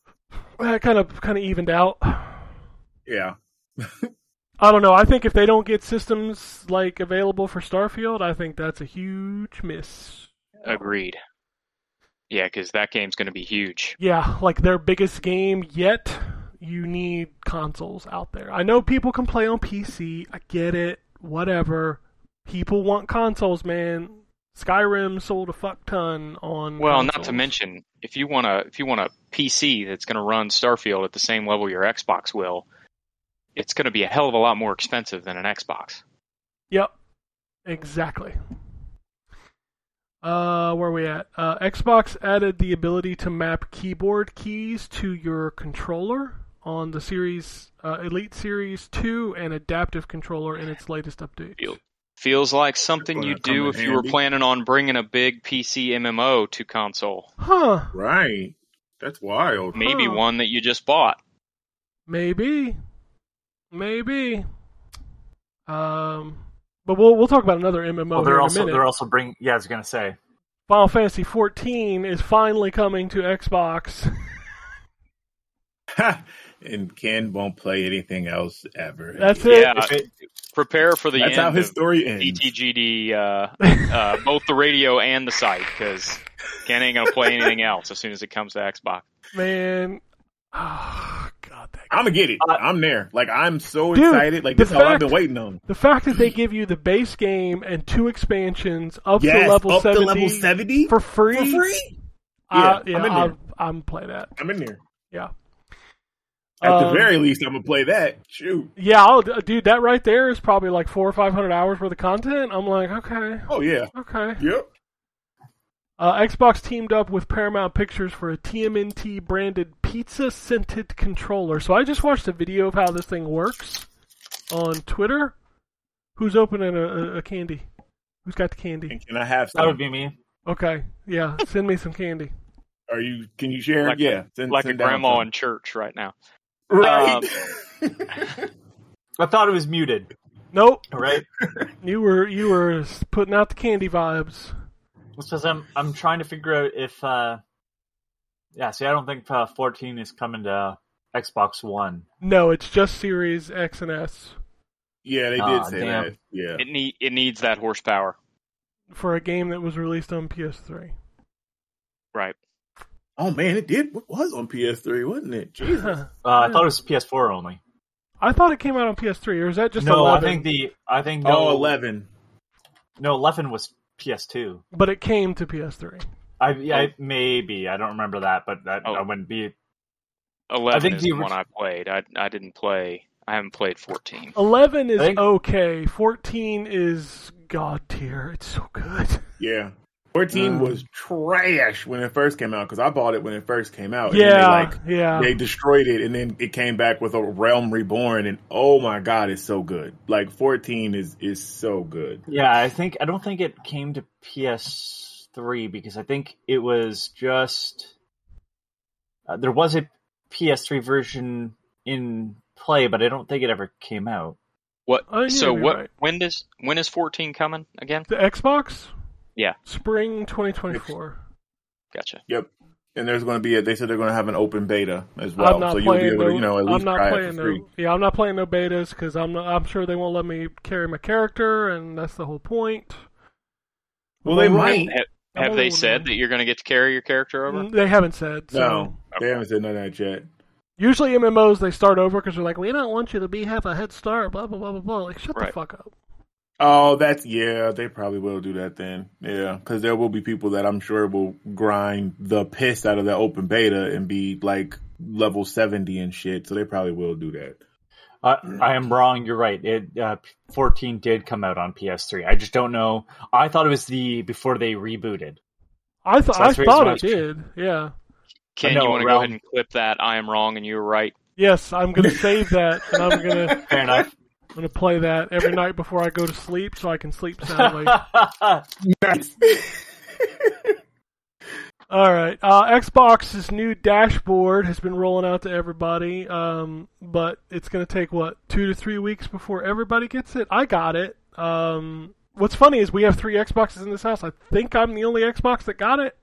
That kind of kind of evened out. Yeah. [LAUGHS] I don't know. I think if they don't get systems like available for Starfield, I think that's a huge miss. Agreed. Yeah, because that game's going to be huge. Yeah, like their biggest game yet. You need consoles out there. I know people can play on PC. I get it. Whatever. People want consoles, man. Skyrim sold a fuck ton on. Well, not to mention if you want a if you want a PC that's going to run Starfield at the same level your Xbox will, it's going to be a hell of a lot more expensive than an Xbox. Yep. Exactly. Uh, where are we at? Uh, Xbox added the ability to map keyboard keys to your controller on the Series uh, Elite Series 2 and Adaptive Controller in its latest update. Feel- Feels like something you'd do in if you were planning on bringing a big PC MMO to console. Huh? Right. That's wild. Maybe Huh. one that you just bought. Maybe. Maybe. Um, but we'll we'll talk about another MMO Well, they're in a also minute. they're also bring. Yeah, I was gonna say. Final Fantasy 14 is finally coming to Xbox. [LAUGHS] and Ken won't play anything else ever. That's it. Yeah, it- prepare for the That's end how his of story ends. ZTGD, uh, [LAUGHS] uh, both the radio and the site, because Ken ain't gonna play anything [LAUGHS] else as soon as it comes to Xbox. Man, oh, God, that I'm gonna get it. Uh, I'm there. Like I'm so Dude, excited. Like this is all I've been waiting on. The fact that they give you the base game and two expansions up Yes, to level up 70 to level seventy for free, for free. Uh, yeah, I'm in I'll, there. I'm play that. I'm in there. Yeah. At the Um, very least, I'm gonna play that. Shoot. Yeah, I'll, dude, that right there is probably like four or five hundred hours worth of content. I'm like, okay, Oh yeah. okay. Yep. Uh, Xbox teamed up with Paramount Pictures for a TMNT branded pizza scented controller. So I just watched a video of how this thing works on Twitter. Who's opening a, a, a candy? Who's got the candy? And can I have some? That would be me. Okay, yeah, send me some candy. Are you? Can you share? Like- yeah. Send, like a send down grandma some. in church right now. Right. [LAUGHS] I thought it was muted. Nope, Right. you were you were putting out the candy vibes. It's because I'm I'm trying to figure out if uh yeah, see I don't think uh, 14 is coming to Xbox One. No, it's just Series X and S yeah, they did Aw, say damn. that. Yeah. It need it needs that horsepower. for a game that was released on PS3. Right. Oh man, it did. What was on PS3, wasn't it? [LAUGHS] Jesus. Uh, I thought it was PS4 only. I thought it came out on PS3, or is that just no, 11? I think the I think no, Oh, 11. No, 11 was PS2. But it came to PS3. I, yeah, I- maybe I don't remember that, but that Oh. I wouldn't be. Eleven I think is the the one orig- I played. I I didn't play. I haven't played fourteen. 11 is think- okay. 14 is god tier. It's so good. Yeah. 14 Um, was trash when it first came out because I bought it when it first came out. and yeah, They, like, yeah. they destroyed it and then it came back with a Realm Reborn and oh my god, it's so good. Like 14 is is so good. Yeah, I think I don't think it came to PS3 because I think it was just uh, there was a PS3 version in play, but I don't think it ever came out. What? Oh, yeah, so what? right. When does when is fourteen coming again? the Xbox? Yeah. Spring 2024. Gotcha. Yep. And there's going to be a, they said they're going to have an open beta as well. I'm not so you'll be able no, to, you know, at I'm least not try it playing for free. no, yeah, I'm not playing no betas because I'm not, I'm sure they won't let me carry my character, and that's the whole point. Well, they might. Have, I'm have they said man. that you're going to get to carry your character over? Mm, They haven't said. So. No, they haven't said none of that yet. Usually MMOs they start over because they're like, we don't want you to be have a head start. Blah blah blah blah blah. Like shut the fuck up. Oh, that's yeah. They probably will do that then. Yeah, because there will be people that I'm sure will grind the piss out of that open beta and be like level seventy and shit. So they probably will do that. Uh, I am wrong. You're right. It uh, 14 did come out on PS3. I just don't know. I thought it was the before they rebooted. I thought So I that's the thought it did. Yeah. Ken, know, you want to go ahead and clip that? I am wrong and you're right. Yes, I'm gonna save that and I'm gonna [LAUGHS] Fair enough. I'm gonna play that every night before I go to sleep so I can sleep soundly. Nice. [LAUGHS] [LAUGHS] All right. Uh, Xbox's new dashboard has been rolling out to everybody, um, but it's going to take what two to three weeks before everybody gets it. I got it. Um, what's funny is we have three Xboxes in this house. I think I'm the only Xbox that got it.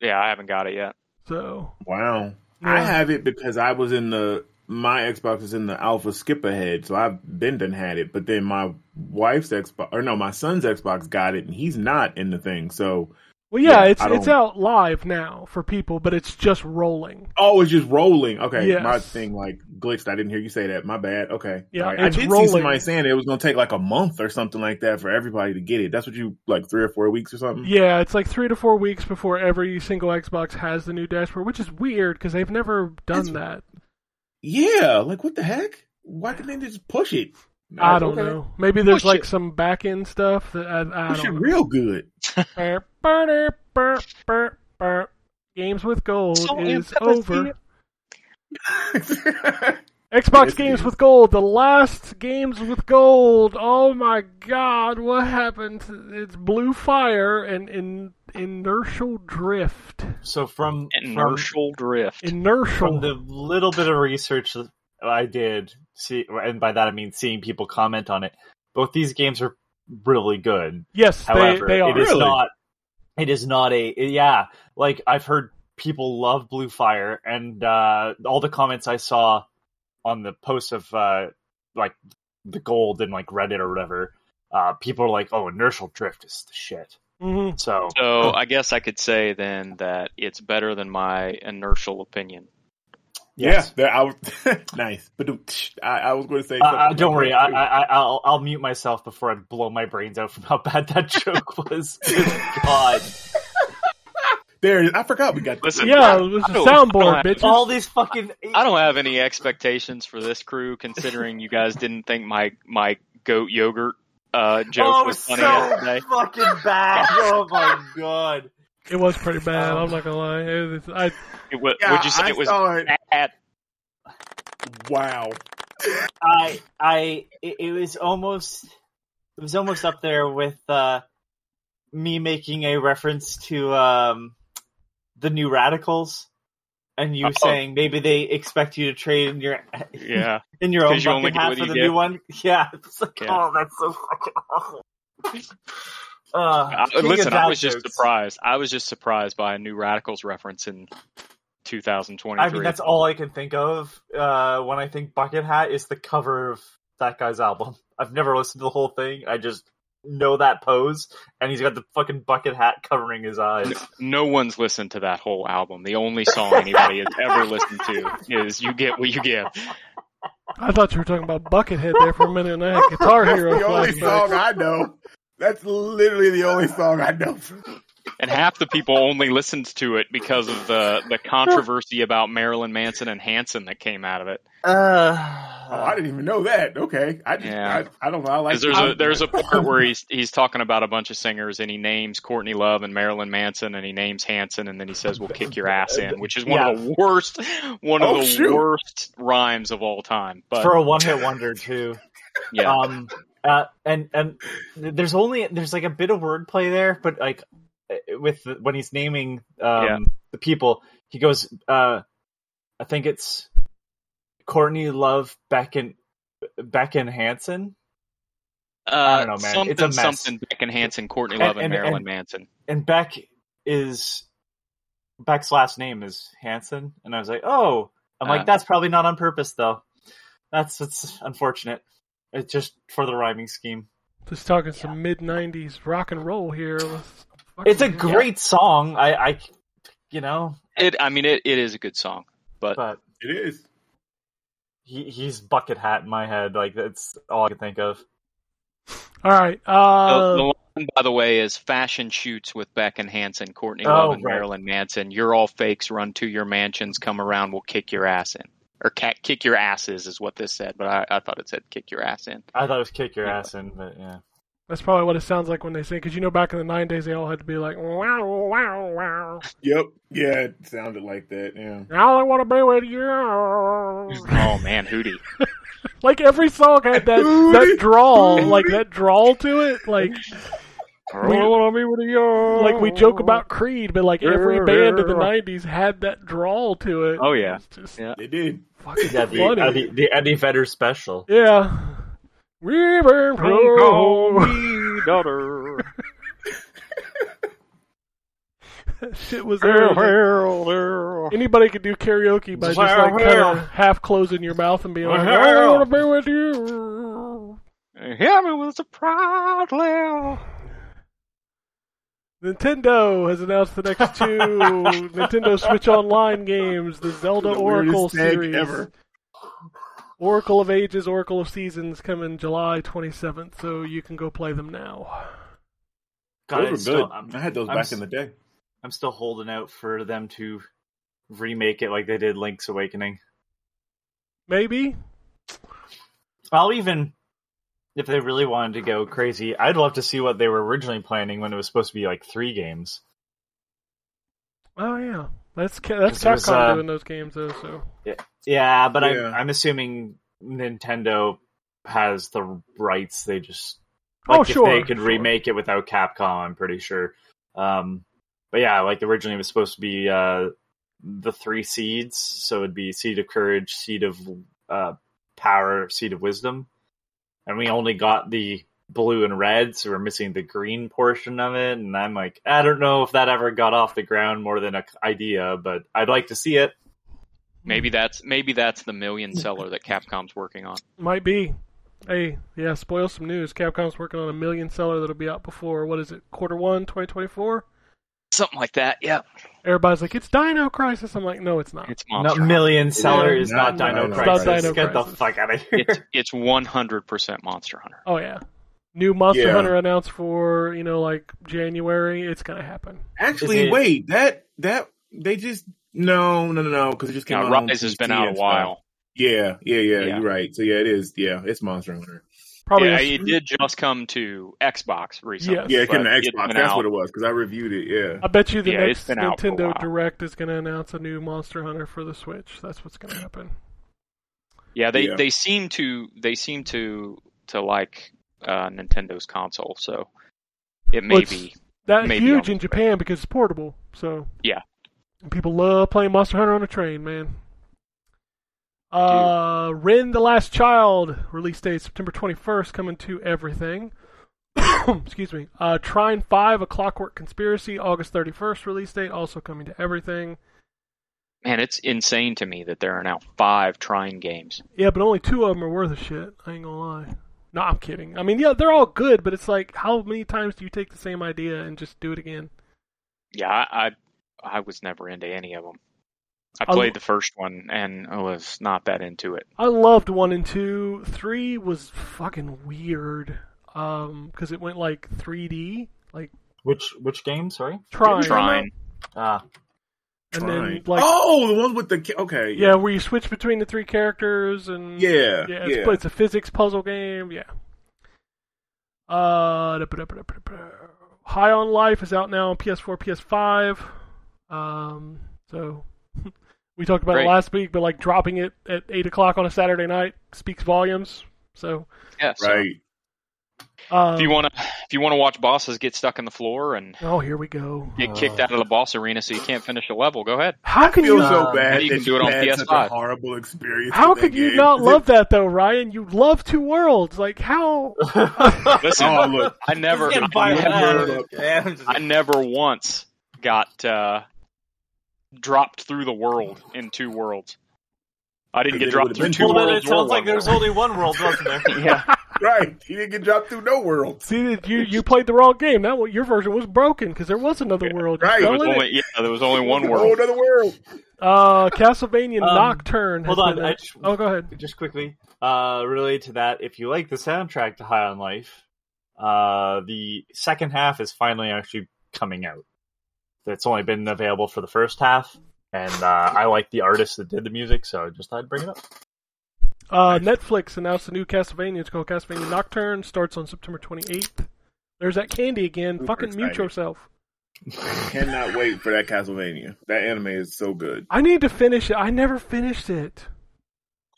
Yeah, I haven't got it yet. So wow. I have it because I was in the my Xbox is in the alpha skip ahead, so I've been done had it. But then my wife's Xbox, or no, my son's Xbox got it, and he's not in the thing. So well, yeah, Yeah, it's it's out live now for people, but it's just rolling. oh, it's just rolling. Okay, Yes. my thing like glitched. I didn't hear you say that. My bad. Okay, Yeah, right. I it's did rolling. see somebody saying it was going to take like a month or something like that for everybody to get it. That's what you like three or four weeks or something. Yeah, it's like three to four weeks before every single Xbox has the new dashboard, which is weird because they've never done That's- that. Yeah, like what the heck? Why couldn't they just push it? I don't Okay. know. Maybe there's Push like it. some back end stuff that I, I Push it don't know. real good. [LAUGHS] Burr, burr, burr, burr, burr. Games with Gold So is over. [LAUGHS] Xbox Yes, Games dude. with Gold, the last Games with Gold. Oh my God, what happened? It's Blue Fire and in, Inertial Drift. so from from, Inertial drift. Inertial. from the little bit of research that I did see, and by that I mean seeing people comment on it. Both these games are really good. yes, However, they, they are. it is Really? not. It is not a yeah. Like I've heard people love Blue Fire, and uh, all the comments I saw on the post of uh, like the gold and like Reddit or whatever, uh, people are like, "Oh, inertial drift is the shit." Mhm. So So I guess I could say then that it's better than my inertial opinion. yes. Yeah, there, I was [LAUGHS] nice, but I, I was going to say. Uh, uh, don't worry, I, too. I, I- I'll, I'll mute myself before I blow my brains out from how bad that [LAUGHS] joke was. [LAUGHS] God, There, it is. I forgot we got. Listen, Yeah, I- it was I a soundboard, bitch. All these fucking. I don't have any expectations for this crew, considering you guys didn't think my my goat yogurt uh, joke oh, was funny so yesterday. fucking bad. [LAUGHS] Oh my god. It was pretty bad. I'm not gonna lie. It was- I, It wa- Yeah, would you say I it was it. bad? Wow. I I it, it was almost it was almost up there with uh me making a reference to um the new radicals and you Oh. saying maybe they expect you to trade in your Yeah. [LAUGHS] in your own you only hat for the get. new one. [LAUGHS] Yeah, it's like Yeah. oh that's so fucking awful. [LAUGHS] Uh, I, listen, I was just surprised. I was just surprised by a new Radicals reference in 2023. I mean, that's all I can think of uh, when I think Bucket Hat is the cover of that guy's album. I've never listened to the whole thing. I just know that pose, and he's got the fucking bucket hat covering his eyes. no one's listened to that whole album. The only song anybody has ever listened to is "You Get What You Give." I thought you were talking about Buckethead there for a minute, and I had Guitar That's Hero the only flashback. song I know. That's literally the only song I know. And half the people only listened to it because of the the controversy about Marilyn Manson and Hanson that came out of it. Oh, I didn't even know that. Okay, I just, Yeah. I, I don't know. I like. Because there's a there's a part where he's he's talking about a bunch of singers and he names Courtney Love and Marilyn Manson and he names Hanson and then he says we'll kick your ass in, which is one of the worst one of Oh, the shoot. worst rhymes of all time. But for a one hit wonder too. yeah, Um, uh, and and there's only there's like a bit of wordplay there, but like with the, when he's naming um Yeah. the people, he goes, uh, I think it's Courtney Love, Beck and Beck and Hanson. uh, don't know, man. something It's a mess. something Beck and Hanson, Courtney Love and, and- Marilyn and- Manson. and Beck is Beck's last name is Hanson, and I was like, oh, I'm Uh. like, that's probably not on purpose though. That's it's unfortunate. It's just for the rhyming scheme. Just talking some mid '90s rock and roll here. Let's It's a fucking- great song. I, I, you know, It, I mean, it, it is a good song, but but It is. he, he's bucket hat in my head. Like that's all I can think of. All right. the, Uh, the line, by the way, is fashion shoots with Beck and Hanson, Courtney Oh, Love and right. Marilyn Manson. You're all fakes. Run to your mansions. Come around. We'll kick your ass in. Or cat, kick your asses is what this said, but I, I thought it said kick your ass in. I thought it was kick your Yeah. ass in, but yeah. That's probably what it sounds like when they sing. Because you know, back in the '90s, they all had to be like, "Wow, wow, wow." Yep. Yeah, it sounded like that. Yeah. I only want to be with you. [LAUGHS] Oh man, Hootie. [LAUGHS] like every song had that that drawl, like that drawl to it. Like we, don't want to be with you. like we joke about Creed, but like every band in the '90s had that drawl to it. Oh, yeah. It's just Yeah. They did. fucking Yeah, the funny. Eddie, the Eddie Vedder special. Yeah. We burn pro. daughter. That shit was there. Anybody could do karaoke by just like kind of half closing your mouth and being like, "I want to be with you." Hear me with a proudly. Nintendo has announced the next two [LAUGHS] Nintendo Switch Online games: the Zelda The Oracle series. ever. Oracle of Ages, Oracle of Seasons come in July 27th, so you can go play them now. God, those were still- good. I'm, I had those I'm back s- in the day. I'm still holding out for them to remake it like they did Link's Awakening. Maybe. I'll even if they really wanted to go crazy, I'd love to see what they were originally planning when it was supposed to be like three games. Oh yeah, that's Ca- that's 'Cause it was, Capcom uh, doing those games though. So Yeah, but Yeah. I'm I'm assuming Nintendo has the rights. They just Oh, if sure, they could sure. remake it without Capcom, I'm pretty sure. Um, but yeah, like originally it was supposed to be uh, the three seeds, so it'd be seed of courage, seed of uh, power, seed of wisdom, and we only got the blue and red, so we're missing the green portion of it. And I'm like, I don't know if that ever got off the ground more than an idea, but I'd like to see it. Maybe that's maybe that's the million seller that Capcom's working on. might be. Hey, yeah, spoil some news. Capcom's working on a million seller that'll be out before what is it? Quarter one, 2024. Something like that. Yeah, Everybody's like, it's Dino Crisis. I'm like, no, it's not. it's No, monster. million seller is is not not Dino Dino Crisis. Crisis. It's not Dino Get the Crisis. fuck out of here. it's it's one hundred percent Monster Hunter. Oh yeah, New Monster Yeah. Hunter announced for you know like January. It's gonna happen. Actually, it- wait, that that they just no no no no because it just came Now, out. on Rise has been out a and stuff. while. Yeah, yeah, yeah, Yeah. You're right. So yeah, it is. Yeah, it's Monster Hunter. Probably. yeah, a- it did just come to Xbox recently. Yes. Yeah, it came to Xbox. That's out. what it was because I reviewed it. Yeah. I bet you the Yeah, it's next been out for a Nintendo. Direct is going to announce a new Monster Hunter for the Switch. That's what's going to happen. Yeah, they Yeah. they seem to they seem to to like uh, Nintendo's console, so it may Well, be. That's Maybe huge on in. Japan because it's portable. So Yeah. And people love playing Monster Hunter on a train, man. Uh, Ren the Last Child release date September 21st, coming to everything. [COUGHS] Excuse me. Uh, Trine 5, A Clockwork Conspiracy, August 31st release date, also coming to everything. Man, it's insane to me that there are now five Trine games. Yeah, but only two of them are worth a shit. I ain't gonna lie. No, I'm kidding. I mean, yeah, they're all good, but it's like, how many times do you take the same idea and just do it again? Yeah, I I, I was never into any of them. I I played lo- the first one and I was not that into it. I loved one and two. Three was fucking weird. Um, because it went like 3D, like Which which game? Sorry. Trine. Trine. Ah, And then like oh, the one with the okay. yeah, where you switch between the three characters and Yeah. yeah, Yeah. it's, it's a physics puzzle game. Yeah. Uh, da- da- da- High on Life is out now on PS4, PS5. Um, so [LAUGHS] we talked about Great. it last week, but like dropping it at eight o'clock on a Saturday night speaks volumes. So, Yeah, so Right. Um, if you want to if you want to watch bosses get stuck in the floor and oh, here we go. get kicked out of the boss arena so you can't finish a level, go ahead. How can I feel you? so Um, bad you can do it on had such a PS5. horrible experience. How with could you game. not [LAUGHS] love that though, Ryan? You love Two Worlds. Like how? [LAUGHS] [LAUGHS] Listen, Oh look, I never, I never, I'm just- I never once got uh, dropped through the world in two worlds. I didn't get dropped through been two well, then worlds. it sounds one like there's only one world, wasn't there? yeah. [LAUGHS] right. He didn't get dropped through no world. See, that you you played the wrong game. Now your version was broken because there was another world. Right. There was only, yeah, there was only one A whole world. other world. Uh, Castlevania Um, Nocturne. Hold on, been just- Oh, go ahead. just quickly, uh, related to that, if you like the soundtrack to High on Life, uh, the second half is finally actually coming out. It's only been available for the first half, and uh, I like the artist that did the music, so I just thought I'd bring it up. Uh, Netflix announced a new Castlevania. It's called Castlevania Nocturne. Starts on September 28th. There's that candy again. Super Fucking mute yourself. [LAUGHS] Cannot wait for that Castlevania. That anime is so good. I need to finish it. I never finished it.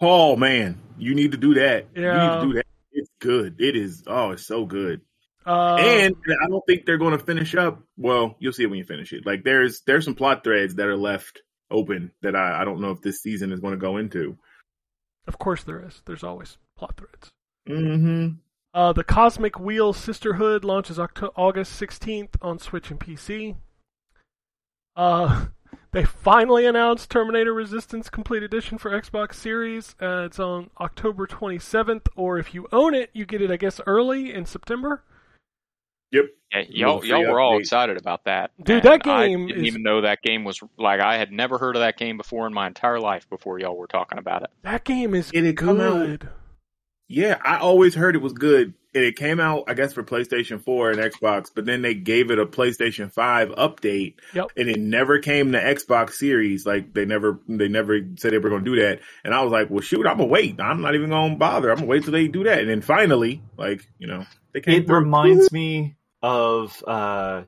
Oh man, you need to do that. Yeah. You need to do that. It's good. It is. Oh, it's so good. Uh, and I don't think they're going to finish up. Well, you'll see it when you finish it. Like there's there's some plot threads that are left open that I I don't know if this season is going to go into. Of course there is. There's always plot threads. Mm-hmm. Uh, the Cosmic Wheel Sisterhood launches Octo- August 16th on Switch and PC. Uh, [LAUGHS] they finally announced Terminator Resistance Complete Edition for Xbox Series. Uh, it's on October 27th, or if you own it, you get it, I guess, early in September. Yep. Yeah, y'all, y'all were all excited about that. Dude, And that game I didn't is- even know that game was like I had never heard of that game before in my entire life before y'all were talking about it. That game is It had come out- good. Yeah, I always heard it was good. And it came out, I guess, for PlayStation 4 and Xbox, but then they gave it a PlayStation 5 update, Yep. and it never came to Xbox Series. Like they never, they never said they were going to do that. And I was like, well, shoot, I'm gonna wait. I'm not even gonna bother. I'm gonna wait till they do that. And then finally, like you know, they came. It through. reminds me of uh,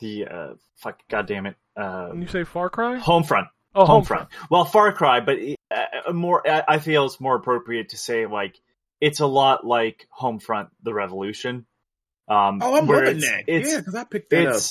the uh, fuck, goddamn it, uh, When you say Far Cry? Homefront. Oh, Homefront. Well, Far Cry, but uh, more. I I feel it's more appropriate to say like it's a lot like Homefront: The Revolution. Um, Oh, I'm where loving it's- that. It's, yeah, because I picked that up.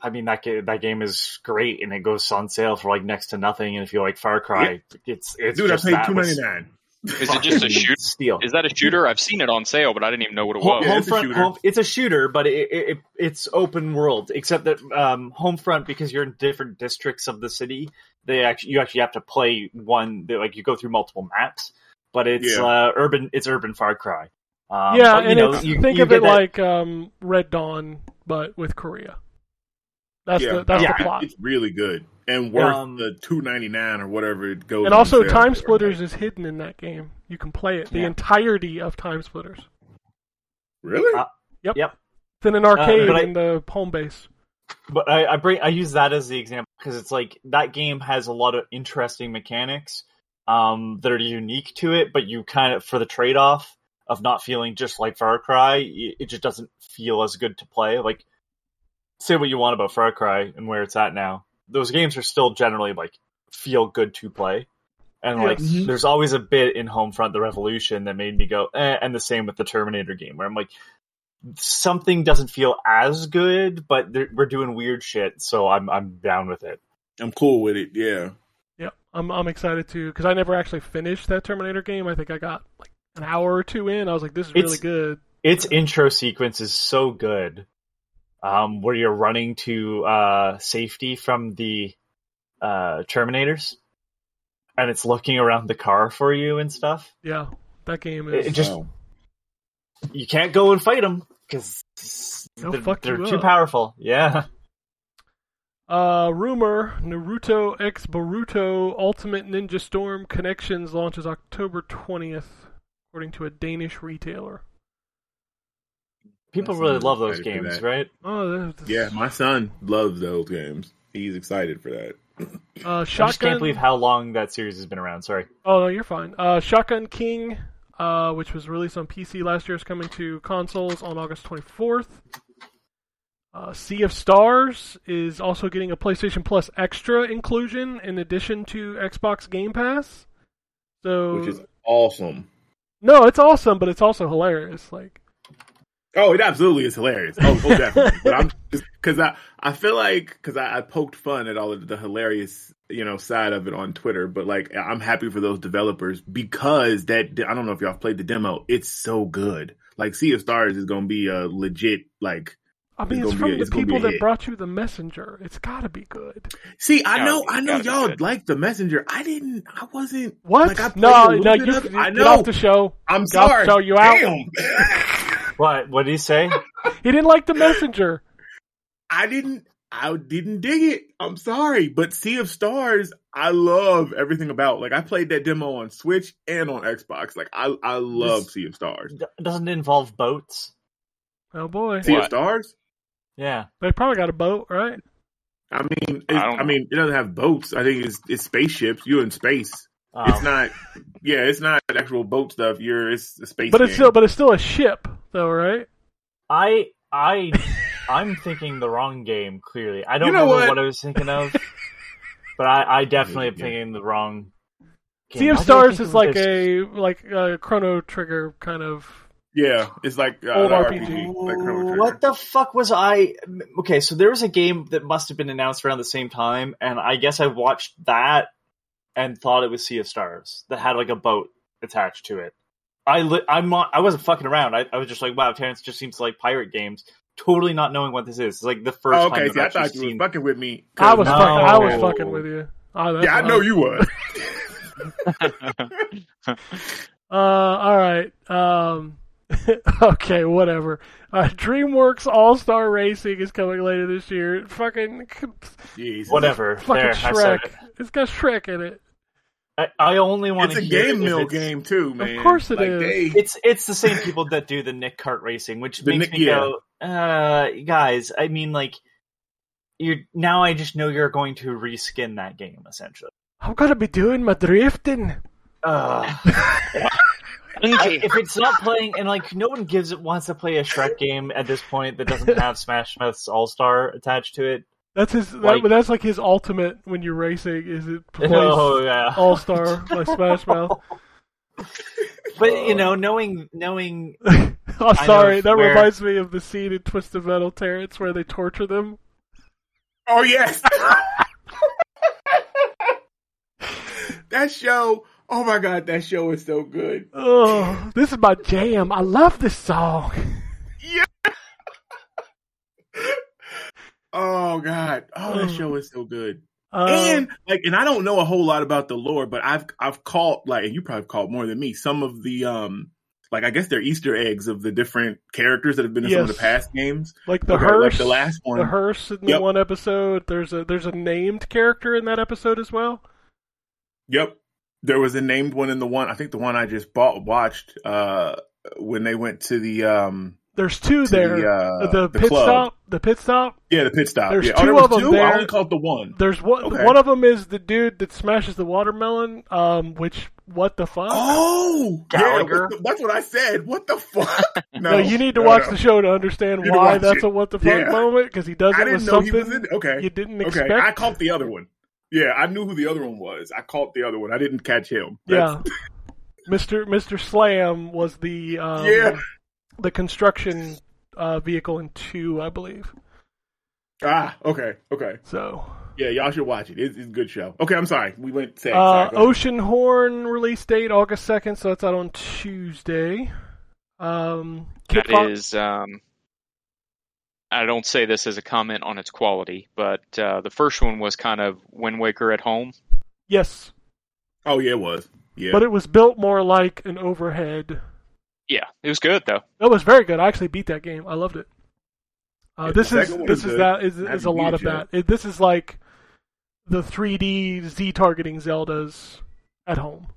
I mean that ga- that game is great, and it goes on sale for like next to nothing. And if you like Far Cry, it's it's Dude, I just paid that two was ninety nine. Is it just a fucking shoot? Steal. Is that a shooter? I've seen it on sale, but I didn't even know what it Home, was. Yeah, it's a Homefront, shooter. home, it's a shooter, but it, it, it it's open world. Except that um, Homefront, because you're in different districts of the city, they actually you actually have to play one. they- Like you go through multiple maps, but it's Yeah. uh, urban. It's urban Far Cry. Um, yeah, but, you and know, it's, you, think you of it that- like um, Red Dawn, but with Korea. That's yeah, the that's Yeah. the plot. It's really good and worth Um, the two ninety nine or whatever it goes. And also, Time for. Splitters is hidden in that game. You can play it the Yeah. entirety of Time Splitters. Really? Uh, Yep. Yep. It's in an arcade but I- in the home base. But I, I bring I use that as the example because it's like that game has a lot of interesting mechanics um, that are unique to it, but you kind of for the trade off of not feeling just like Far Cry, it it just doesn't feel as good to play. Like, say what you want about Far Cry and where it's at now, those games are still generally like feel good to play. And like, Yes. there's always a bit in Homefront: The Revolution that made me go, eh, and the same with the Terminator game, where I'm like, something doesn't feel as good, but we're doing weird shit, so I'm I'm down with it. I'm cool with it. Yeah. Yeah, I'm I'm excited to because I never actually finished that Terminator game. I think I got like an hour or two in. I was like, this is really It's- good. Its intro sequence is so good, um, where you're running to uh, safety from the uh, Terminators, and it's looking around the car for you and stuff. Yeah, that game It- is. it just Wow. you can't go and fight them because They'll they're, fuck they're too up. powerful. Yeah. Uh, rumor: Naruto X Boruto Ultimate Ninja Storm Connections launches October 20th, according to a Danish retailer. People That's really love those games, right? Oh, that's, Yeah, my son loves those games. He's excited for that. uh, I just can't believe how long that series has been around. Sorry. Oh no, you're fine. Uh, Shotgun King, uh, which was released on PC last year, is coming to consoles on August 24th. Uh, sea of Stars is also getting a PlayStation Plus Extra inclusion in addition to Xbox Game Pass. So Which is awesome. no, it's awesome, but it's also hilarious. Like, Oh, it absolutely is hilarious. Oh, oh definitely. but I'm [LAUGHS] just because I I feel like because I, I poked fun at all of the hilarious you know side of it on Twitter, but like I'm happy for those developers because that I don't know if y'all played the demo. It's so good. Like Sea of Stars is going to be a legit like. I mean, It's it's, from a- it's the gonna people that hit. brought you the Messenger. It's got to be good. See, I Yeah, know, I know y'all like the messenger. I didn't. I wasn't. What? Like, I no, no, you you- I get know. off the show. I'm Get off the sorry. show, you out. [LAUGHS] Damn. What? What did he say? [LAUGHS] He didn't like the Messenger. I didn't. I didn't dig it. I'm sorry, but Sea of Stars, I love everything about. Like I played that demo on Switch and on Xbox. Like I, I love This- Sea of Stars. D- Doesn't it involve boats? Oh boy, Sea of Stars. Yeah. they probably got a boat, right? I mean, I don't I, mean, it doesn't have boats. I think it's it's spaceships. You're in space. It's Um, not. Yeah, it's not actual boat stuff. You're it's a space. But it's game. still, but it's still a ship, though, right? I I [LAUGHS] I'm thinking the wrong game. Clearly, I don't You know what? what? I was thinking of, [LAUGHS] but I, I definitely am thinking the wrong. Game. Sea of Why did I Stars is like this? a like a Chrono Trigger kind of. Yeah, it's like uh, Old the RPG. like What the fuck was I? Okay, so there was a game that must have been announced around the same time, and I guess I watched that and thought it was Sea of Stars that had like a boat attached to it. I li- I'm not, I wasn't fucking around. I, I was just like, wow, Terrence just seems to like pirate games. Totally not knowing what this is. It's like the first Oh, time okay, I've I thought you seen. were fucking with me. I was No. fucking. I was fucking with you. Oh, Yeah, I fine. know you was. [LAUGHS] [LAUGHS] Uh, all right. Um, [LAUGHS] okay, whatever. Uh, DreamWorks All Star Racing is coming later this year. Fucking, Jesus. Whatever. fucking there, I Shrek. it. It's got Shrek in it. I, I only want It's to It's a hear game if mill game too, man. Of course it like, is. They, It's it's the same people that do the Nick Kart racing, which The makes Nick- me yeah. go, uh, guys. I mean, like, you're now. I just know you're going to reskin that game essentially. I'm gonna be doing my drifting. Uh, [LAUGHS] I, if it's not playing, and like no one gives it wants to play a Shrek game at this point that doesn't have Smash Mouth's All Star attached to it. That's his. Like- that, that's like his ultimate when you're racing. Is it [LAUGHS] plays Oh yeah, All Star by [LAUGHS] Smash Mouth? but you uh, know, knowing knowing [LAUGHS] oh, sorry. know That where- reminds me of the scene in Twisted Metal Terrence where they torture them. oh yes. that show. Oh my god, that show is so good. Oh, this is my jam. I love this song. Oh god. Oh, that show is so good. Uh, and like, and I don't know a whole lot about the lore, but I've I've caught like, and you probably caught more than me. Some of the um, like I guess they're Easter eggs of the different characters that have been in some of the past games. like the Okay, hearse, like the last one. the hearse in the Yep. one episode. There's a there's a named character in that episode as well. Yep. There was a named one in the one. I think the one I just bought watched uh when they went to the um There's two to there. the, uh, the, the pit club. stop. The pit stop. Yeah, the pit stop. There's yeah. oh, two there of them two? there. I only called the one. There's one. Okay. One of them is the dude that smashes the watermelon. Um, which what the fuck? Oh, Gallagher? Yeah, what that's what I said. What the fuck? No, [LAUGHS] no, you need to no, watch no. the show to understand You need to why that's it. a what the fuck Yeah. moment because he does I it didn't with know something he was in. Okay, you didn't okay. expect. I caught the other one. Yeah, I knew who the other one was. I caught the other one. I didn't catch him. yeah, Mister Mister Slam was the um, Yeah. The construction uh, vehicle in two, I believe. Ah, okay, okay. So Yeah, y'all should watch it. It's, it's a good show. Okay, I'm sorry. We went. Say, Uh, sorry, go ahead. Oceanhorn release date August second, so that's out on Tuesday. Um, Kid That Fox- is, um, I don't say this as a comment on its quality, but uh, the first one was kind of Wind Waker at home. yes, Oh yeah, it was. Yeah, but it was built more like an overhead. Yeah, it was good though. That was very good. I actually beat that game. I loved it. Uh, Yeah, this is this is is that is, is a lot of that. It, this is like the 3D Z targeting Zeldas at home.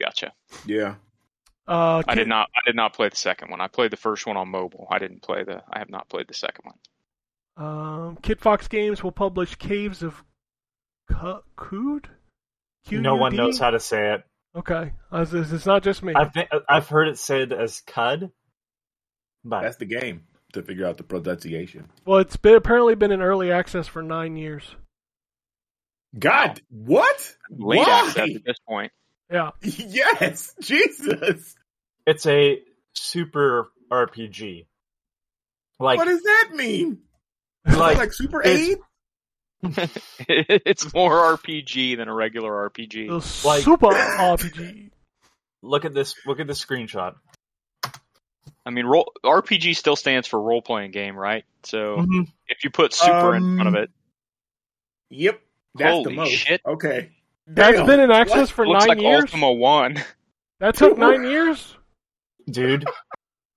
Gotcha. yeah. Uh, I did not. I did not play the second one. I played the first one on mobile. I didn't play the. I have not played the second one. Um, Kitfox Games will publish Caves of Cu- Cood. No one knows how to say it. Okay, uh, it's, it's not just me. I've been, I've heard it said as cud, but That's the game to figure out the pronunciation. Well, it's been apparently been in early access for nine years. God, what? Late Why? access at this point. Yeah, [LAUGHS] Yes, Jesus. it's a super RPG. Like what does that mean? like, Like, Super it's- Eight? [LAUGHS] it's more RPG than a regular RPG. the Like- super [LAUGHS] RPG. look at this look at this screenshot. I mean, role, RPG still stands for role playing game, right? So Mm-hmm. if you put super in front of Um, it, Yep. That's Holy the most. shit. Okay. That's Damn. been in access What? for looks nine like years. Ultima One. [LAUGHS] That took nine years. Dude,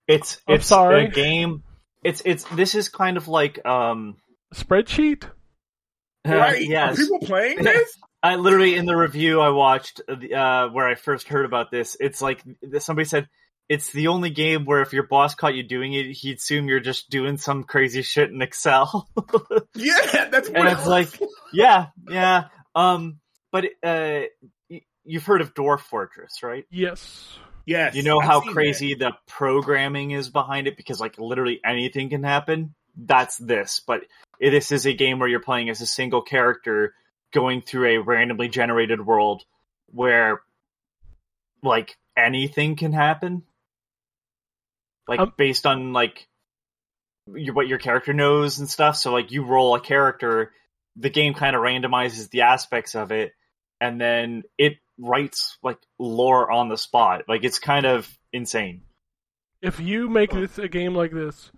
it's I'm it's sorry. a game. It's it's this is kind of like um Spreadsheet. Right. [LAUGHS] yes. Are people playing [LAUGHS] this? I literally in the review I watched uh, where I first heard about this. It's like somebody said it's the only game where if your boss caught you doing it, he'd assume you're just doing some crazy shit in Excel. [LAUGHS] Yeah, that's and it's like, yeah, yeah. Um, but uh, y- you've heard of Dwarf Fortress, right? Yes. yes. You know I've how seen crazy the programming is behind it because like literally anything can happen. That's this, but it- this is a game where you're playing as a single character going through a randomly generated world where like anything can happen. Like Um, based on like your, what your character knows and stuff. So like you roll a character, the game kind of randomizes the aspects of it, and then it writes like lore on the spot. Like it's kind of insane. If you make this a game like this,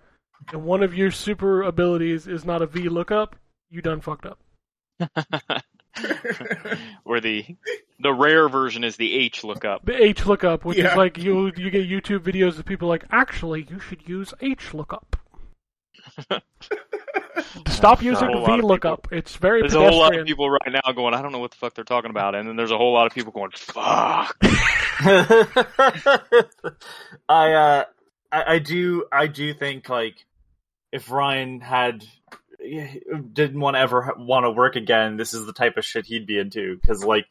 and one of your super abilities is not a V lookup, you done fucked up. [LAUGHS] Where the the rare version is the H lookup. The H lookup, which Yeah. is like you you get YouTube videos of people like, actually, you should use H lookup. [LAUGHS] Stop using V lookup. It's very There's a pedestrian. whole lot of people right now going, I don't know what the fuck they're talking about, and then there's a whole lot of people going, fuck. [LAUGHS] I uh I, I do I do think like if Ryan had didn't want to ever want to work again, this is the type of shit he'd be into because like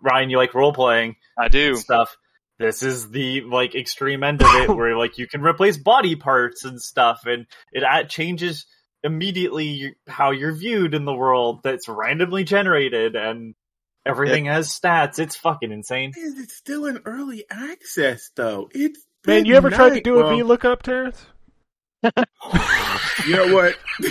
Ryan, you like role playing I do. stuff. This is the like extreme end of it [COUGHS] where like you can replace body parts and stuff, and it changes immediately you- how you're viewed in the world. That's randomly generated and everything has stats. It's fucking insane. Is it still in early access though? It's Man, been you ever tried to do a well, V lookup, Terrence? You know what? [LAUGHS]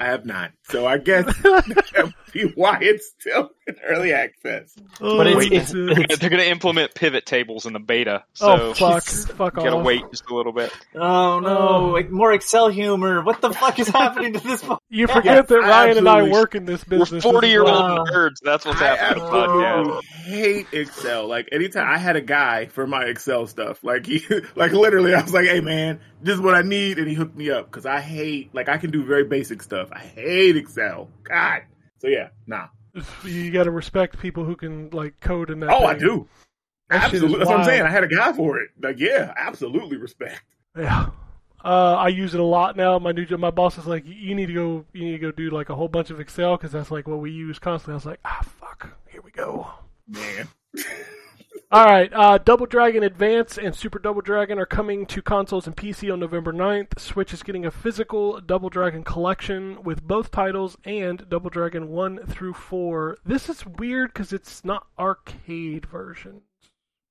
I have not. So I guess [LAUGHS] be why it's still in early access. Oh, but it's, Oh, it's, it's They're going to implement pivot tables in the beta, oh, so oh fuck, fuck you got to off. wait just a little bit. Oh no, Oh. like, more Excel humor. What the fuck is [LAUGHS] happening to this? po- You forget that Ryan and I work in this We're business. 40 year old Wow. nerds. That's what's happening. I the podcast. hate Excel. Like anytime I had a guy for my Excel stuff, like he, [LAUGHS] like literally, I was like, "Hey man, this is what I need," and he hooked me up because I hate, like, I can do very basic stuff. I hate Excel. God. So yeah, nah. [LAUGHS] You got to respect people who can like code in that. Oh, I do. That Absolutely. That's what I'm saying. I had a guy for it. Like, yeah, absolutely respect. Yeah. Uh, I use it a lot now. My new job, my boss is like, you need to go, you need to go do like a whole bunch of Excel because that's like what we use constantly. I was like, ah, fuck, here we go. Man. All right, uh, Double Dragon Advance and Super Double Dragon are coming to consoles and PC on November 9th. Switch is getting a physical Double Dragon collection with both titles and Double Dragon 1 through 4. This is weird because it's not arcade version.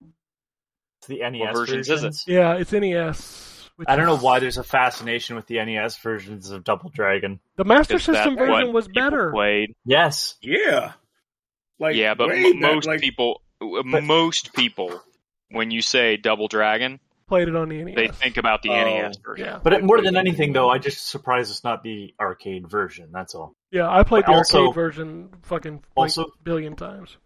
It's the NES What versions is it? Yeah, it's NES. which I don't know why there's a fascination with the NES versions of Double Dragon. The Master Is System version was better. Played. Yes, Yeah. Like yeah, but m- back, most like, people, Uh, but- most people, when you say Double Dragon, Played it on the NES. they think about the Oh, NES version. yeah, but it, more than anything, though, I just surprised it's not the arcade version. That's all. yeah. I played the Also- arcade version fucking like Also- billion times.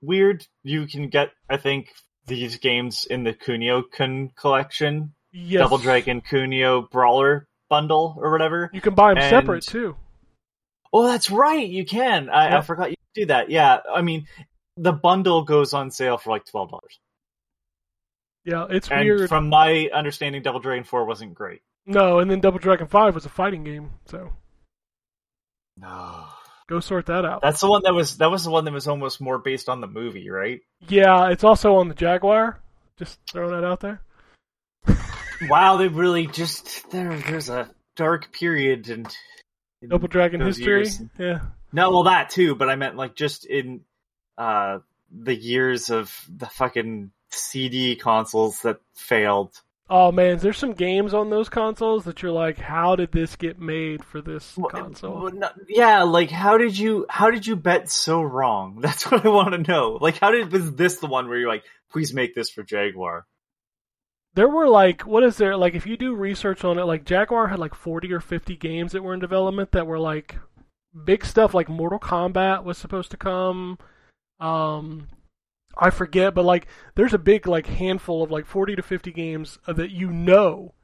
Weird. You can get, I think, these games in the Kunio Kun collection, Yes. Double Dragon Kunio Brawler bundle or whatever. You can buy them And- separate too. Oh, that's right. You can. I, I forgot you could do that. Yeah. I mean, the bundle goes on sale for like twelve dollars. Yeah, it's And weird. from my understanding, Double Dragon Four wasn't great. No, and then Double Dragon Five was a fighting game, so No. go sort that out. That's the one that was that was the one that was almost more based on the movie, right? Yeah, it's also on the Jaguar. Just throwing that out there. [LAUGHS] [LAUGHS] wow, they really just there. There's a dark period and in Double Dragon history. years. Yeah. No, well that too, but I meant like just in uh the years of the fucking CD consoles that failed. Oh man, there's some games on those consoles that you're like, how did this get made for this Well, console? well, no- yeah, like how did you how did you bet so wrong? [LAUGHS] That's what I want to know. Like how did was this the one where you're like, please make this for Jaguar? There were like, what is there? Like, if you do research on it, like Jaguar had like 40 or 50 games that were in development that were like big stuff. Like Mortal Kombat was supposed to come. Um, I forget, but like, there's a big like handful of like 40 to 50 games uh, that you know,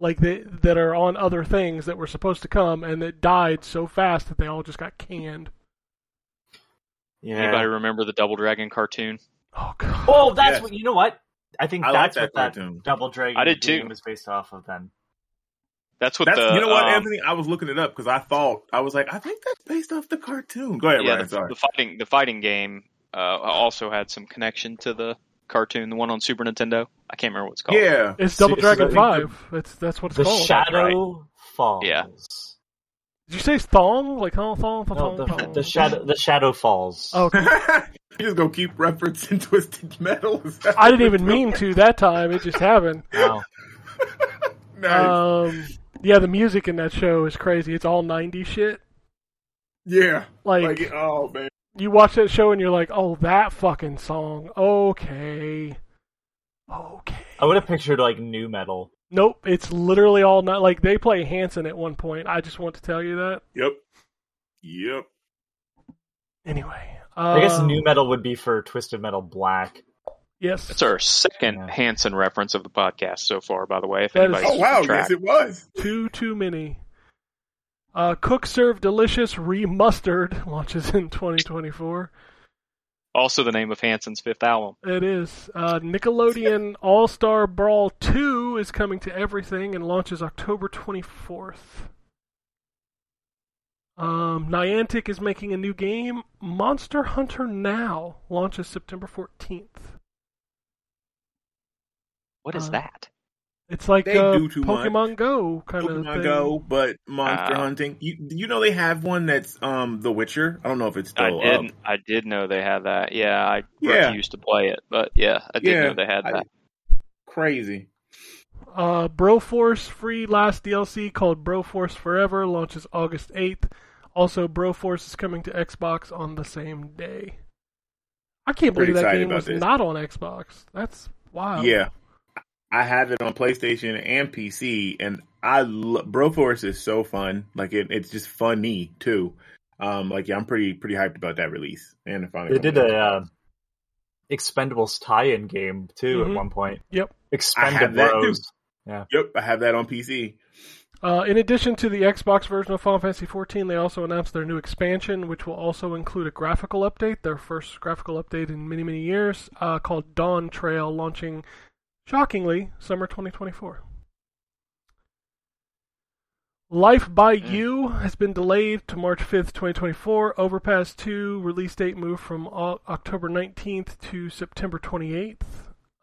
like that that are on other things that were supposed to come and that died so fast that they all just got canned. Yeah. Anybody remember the Double Dragon cartoon? Oh god. Oh, that's Yes. what you know. What I think I like that's that what that cartoon. Double Dragon I did too. game is based off of. Then That's what That's, the you know what, um, Anthony? I was looking it up because I thought I was like, I think that's based off the cartoon. Go ahead, yeah, Ryan. the, Sorry. the fighting the fighting game uh, also had some connection to the cartoon, the one on Super Nintendo. I can't remember what it's called. yeah, It's Double Dragon so- Five. That's that's what it's the called. Shadow Falls. Yeah. Did you say thong? Like thong, thong, thong, No, thong, the, thong? the shadow the Shadow Falls. Oh, okay. [LAUGHS] you just gonna keep referencing [LAUGHS] Twisted Metal. I didn't even mean to that time. It just happened. Wow. [LAUGHS] doing? Nice. Um, yeah, the music in that show is crazy. It's all '90s shit. yeah, Like, like oh man, you watch that show and you're like, "Oh, that fucking song." Okay, okay. I would have pictured like new metal. Nope, it's literally all not like they play Hanson at one point. I just want to tell you that. yep, yep. Anyway, I guess um, new metal would be for Twisted Metal Black. Yes, It's our second Yeah. Hanson reference of the podcast so far, by the way. If That is- anybody's Oh wow, track. yes it was. too too many. Uh, Cook Serve Delicious Remustard [LAUGHS] launches in 2024. Also, the name of Hanson's fifth album. It is. Uh, Nickelodeon All Star Brawl 2 is coming to everything and launches October 24th. Um, Niantic is making a new game. Monster Hunter Now launches September 14th. What is Uh, that? It's like They uh, do too much. Pokemon Go kind of Pokemon thing. Go, but Monster Ah. Hunting. You you know they have one that's um The Witcher. I don't know if it's I did. up. I did know they had that. Yeah, I Yeah. refused to play it, but yeah, I did Yeah, know they had I- that. Crazy. Uh, Broforce free last DLC called Broforce Forever launches August 8th. Also, Broforce is coming to Xbox on the same day. I can't Pretty believe that game was this. not on Xbox. That's wild. Yeah, I have it on PlayStation and PC, and I lo- Broforce is so fun. Like it, it's just funny too. Um, like yeah, I'm pretty pretty hyped about that release. And it finally They did coming a uh, Expendables tie-in game too Mhm. at one point. Yep. I have that. Expendables. Yep, I have that on PC. Uh, in addition to the Xbox version of Final Fantasy XIV, they also announced their new expansion, which will also include a graphical update, their first graphical update in many, many years, uh, called Dawntrail, launching, shockingly, summer 2024. Life by Mm. You has been delayed to March 5th, 2024. Overpass 2 release date moved from October 19th to September 28th.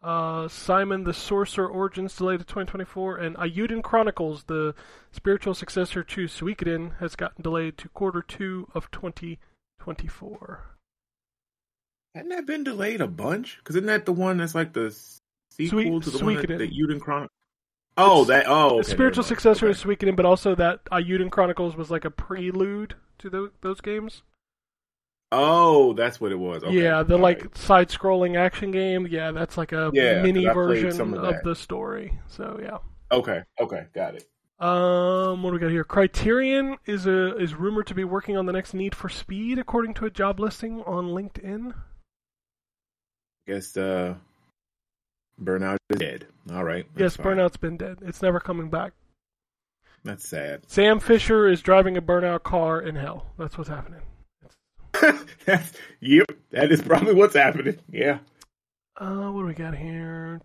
Uh, Simon the Sorcerer Origins delayed to 2024. And Eiyuden Chronicles, the spiritual successor to Suikoden, has gotten delayed to quarter 2 of 2024. Hadn't that been delayed a bunch? Because isn't that the one that's like the sequel Sweet- to the one that, Suikoden. Yuden Chron? Oh, that oh, okay, spiritual successor Okay. is Suikoden, but also that Eiyuden Chronicles was like a prelude to tho- those games. Oh, that's what it was. Okay. yeah, the all like right. side-scrolling action game. Yeah, that's like a Yeah, mini version of, of the story. So yeah. Okay, okay, got it. Um, what do we got here? Criterion is a is rumored to be working on the next Need for Speed, according to a job listing on LinkedIn. I Guess uh, Burnout is dead. All right. yes, fine. Burnout's been dead. It's never coming back. That's sad. Sam Fisher is driving a burnout car in hell. That's what's happening. [LAUGHS] that's, yep, that is probably what's happening. Yeah. Uh, what do we got here?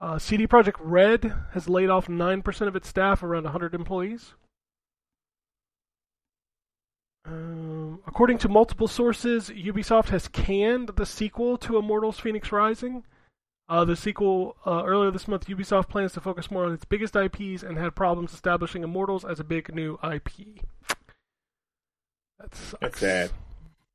Uh, CD Projekt Red has laid off 9% of its staff, around 100 employees. Um, according to multiple sources, Ubisoft has canned the sequel to Immortals Phoenix Rising. Uh, the sequel, uh, earlier this month, Ubisoft plans to focus more on its biggest IPs and had problems establishing Immortals as a big new IP. That sucks. That's sad.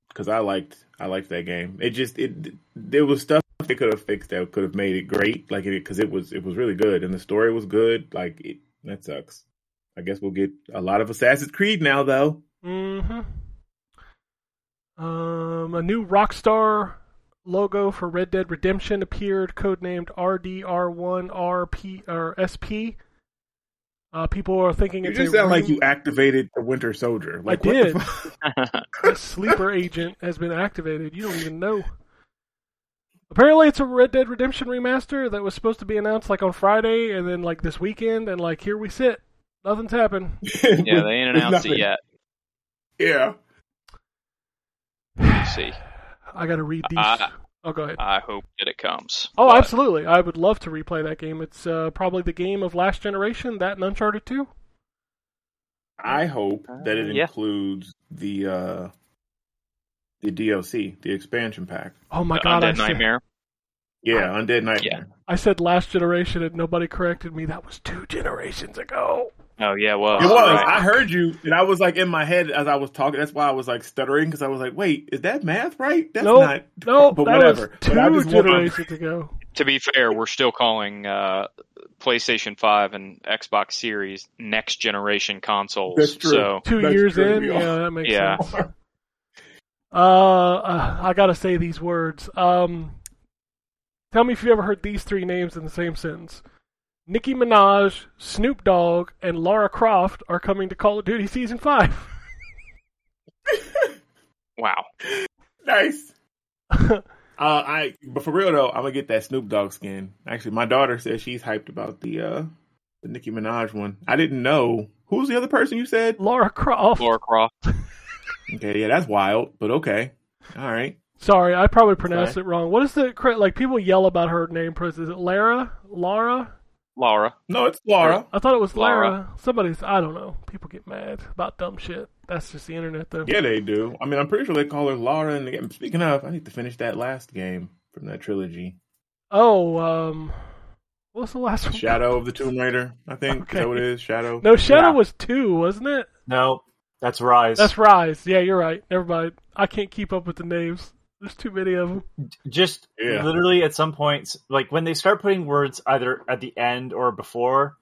Because I liked I liked that game. It just it there was stuff they could have fixed that could have made it great. Like it because it was it was really good and the story was good. Like it, that sucks. I guess we'll get a lot of Assassin's Creed now though. Mm-hmm. Um, a new Rockstar logo for Red Dead Redemption appeared, codenamed RDR1RP or SP. Uh, people are thinking You it's just a sound like you activated the Winter Soldier. Like I what the did. [LAUGHS] fuck? a sleeper agent has been activated. You don't even know. Apparently, it's a Red Dead Redemption remaster that was supposed to be announced like on Friday, and then like this weekend, and like here we sit. Nothing's happened. [LAUGHS] Yeah, they ain't announced it yet. Yeah. We'll see. I got to read these. Uh, oh, go ahead. I hope that it comes. Oh, But absolutely. I would love to replay that game. It's uh, probably the game of last generation, that and Uncharted 2. I hope that it yeah. includes the uh the DLC, the expansion pack. Oh my the god, I Undead said, Nightmare. Yeah, Undead Nightmare. I said last generation and nobody corrected me. That was two generations ago. Oh yeah, well, It was. right. I heard you, and I was like in my head as I was talking. That's why I was like stuttering because I was like, "Wait, is that math right? That's Nope. not." No, but whatever. was two But I just want- generations ago. To be fair, we're still calling uh, PlayStation Five and Xbox Series next generation consoles. That's true. So Two That's years true, in, yeah, that makes Yeah. sense. Uh, uh, I gotta say these words. Um, tell me if you ever heard these three names in the same sentence. Nicki Minaj, Snoop Dogg, and Lara Croft are coming to Call of Duty Season 5. [LAUGHS] wow. nice. [LAUGHS] Uh, I but for real though, I'm gonna get that Snoop Dogg skin. Actually, my daughter says she's hyped about the uh the Nicki Minaj one. I didn't know who's the other person you said. Lara Croft. Laura Croft. [LAUGHS] Okay, yeah, that's wild, but okay, all right. Sorry, I probably pronounced Fine. it wrong. What is the? Like people yell about her name. Is it Lara? Lara? Laura. No, it's Laura. I thought it was Lara. Lara. Somebody's. I don't know. People get mad about dumb shit. That's just the internet, though. Yeah, they do. I mean, I'm pretty sure they call her Laura. And they, speaking of, I need to finish that last game from that trilogy, Oh, um, what's the last one? Shadow of the Tomb Raider. I think is that what it is. Shadow. No, Shadow Yeah. was two, wasn't it? No, that's Rise. That's Rise. Yeah, you're right. Never mind. I can't keep up with the names. There's too many of them. just Yeah. literally at some points, like when they start putting words either at the end or before,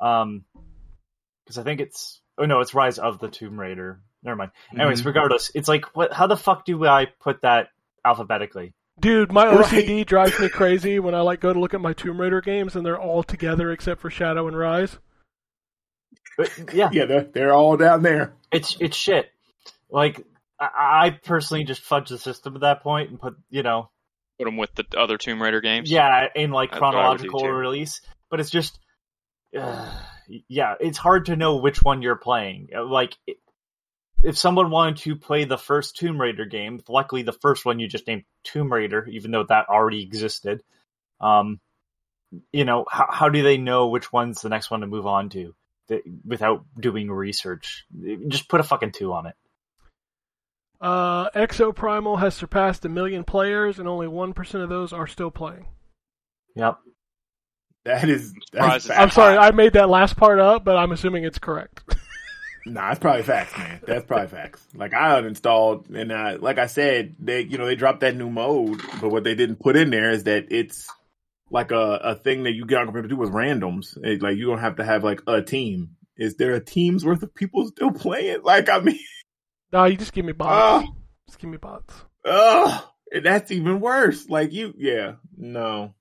um, because I think it's oh no, it's Rise of the Tomb Raider. Never mind. Anyways, Mhm. regardless, it's like what? How the fuck do I put that alphabetically? Dude, my Right. OCD drives me [LAUGHS] crazy when I like go to look at my Tomb Raider games and they're all together except for Shadow and Rise. But, yeah, Yeah, they're, they're all down there. it's it's shit. Like I, I personally just fudge the system at that point and put you know Put them with the other Tomb Raider games. yeah in like That's chronological release, but it's just uh, yeah, it's hard to know which one you're playing. Like if someone wanted to play the first Tomb Raider game, luckily the first one you just named Tomb Raider, even though that already existed. Um, you know how how do they know which one's the next one to move on to? th- without doing research. Just put a fucking two on it. Uh, Exoprimal has surpassed a million players, and only one percent of those are still playing. Yep. That is. That's I'm sorry, I made that last part up, but I'm assuming it's correct. [LAUGHS] Nah, it's probably facts, man. That's probably facts. Like I uninstalled, and uh, like I said, they you know they dropped that new mode, but what they didn't put in there is that it's like a, a thing that you get on computer to do with randoms. It, like you don't have to have like a team. Is there a team's worth of people still playing? Like I mean, no, you just give me bots. oh, Just give me bots. oh, that's even worse. Like you, yeah, no.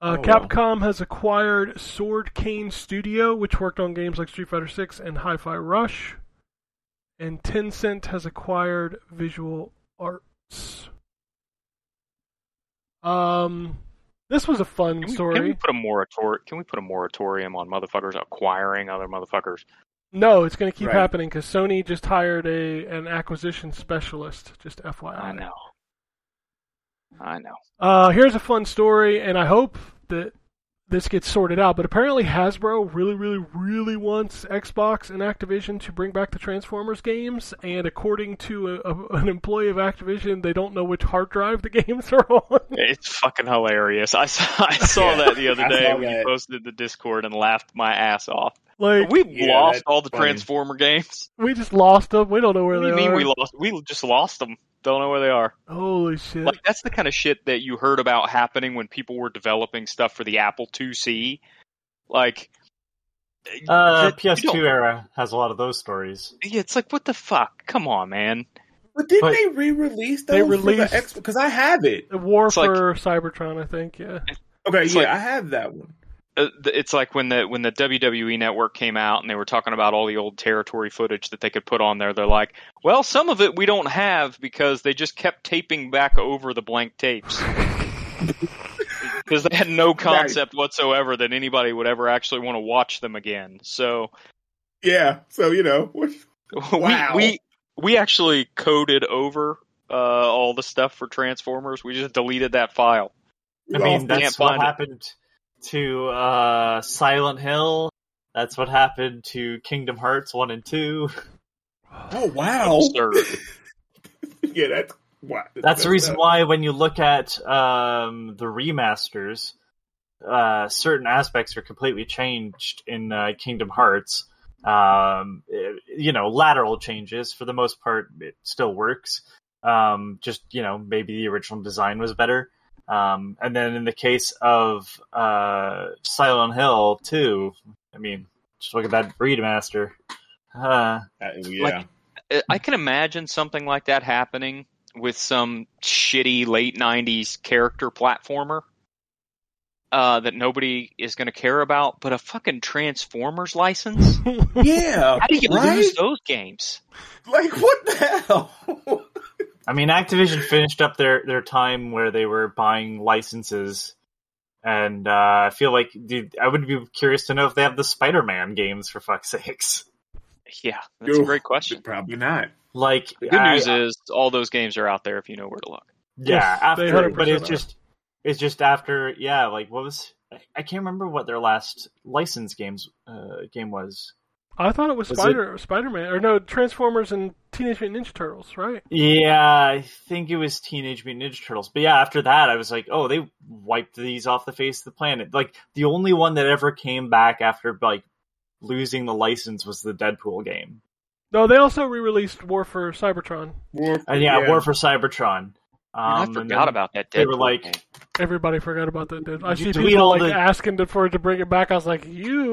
Uh, Oh, well. Capcom has acquired Swordcane Studio, which worked on games like Street Fighter Six and Hi-Fi Rush, and Tencent has acquired Visual Arts. Um, this was a fun Can we, story. can we put a moratorium? Can we put a moratorium on motherfuckers acquiring other motherfuckers? No, it's going to keep Right. happening because Sony just hired a an acquisition specialist. Just FYI. I know. I know. Uh, here's a fun story, and I hope that this gets sorted out. But apparently, Hasbro really, really, really wants Xbox and Activision to bring back the Transformers games. And according to a, a, an employee of Activision, they don't know which hard drive the [LAUGHS] games are on. It's fucking hilarious. I saw, I saw [LAUGHS] Yeah, that the other day when you posted the Discord and laughed my ass off. Like We've Yeah, lost that's all the funny. Transformer games. we just lost them. We don't know where What do they you mean are. we lost? We just lost them. Don't know where they are. Holy shit! Like that's the kind of shit that you heard about happening when people were developing stuff for the Apple IIc. Like, Uh, that- PS2 era has a lot of those stories. yeah, it's like what the fuck? Come on, man. But didn't But- they re-release those They for released- the X? Because I have it. the War It's like- for Cybertron, I think. Yeah. Okay, It's yeah, like- I have that one. Uh, th- It's like when the when the WWE network came out and they were talking about all the old territory footage that they could put on there. They're like, well, some of it we don't have because they just kept taping back over the blank tapes. [LAUGHS] Because they had no concept whatsoever that anybody would ever actually want to watch them again. So Yeah, so you know, [LAUGHS] Wow. we we we actually coded over uh, all the stuff for Transformers. We just deleted that file. I we mean, lost- can't that's what find it. Happened to uh, Silent Hill. That's what happened to Kingdom Hearts 1 and 2. [LAUGHS] oh wow, [LAUGHS] yeah, that's wow. That's the reason up. why when you look at um, the remasters, uh, certain aspects are completely changed in uh, Kingdom Hearts. Um, eh, you know, lateral changes for the most part, it still works. Um, just you know, maybe the original design was better. Um, and then in the case of uh, Silent Hill too, I mean, just look at that remaster. Uh, Uh, yeah, I- I can imagine something like that happening with some shitty late '90s character platformer uh, that nobody is going to care about, but a fucking Transformers license. [LAUGHS] yeah. How do you right? lose those games? Like what the hell? [LAUGHS] I mean, Activision finished up their, their time where they were buying licenses, and uh, I feel like dude, I would be curious to know if they have the Spider-Man games for fuck's sakes. Yeah, that's a great question. Probably not. Like, The good I- news is all those games are out there if you know where to look. yeah, Yes, after, but it's just it's just after, yeah, like what was I can't remember what their last license games uh, game was. I thought it was, Was Spider Spider Man or no Transformers and Teenage Mutant Ninja Turtles, right? Yeah, I think it was Teenage Mutant Ninja Turtles. But yeah, after that, I was like, oh, they wiped these off the face of the planet. Like the only one that ever came back after like losing the license was the Deadpool game. No, they also re-released War for Cybertron. War, And yeah, War for Cybertron. Um, I forgot about that. They were like, game. Everybody forgot about that. Dude. I You see tweet people all like the- asking to, for it to bring it back. I was like, you.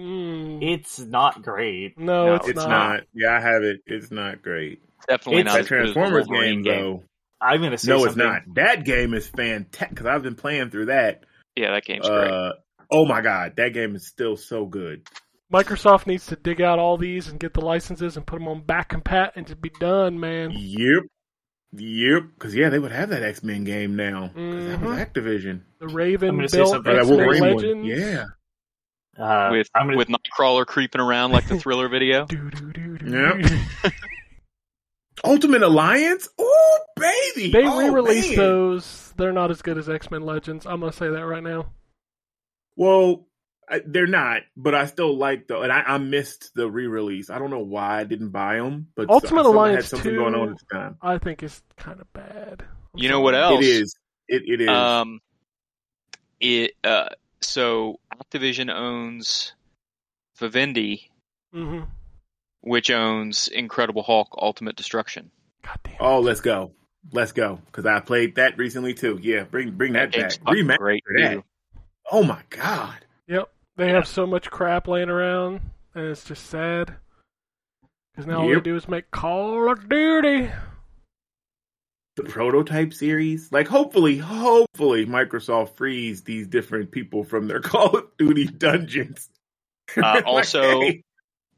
Mm. it's not great. no, No, it's, It's not. not. Yeah, I have it. It's not great. Definitely It's not That as good as the Transformers Wolverine game, though. I'm gonna say No, it's not. That game is fantastic because I've been playing through that. Yeah, that game's great. Uh, oh my god, that game is still so good. Microsoft needs to dig out all these and get the licenses and put them on back compat and just be done, man. Yep, yep. Because yeah, they would have that X Men game now. 'cause that was Mhm. Activision. The Raven built something. Or that X Men Wolverine one. Legends. Yeah. Uh, with I'm gonna, with Nightcrawler creeping around like the Thriller video. Do, do, do, do, Yep. [LAUGHS] Ultimate Alliance. Ooh, baby. They Oh, re-released man. those. They're not as good as X Men Legends. I'm gonna say that right now. Well, I, they're not, but I still like the. And I, I missed the re-release. I don't know why I didn't buy them, but Ultimate something- I Alliance had something 2 going on at the time. I think it's kind of bad. I'm You know what else? It is. It, it is. Um, it uh, so Activision owns Vivendi, Mhm. which owns Incredible Hulk: Ultimate Destruction. God damn. oh, let's go. Let's go. Because I played that recently too. Yeah, bring bring that, game's back. fucking Remaster great that. too. Oh my god. Yep. They have so much crap laying around, and it's just sad. Because now all they do is make Call of Duty. the prototype series. Like, hopefully, hopefully, Microsoft frees these different people from their [LAUGHS] Call of Duty dungeons. [LAUGHS] Uh, also, hey,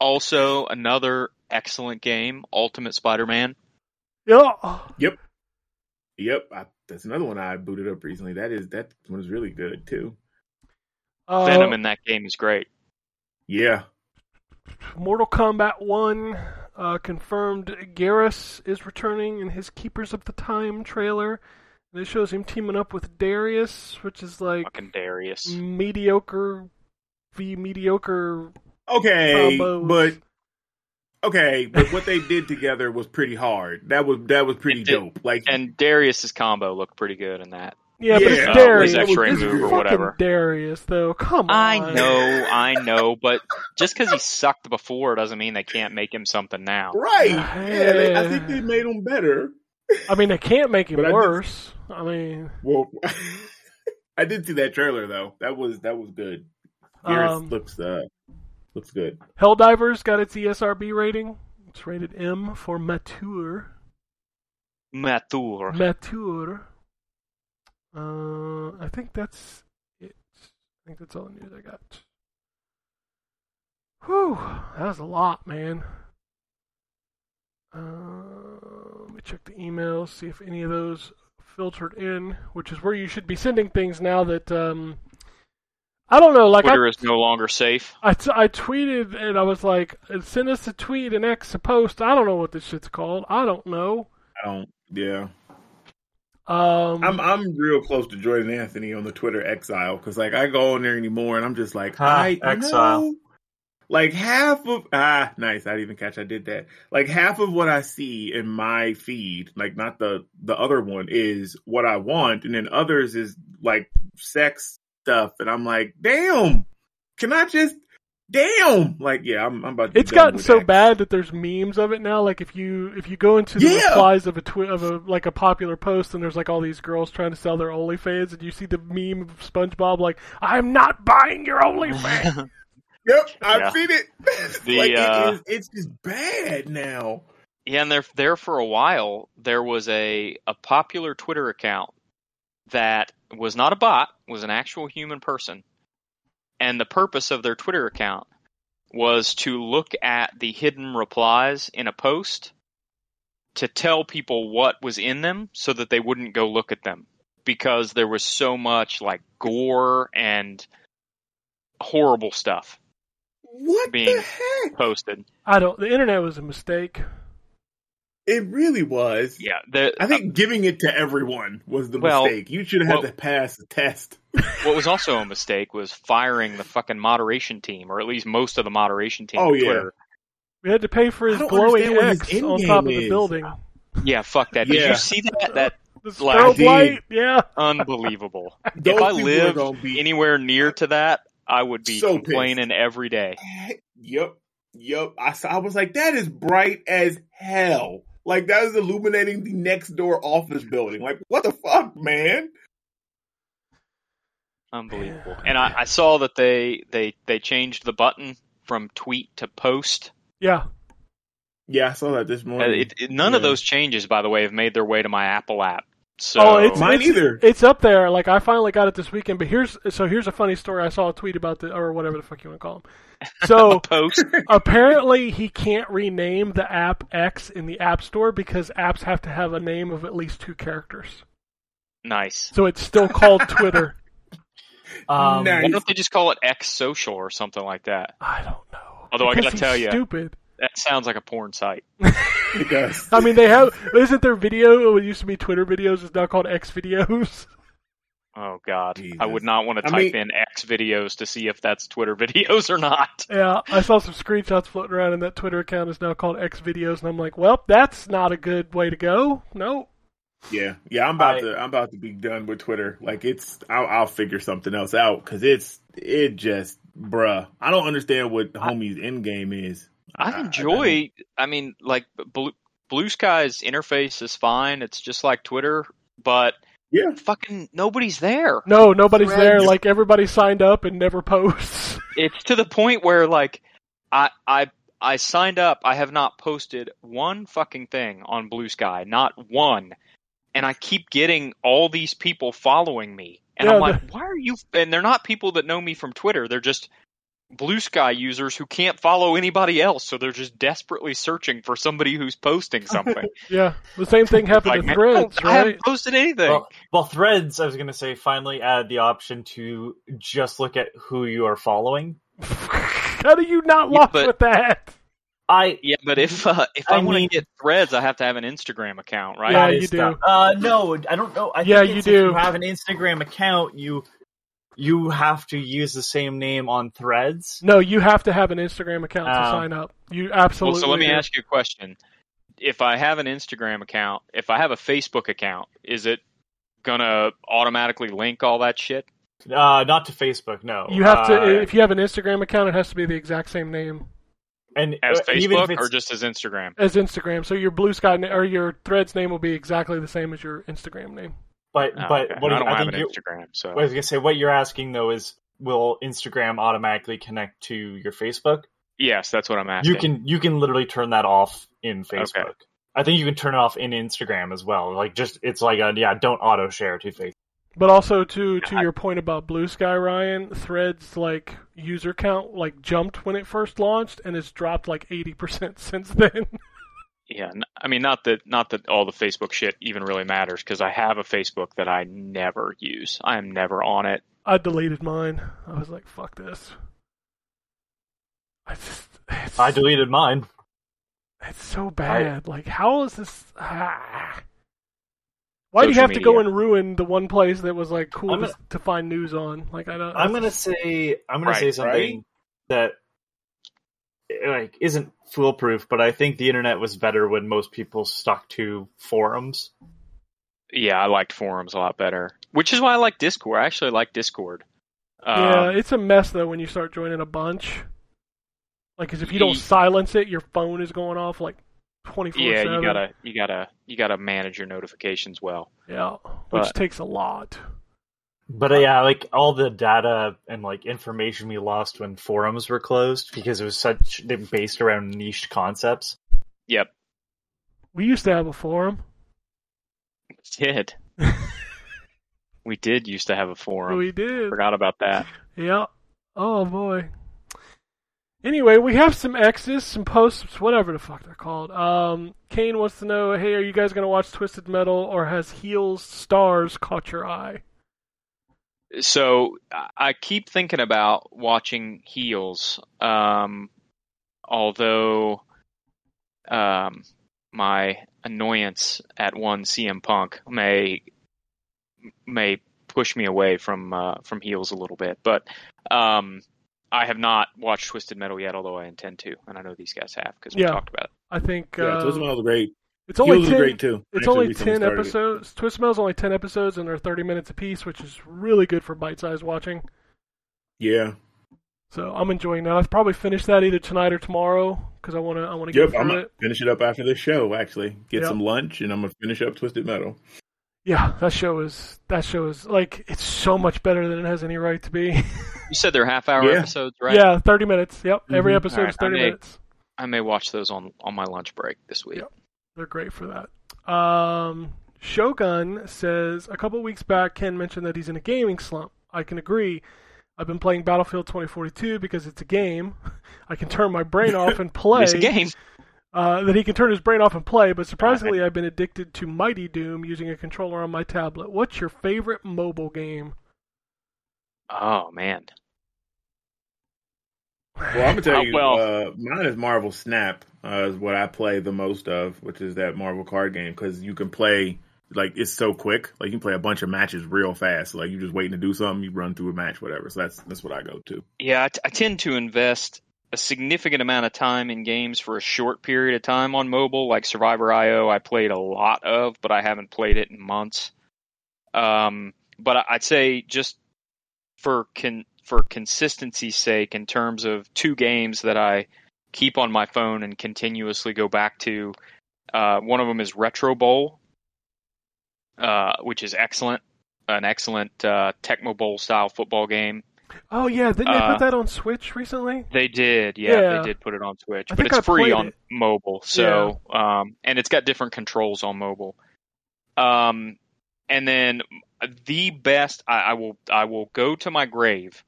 also another excellent game, Ultimate Spider-Man. Yeah. yep, yep. I, that's another one I booted up recently. That is that one is really good too. Uh, Venom in that game is great. Yeah, Mortal Kombat 1 uh, confirmed Geras is returning in his Keepers of the Time trailer. And it shows him teaming up with Darrius, which is like Fucking Darrius. mediocre v mediocre okay, combos. but okay, but what they did together was pretty hard. That was that was pretty It did- dope. Like, And Darrius's combo looked pretty good in that. Yeah, but it's uh, Darrius. his X-ray It's move or whatever. Darrius, though. Come on. I know, [LAUGHS] I know, but just because he sucked before doesn't mean they can't make him something now. right? Yeah, they, I think they made him better. I mean, they can't make him But I did- worse. I mean, Well, [LAUGHS] I did see that trailer though. That was that was good. Geras Um, looks uh looks good. Helldivers got its ESRB rating. It's rated M for mature. Mature. Mature. Uh, I think that's it. I think that's all the news I got. Whew, that was a lot, man. Uh, let me check the emails, see if any of those filtered in, which is where you should be sending things now that um, I don't know. Like I, Twitter is no longer safe. I, t- I tweeted and I was like, send us a tweet, an X, a post. I don't know what this shit's called. I don't know. I don't. Yeah, Um, I'm I'm real close to Jordan Anthony on the Twitter exile because like I go on there anymore and I'm just like Huh, I exile. know. Like half of ah nice I didn't even catch I did that like half of what I see in my feed like not the the other one is what I want and then others is like sex stuff and I'm like damn can I just damn like yeah I'm I'm about to It's gotten so X. bad that there's memes of it now. Like if you if you go into the Yeah. replies of a twi- of a like a popular post and there's like all these girls trying to sell their OnlyFans and you see the meme of SpongeBob like I'm not buying your OnlyFans. [LAUGHS] Yep, I've Yeah. seen it. [LAUGHS] The, like, uh, is, it's just bad now. Yeah, and there there for a while there was a a popular Twitter account that was not a bot, was an actual human person. And the purpose of their Twitter account was to look at the hidden replies in a post to tell people what was in them so that they wouldn't go look at them because there was so much like gore and horrible stuff What Being- the heck? posted. I don't. The internet was a mistake. It really was. Yeah, the, I think uh, giving it to everyone was the Well, mistake. You should have well- had to pass the test. [LAUGHS] What was also a mistake was firing the fucking moderation team, or at least most of the moderation team. Oh, on yeah. Twitter. We had to pay for his I don't glowing his X on top of the is. building. Yeah, fuck that. Did you see that? That [LAUGHS] The Like, strobe light, yeah. [LAUGHS] unbelievable. If I lived be anywhere near to that, I would be So complaining every day. Yep, yep. I saw, I was like, that is bright as hell. Like that is illuminating the next door office building. Like what the fuck, man? Unbelievable. And I, I saw that they, they they changed the button from tweet to post. Yeah. Yeah, I saw that this morning. it, it- none of those changes, by the way, have made their way to my Apple app. So oh, it's Mine it's, either. It's up there. Like I finally got it this weekend. But here's so here's a funny story. I saw a tweet about the or whatever the fuck you want to call him. [LAUGHS] So post. [LAUGHS] apparently he can't rename the app X in the App Store because apps have to have a name of at least two characters. nice. So it's still called Twitter. [LAUGHS] Um, Nice. Why don't they just call it X Social or something like that? I don't know. Although I Because gotta tell you, stupid. that sounds like a porn site. It does. I mean, they have isn't there video? It used to be Twitter videos. It's now called X videos. Oh God, I would not want to I type mean- in X videos to see if that's Twitter [LAUGHS] videos or not. Yeah, I saw some screenshots floating around, and that Twitter account is now called X Videos, and I'm like, well, that's not a good way to go. No. Yeah, yeah. I'm about I- to. I'm about to be done with Twitter. Like it's. I'll, I'll figure something else out because it's. It just, bruh. I don't understand what the homie's end game is. I enjoy. I mean, like Blue, Blue Sky's interface is fine. It's just like Twitter, but Yeah. fucking nobody's there. No, nobody's there. Like everybody signed up and never [LAUGHS] posts. It's to the point where like I I I signed up. I have not posted one fucking thing on Blue Sky, not one. And I keep getting all these people following me, and Yeah, I'm like, why are you? And they're not people that know me from Twitter. They're just Blue Sky users who can't follow anybody else, so they're just desperately searching for somebody who's posting [LAUGHS] something. yeah, the same thing happened like, to man, Threads, I haven't posted anything. Well, well, Threads, I was going to say, finally add the option to just look at who you are following. [LAUGHS] How do you not Yeah, lock but- with that? I yeah, but if uh, if I, I want to mean- get Threads, I have to have an Instagram account, right? Yeah, you do. Uh, no, I don't know. I Yeah, think you do. If you have an Instagram account, you you have to use the same name on Threads. No, you have to have an Instagram account to Oh. sign up. You absolutely. Well, so let me do. ask you a question. If I have an Instagram account, if I have a Facebook account, is it gonna automatically link all that shit? Uh, not to Facebook, no. You have to. Uh, if you have an Instagram account, it has to be the exact same name and As uh, even if Facebook it's, or just as Instagram? as Instagram. So your Blue Sky na- or your Threads name will be exactly the same as your Instagram name. But Oh, but okay. what I do don't I have think an you, Instagram, so I was gonna say what you're asking though is will Instagram automatically connect to your Facebook? yes, that's what I'm asking. You can you can literally turn that off in Facebook. I think you can turn it off in Instagram as well. Like just it's like a yeah, don't auto share to Facebook. But also to to your point about Blue Sky, Ryan, Threads like user count like jumped when it first launched, and it's dropped like eighty percent [LAUGHS] since then. Yeah, i mean, not that not that all the Facebook shit even really matters because I have a Facebook that I never use. I am never on it. I deleted mine. I was like, "Fuck this." I just, it's, I deleted mine. it's so bad. like, how is this? Ah. Why do you Social have to go and ruin the one place that was like cool I'm to, gonna- to find news on? Like, I don't. I'm gonna say I'm gonna Right, say something that like isn't foolproof, but I think the internet was better when most people stuck to forums. Yeah, I liked forums a lot better, which is why I like Discord. I actually like Discord. Yeah, Um, it's a mess though when you start joining a bunch. Like, cause if you don't Ye- silence it, your phone is going off like twenty four yeah, seven. you gotta you gotta you gotta manage your notifications well. Yeah, which But- takes a lot. But uh, yeah, like all the data and like information we lost when forums were closed because it was such they're based around niche concepts. Yep, We used to have a forum. we did. [LAUGHS] we did used to have a forum. We did. Forgot about that. Yeah. Oh boy. Anyway, we have some X's, some posts, whatever the fuck they're called. Um, Kane wants to know, hey, are you guys gonna watch Twisted Metal, or has Heels Stars caught your eye? So I- I keep thinking about watching Heels, um, although um, my annoyance at one CM Punk may may push me away from uh, from Heels a little bit, but um, I have not watched Twisted Metal yet, although I intend to, and I know these guys have because we Yeah. talked about it. I think Yeah, uh, Twisted Metal's great. It's only Heels ten. great too. It's only ten started it. episodes. Twisted Metal's only ten episodes, and they're thirty minutes apiece, which is really good for bite-sized watching. Yeah. So I'm enjoying that. I'll probably finish that either tonight or tomorrow because I want to. I want to Yep. get I'm through gonna it. finish it up after this show. Actually, get Yep. some lunch, and I'm gonna finish up Twisted Metal. Yeah, that show is that show is like it's so much better than it has any right to be. You said they're half hour Yeah. episodes, right? Yeah, thirty minutes. Yep, every Mhm. episode Alright, is thirty I may- minutes. I may watch those on on my lunch break this week. Yep. They're great for that. Um, Shogun says a couple weeks back, Ken mentioned that he's in a gaming slump. I can agree. I've been playing Battlefield 2042 because it's a game. [LAUGHS] I can turn my brain [LAUGHS] off and play. It's a game. Uh, that he can turn his brain off and play, but surprisingly, [LAUGHS] I've been addicted to Mighty Doom using a controller on my tablet. What's your favorite mobile game? Oh man. Well, I'm gonna tell Uh, you, well- uh, mine is Marvel Snap. Uh, is what I play the most of, which is that Marvel card game because you can play like it's so quick. Like you can play a bunch of matches real fast. Like you're just waiting to do something, you run through a match, whatever. So that's that's what I go to. Yeah, I, t- I tend to invest a significant amount of time in games for a short period of time on mobile. Like Survivor IO, I played a lot of, but I haven't played it in months. Um, but I'd say just for con- for consistency's sake, in terms of two games that I keep on my phone and continuously go back to, uh, one of them is Retro Bowl, uh, which is excellent, an excellent uh, Tecmo Bowl style football game. Oh yeah, didn't they Uh, put that on Switch recently? They did, yeah, Yeah. they did put it on Switch, I but it's I free on it. mobile. So, um, and it's got different controls on mobile. Um, and then the best, I, I will, I will go to my grave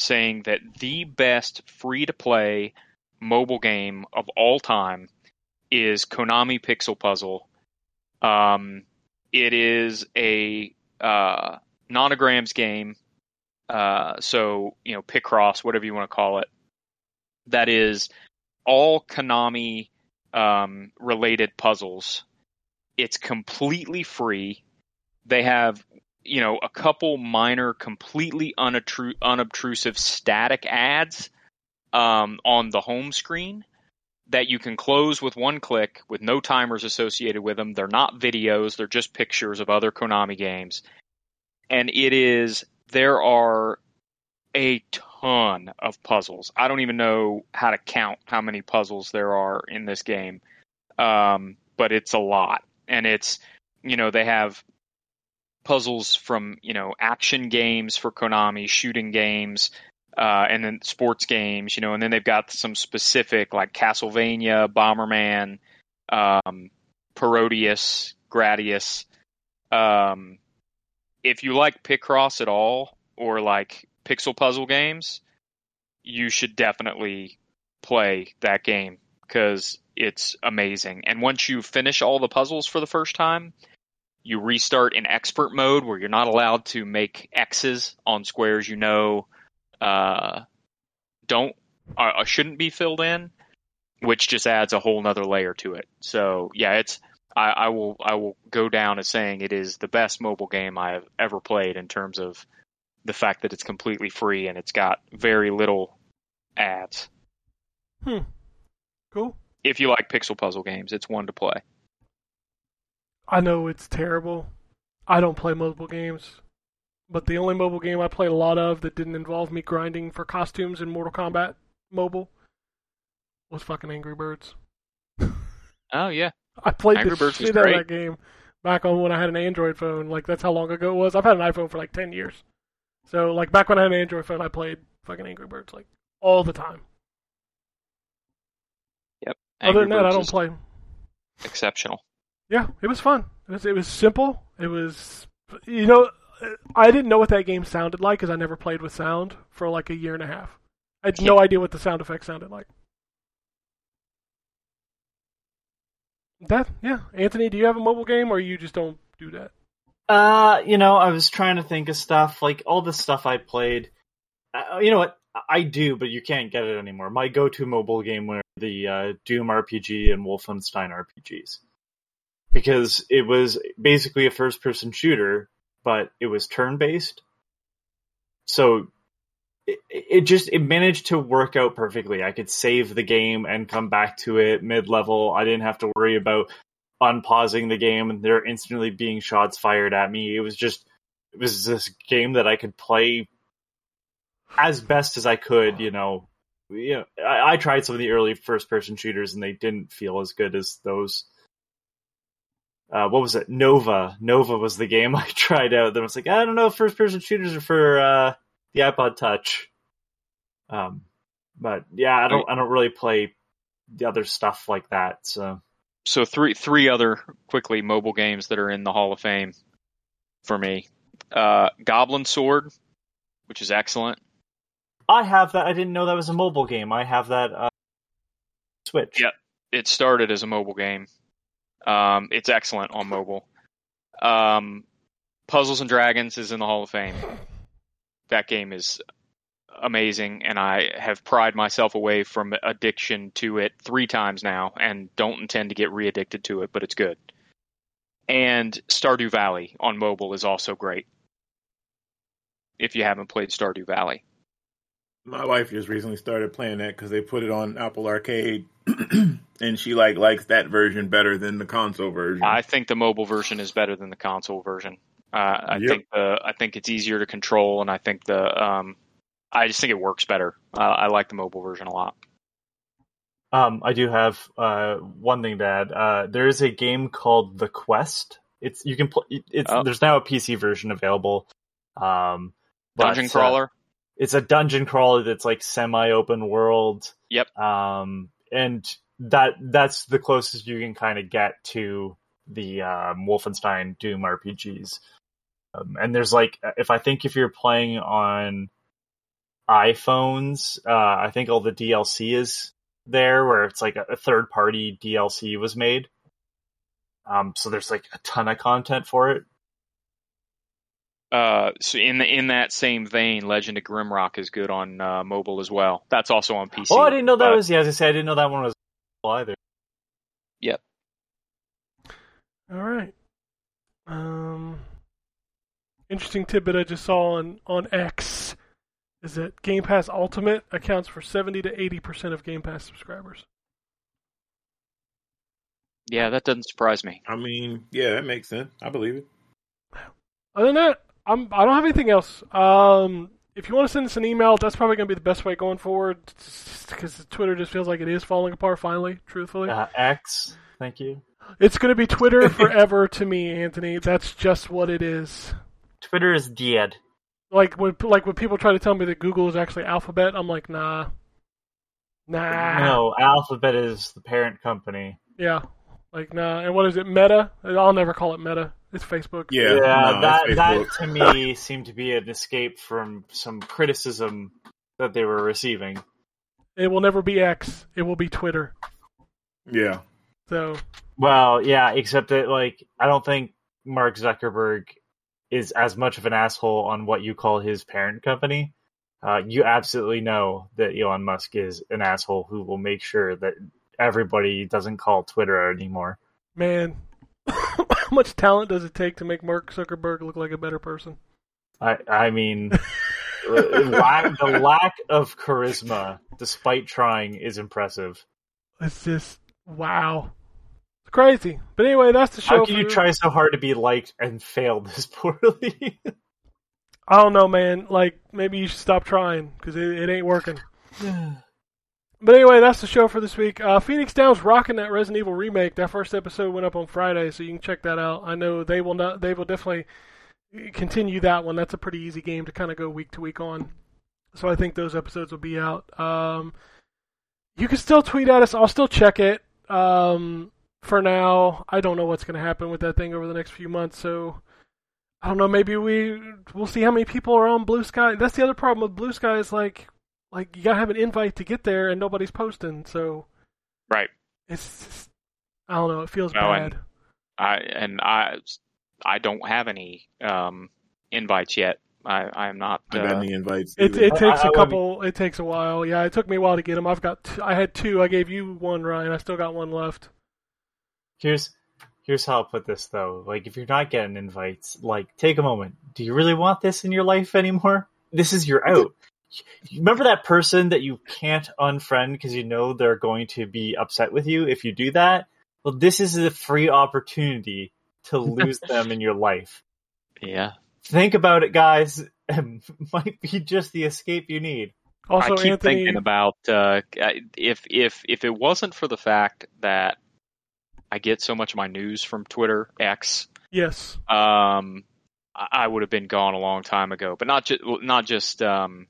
saying that the best free to play mobile game of all time is Konami Pixel Puzzle. Um, it is a uh, nonograms game. Uh, so you know, Picross, whatever you want to call it. That is all Konami um, related puzzles. It's completely free. They have you know a couple minor, completely unattru- unobtrusive static ads um, on the home screen that you can close with one click with no timers associated with them. They're not videos, they're just pictures of other Konami games. And it is, there are a ton of puzzles. I don't even know how to count how many puzzles there are in this game. Um, but it's a lot. And it's, you know, they have puzzles from, you know, action games for Konami, shooting games, uh, and then sports games, you know, and then they've got some specific like Castlevania, Bomberman, um, Parodius, Gradius. Um, if you like Picross at all or like pixel puzzle games, you should definitely play that game because it's amazing. And once you finish all the puzzles for the first time, you restart in expert mode where you're not allowed to make X's on squares you know uh, don't uh, shouldn't be filled in, which just adds a whole nother layer to it. So yeah, it's I, I will I will go down as saying it is the best mobile game I have ever played in terms of the fact that it's completely free and it's got very little ads. Hmm. Cool. If you like pixel puzzle games, it's one to play. I know it's terrible. I don't play mobile games. But the only mobile game I played a lot of that didn't involve me grinding for costumes in Mortal Kombat mobile was fucking Angry Birds. [LAUGHS] Oh yeah, I played Angry the Birds shit out of that game back on when I had an Android phone. Like that's how long ago it was. I've had an iPhone for like ten years. So like back when I had an Android phone, I played fucking Angry Birds like all the time. Yep. Other Angry than that, I don't play. exceptional. Yeah, it was fun. It was it was simple. It was you know I didn't know what that game sounded like because I never played with sound for like a year and a half. I had no idea what the sound effects sounded like. That yeah, Anthony, do you have a mobile game or you just don't do that? Uh, you know, I was trying to think of stuff like all the stuff I played. Uh, you know what? I do, but you can't get it anymore. My go-to mobile game were the uh, Doom RPG and Wolfenstein RPGs because it was basically a first-person shooter, but it was turn-based. So it, it just it managed to work out perfectly. I could save the game and come back to it mid-level. I didn't have to worry about unpausing the game and there instantly being shots fired at me. It was just it was this game that I could play as best as I could, you know. Know, I, I tried some of the early first person shooters and they didn't feel as good as those. Uh, what was it? Nova. Nova was the game [LAUGHS] I tried out. Then I was like, I don't know if first person shooters are for uh, the iPod Touch. Um, but yeah, I don't. I don't really play the other stuff like that. So So three three other quickly mobile games that are in the Hall of Fame for me. Uh, Goblin Sword, which is excellent. I have that. I didn't know that was a mobile game. I have that uh, Switch. Yeah. It started as a mobile game. Um, it's excellent on mobile. Um, Puzzles and Dragons is in the Hall of Fame. That game is amazing, and I have pried myself away from addiction to it three times now, and don't intend to get re-addicted to it. But it's good. And Stardew Valley on mobile is also great. If you haven't played Stardew Valley, My wife just recently started playing that because they put it on Apple Arcade, [CLEARS THROAT] and she like likes that version better than the console version. I think the mobile version is better than the console version. Uh, I Yep. think the I think it's easier to control, and I think the um, I just think it works better. Uh, I like the mobile version a lot. Um, I do have uh, one thing to add. Uh, there is a game called The Quest. It's you can play. It's Oh. there's now a PC version available. Um, but, Dungeon uh, crawler. It's a dungeon crawler that's like semi-open world. Yep. Um, and that that's the closest you can kind of get to the um, Wolfenstein Doom RPGs. Um, and there's like, if I think if you're playing on iPhones, uh, I think all the DLC is there, where it's like a, a third-party DLC was made. Um, so there's like a ton of content for it. Uh, so in the, in that same vein, Legend of Grimrock is good on uh, mobile as well. That's also on PC. Oh, I didn't know that but- was. Yeah, as I say, I didn't know that one was either. Yep. All right. Um, interesting tidbit I just saw on on X is that Game Pass Ultimate accounts for seventy to eighty percent of Game Pass subscribers. Yeah, that doesn't surprise me. I mean, yeah, that makes sense. I believe it. Other than that, I'm I don't have anything else. Um, if you want to send us an email, that's probably going to be the best way going forward because Twitter just feels like it is falling apart. Finally, truthfully, Uh, X, thank you. it's going to be Twitter [LAUGHS] forever to me, Anthony. That's just what it is. Twitter is dead. Like when like when people try to tell me that Google is actually Alphabet, I'm like, nah, nah. No, Alphabet is the parent company. Yeah. Like nah, and what is it? Meta? I'll never call it Meta. It's Facebook. Yeah, no, that it's that to me [LAUGHS] seemed to be an escape from some criticism that they were receiving. It will never be X. It will be Twitter. yeah. So Well, yeah, except that like I don't think Mark Zuckerberg is as much of an asshole on what you call his parent company. Uh, you absolutely know that Elon Musk is an asshole who will make sure that everybody doesn't call Twitter anymore. man, [LAUGHS] how much talent does it take to make Mark Zuckerberg look like a better person? I I mean, [LAUGHS] lack, the lack of charisma, despite trying, is impressive. It's just wow. It's crazy. But anyway, that's the show. How can you try so hard to be liked and fail this [LAUGHS] poorly? I don't know, man. Like maybe you should stop trying because it, it ain't working. [SIGHS] [SIGHS] [SIGHS] But anyway, that's the show for this week. Uh, Phoenix Down's rocking that Resident Evil remake. That first episode went up on Friday, so you can check that out. I know they will not. They will definitely continue that one. That's a pretty easy game to kind of go week to week on. So I think those episodes will be out. Um, you can still tweet at us. I'll still check it. Um, for now, I don't know what's going to happen with that thing over the next few months. So I don't know. Maybe we we'll see how many people are on Blue Sky. That's the other problem with Blue Sky is like like you gotta have an invite to get there, and nobody's posting. So Right. it's just, I don't know. It feels No, bad. and- I and I I don't have any um, invites yet. I I am not. I got Uh, any invites. It it takes I- I a would- couple. It takes a while. Yeah, it took me a while to get them. I've got. T- I had two. I gave you one, Ryan. I still got one left. here's here's how I'll put this though. Like if you're not getting invites, like take a moment. Do you really want this in your life anymore? This is your out. You Remember that person that you can't unfriend because you know they're going to be upset with you if you do that? Well, this is a free opportunity to [LAUGHS] lose them in your life. yeah. Think about it, guys. [LAUGHS] It might be just the escape you need. Also, I keep Anthony. thinking about uh, if if if it wasn't for the fact that I get so much of my news from Twitter X, yes. um, I I would have been gone a long time ago. But not just not just um,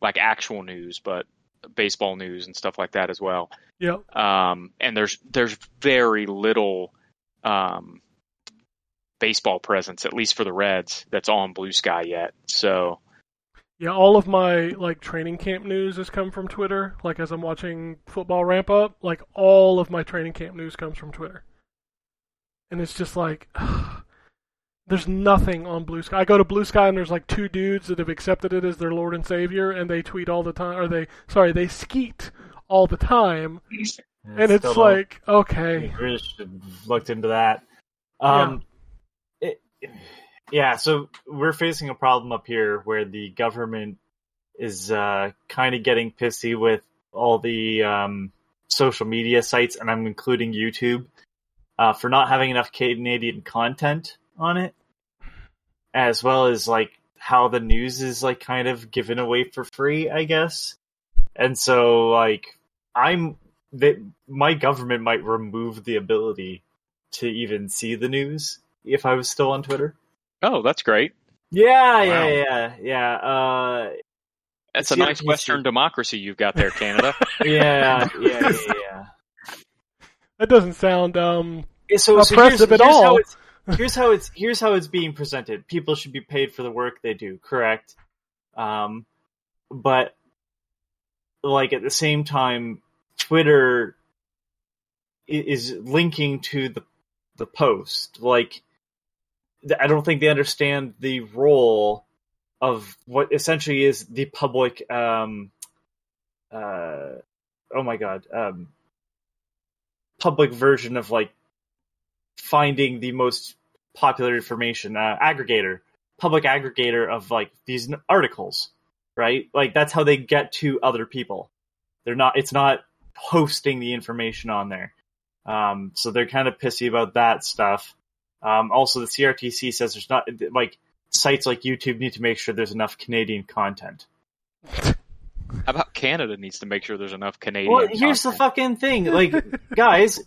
like actual news, but baseball news and stuff like that as well. Yep. Um, and there's there's very little um, baseball presence, at least for the Reds, that's on Blue Sky yet. So Yeah, all of my like training camp news has come from Twitter. Like as I'm watching football ramp up, like all of my training camp news comes from Twitter. And it's just like [SIGHS] there's nothing on Blue Sky. I go to Blue Sky and there's like two dudes that have accepted it as their Lord and Savior and they tweet all the time or they sorry, they skeet all the time. And it's Still like, okay. Really looked into that. Um, yeah, so we're facing a problem up here where the government is uh, kind of getting pissy with all the um, social media sites, and I'm including YouTube, uh, for not having enough Canadian content on it, as well as like how the news is like kind of given away for free, I guess. And so like I'm that my government might remove the ability to even see the news if I was still on Twitter. Oh, that's great. Yeah, Wow. yeah, yeah, yeah. Uh, That's a See, nice I- Western democracy you've got there, Canada. [LAUGHS] yeah, yeah, yeah, yeah. [LAUGHS] [LAUGHS] That doesn't sound um Yeah, So, so Oppressive here's, at here's How all. Here's how it's here's how it's being presented. People should be paid for the work they do, correct? Um, but like at the same time, Twitter is linking to the the post. Like, I don't think they understand the role of what essentially is the public. Um, uh, oh my god. Um, public version of like finding the most popular information uh, aggregator public aggregator of like these articles right like that's how they get to other people they're not it's not hosting the information on there um, so they're kind of pissy about that stuff um, also the crtc says there's not like sites like youtube need to make sure there's enough canadian content How about Canada needs to make sure there's enough Canadian? Well, here's the fucking thing. Like, [LAUGHS] guys,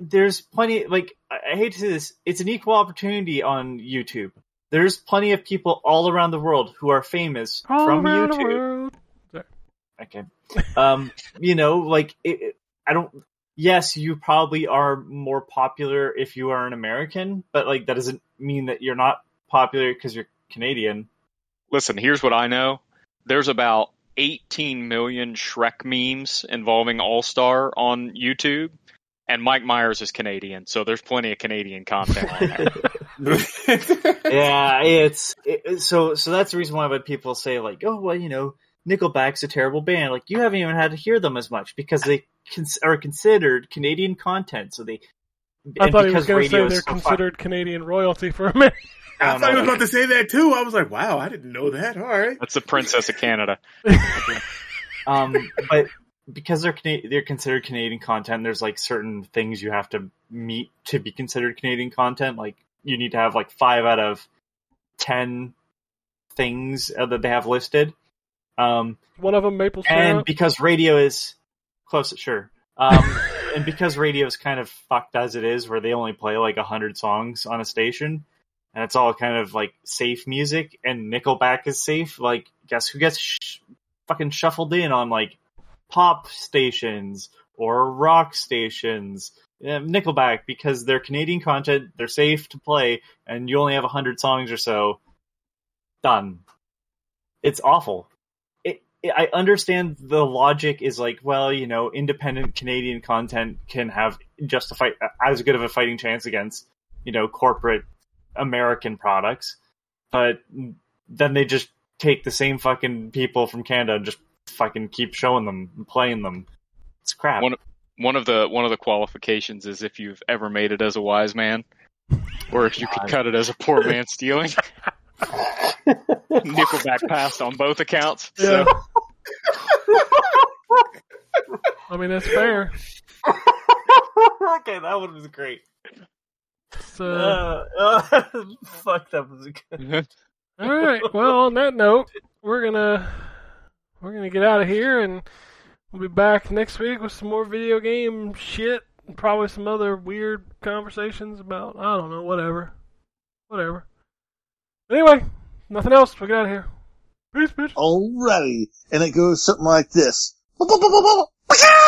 there's plenty. Like, I I hate to say this, it's an equal opportunity on YouTube. There's plenty of people all around the world who are famous all from around the YouTube. world. Okay, um, [LAUGHS] you know, like, it, it- I don't. Yes, you probably are more popular if you are an American, but like that doesn't mean that you're not popular because you're Canadian. Listen, here's what I know. There's about 18 million Shrek memes involving All Star on YouTube, and Mike Myers is Canadian, so there's plenty of Canadian content on there. [LAUGHS] yeah, it's it, so so that's the reason why when people say like, oh well, you know, Nickelback's a terrible band. Like you haven't even had to hear them as much because they cons- are considered Canadian content. So they. I and thought he was going to say they're so considered Canadian royalty for a minute. I No, thought he no, was about to say that too. I was like, wow, I didn't know that. All right. That's the Princess of Canada. [LAUGHS] um, but because they're Cana- they're considered Canadian content, there's like certain things you have to meet to be considered Canadian content. Like you need to have like five out of ten things uh, that they have listed. Um, One of them, maple syrup. and because radio is close, sure. Um, [LAUGHS] and because radio is kind of fucked as it is, where they only play like a hundred songs on a station, and it's all kind of like safe music, and Nickelback is safe. Like, guess who gets sh- fucking shuffled in on like pop stations or rock stations? Um, Nickelback because they're Canadian content, they're safe to play, and you only have a hundred songs or so. Done. It's awful it, I understand the logic is like, well, you know, independent Canadian content can have just as good of a fighting chance against, you know, corporate American products, but then they just take the same fucking people from Canada and just fucking keep showing them and playing them. It's crap. One- One of the one of the qualifications is if you've ever made it as a wise man, or if you could cut it as a poor man [LAUGHS] stealing. [LAUGHS] Nickelback passed on both accounts. Yeah. So I mean, that's fair. okay, that one was great. So, Uh, uh, [LAUGHS] fuck, that was good. all right. Well, on that note, we're gonna we're gonna get out of here, and we'll be back next week with some more video game shit, and probably some other weird conversations about I don't know, whatever, whatever. Anyway, nothing else. We get out of here. Peace, bitch. Alrighty. And it goes something like this. [LAUGHS]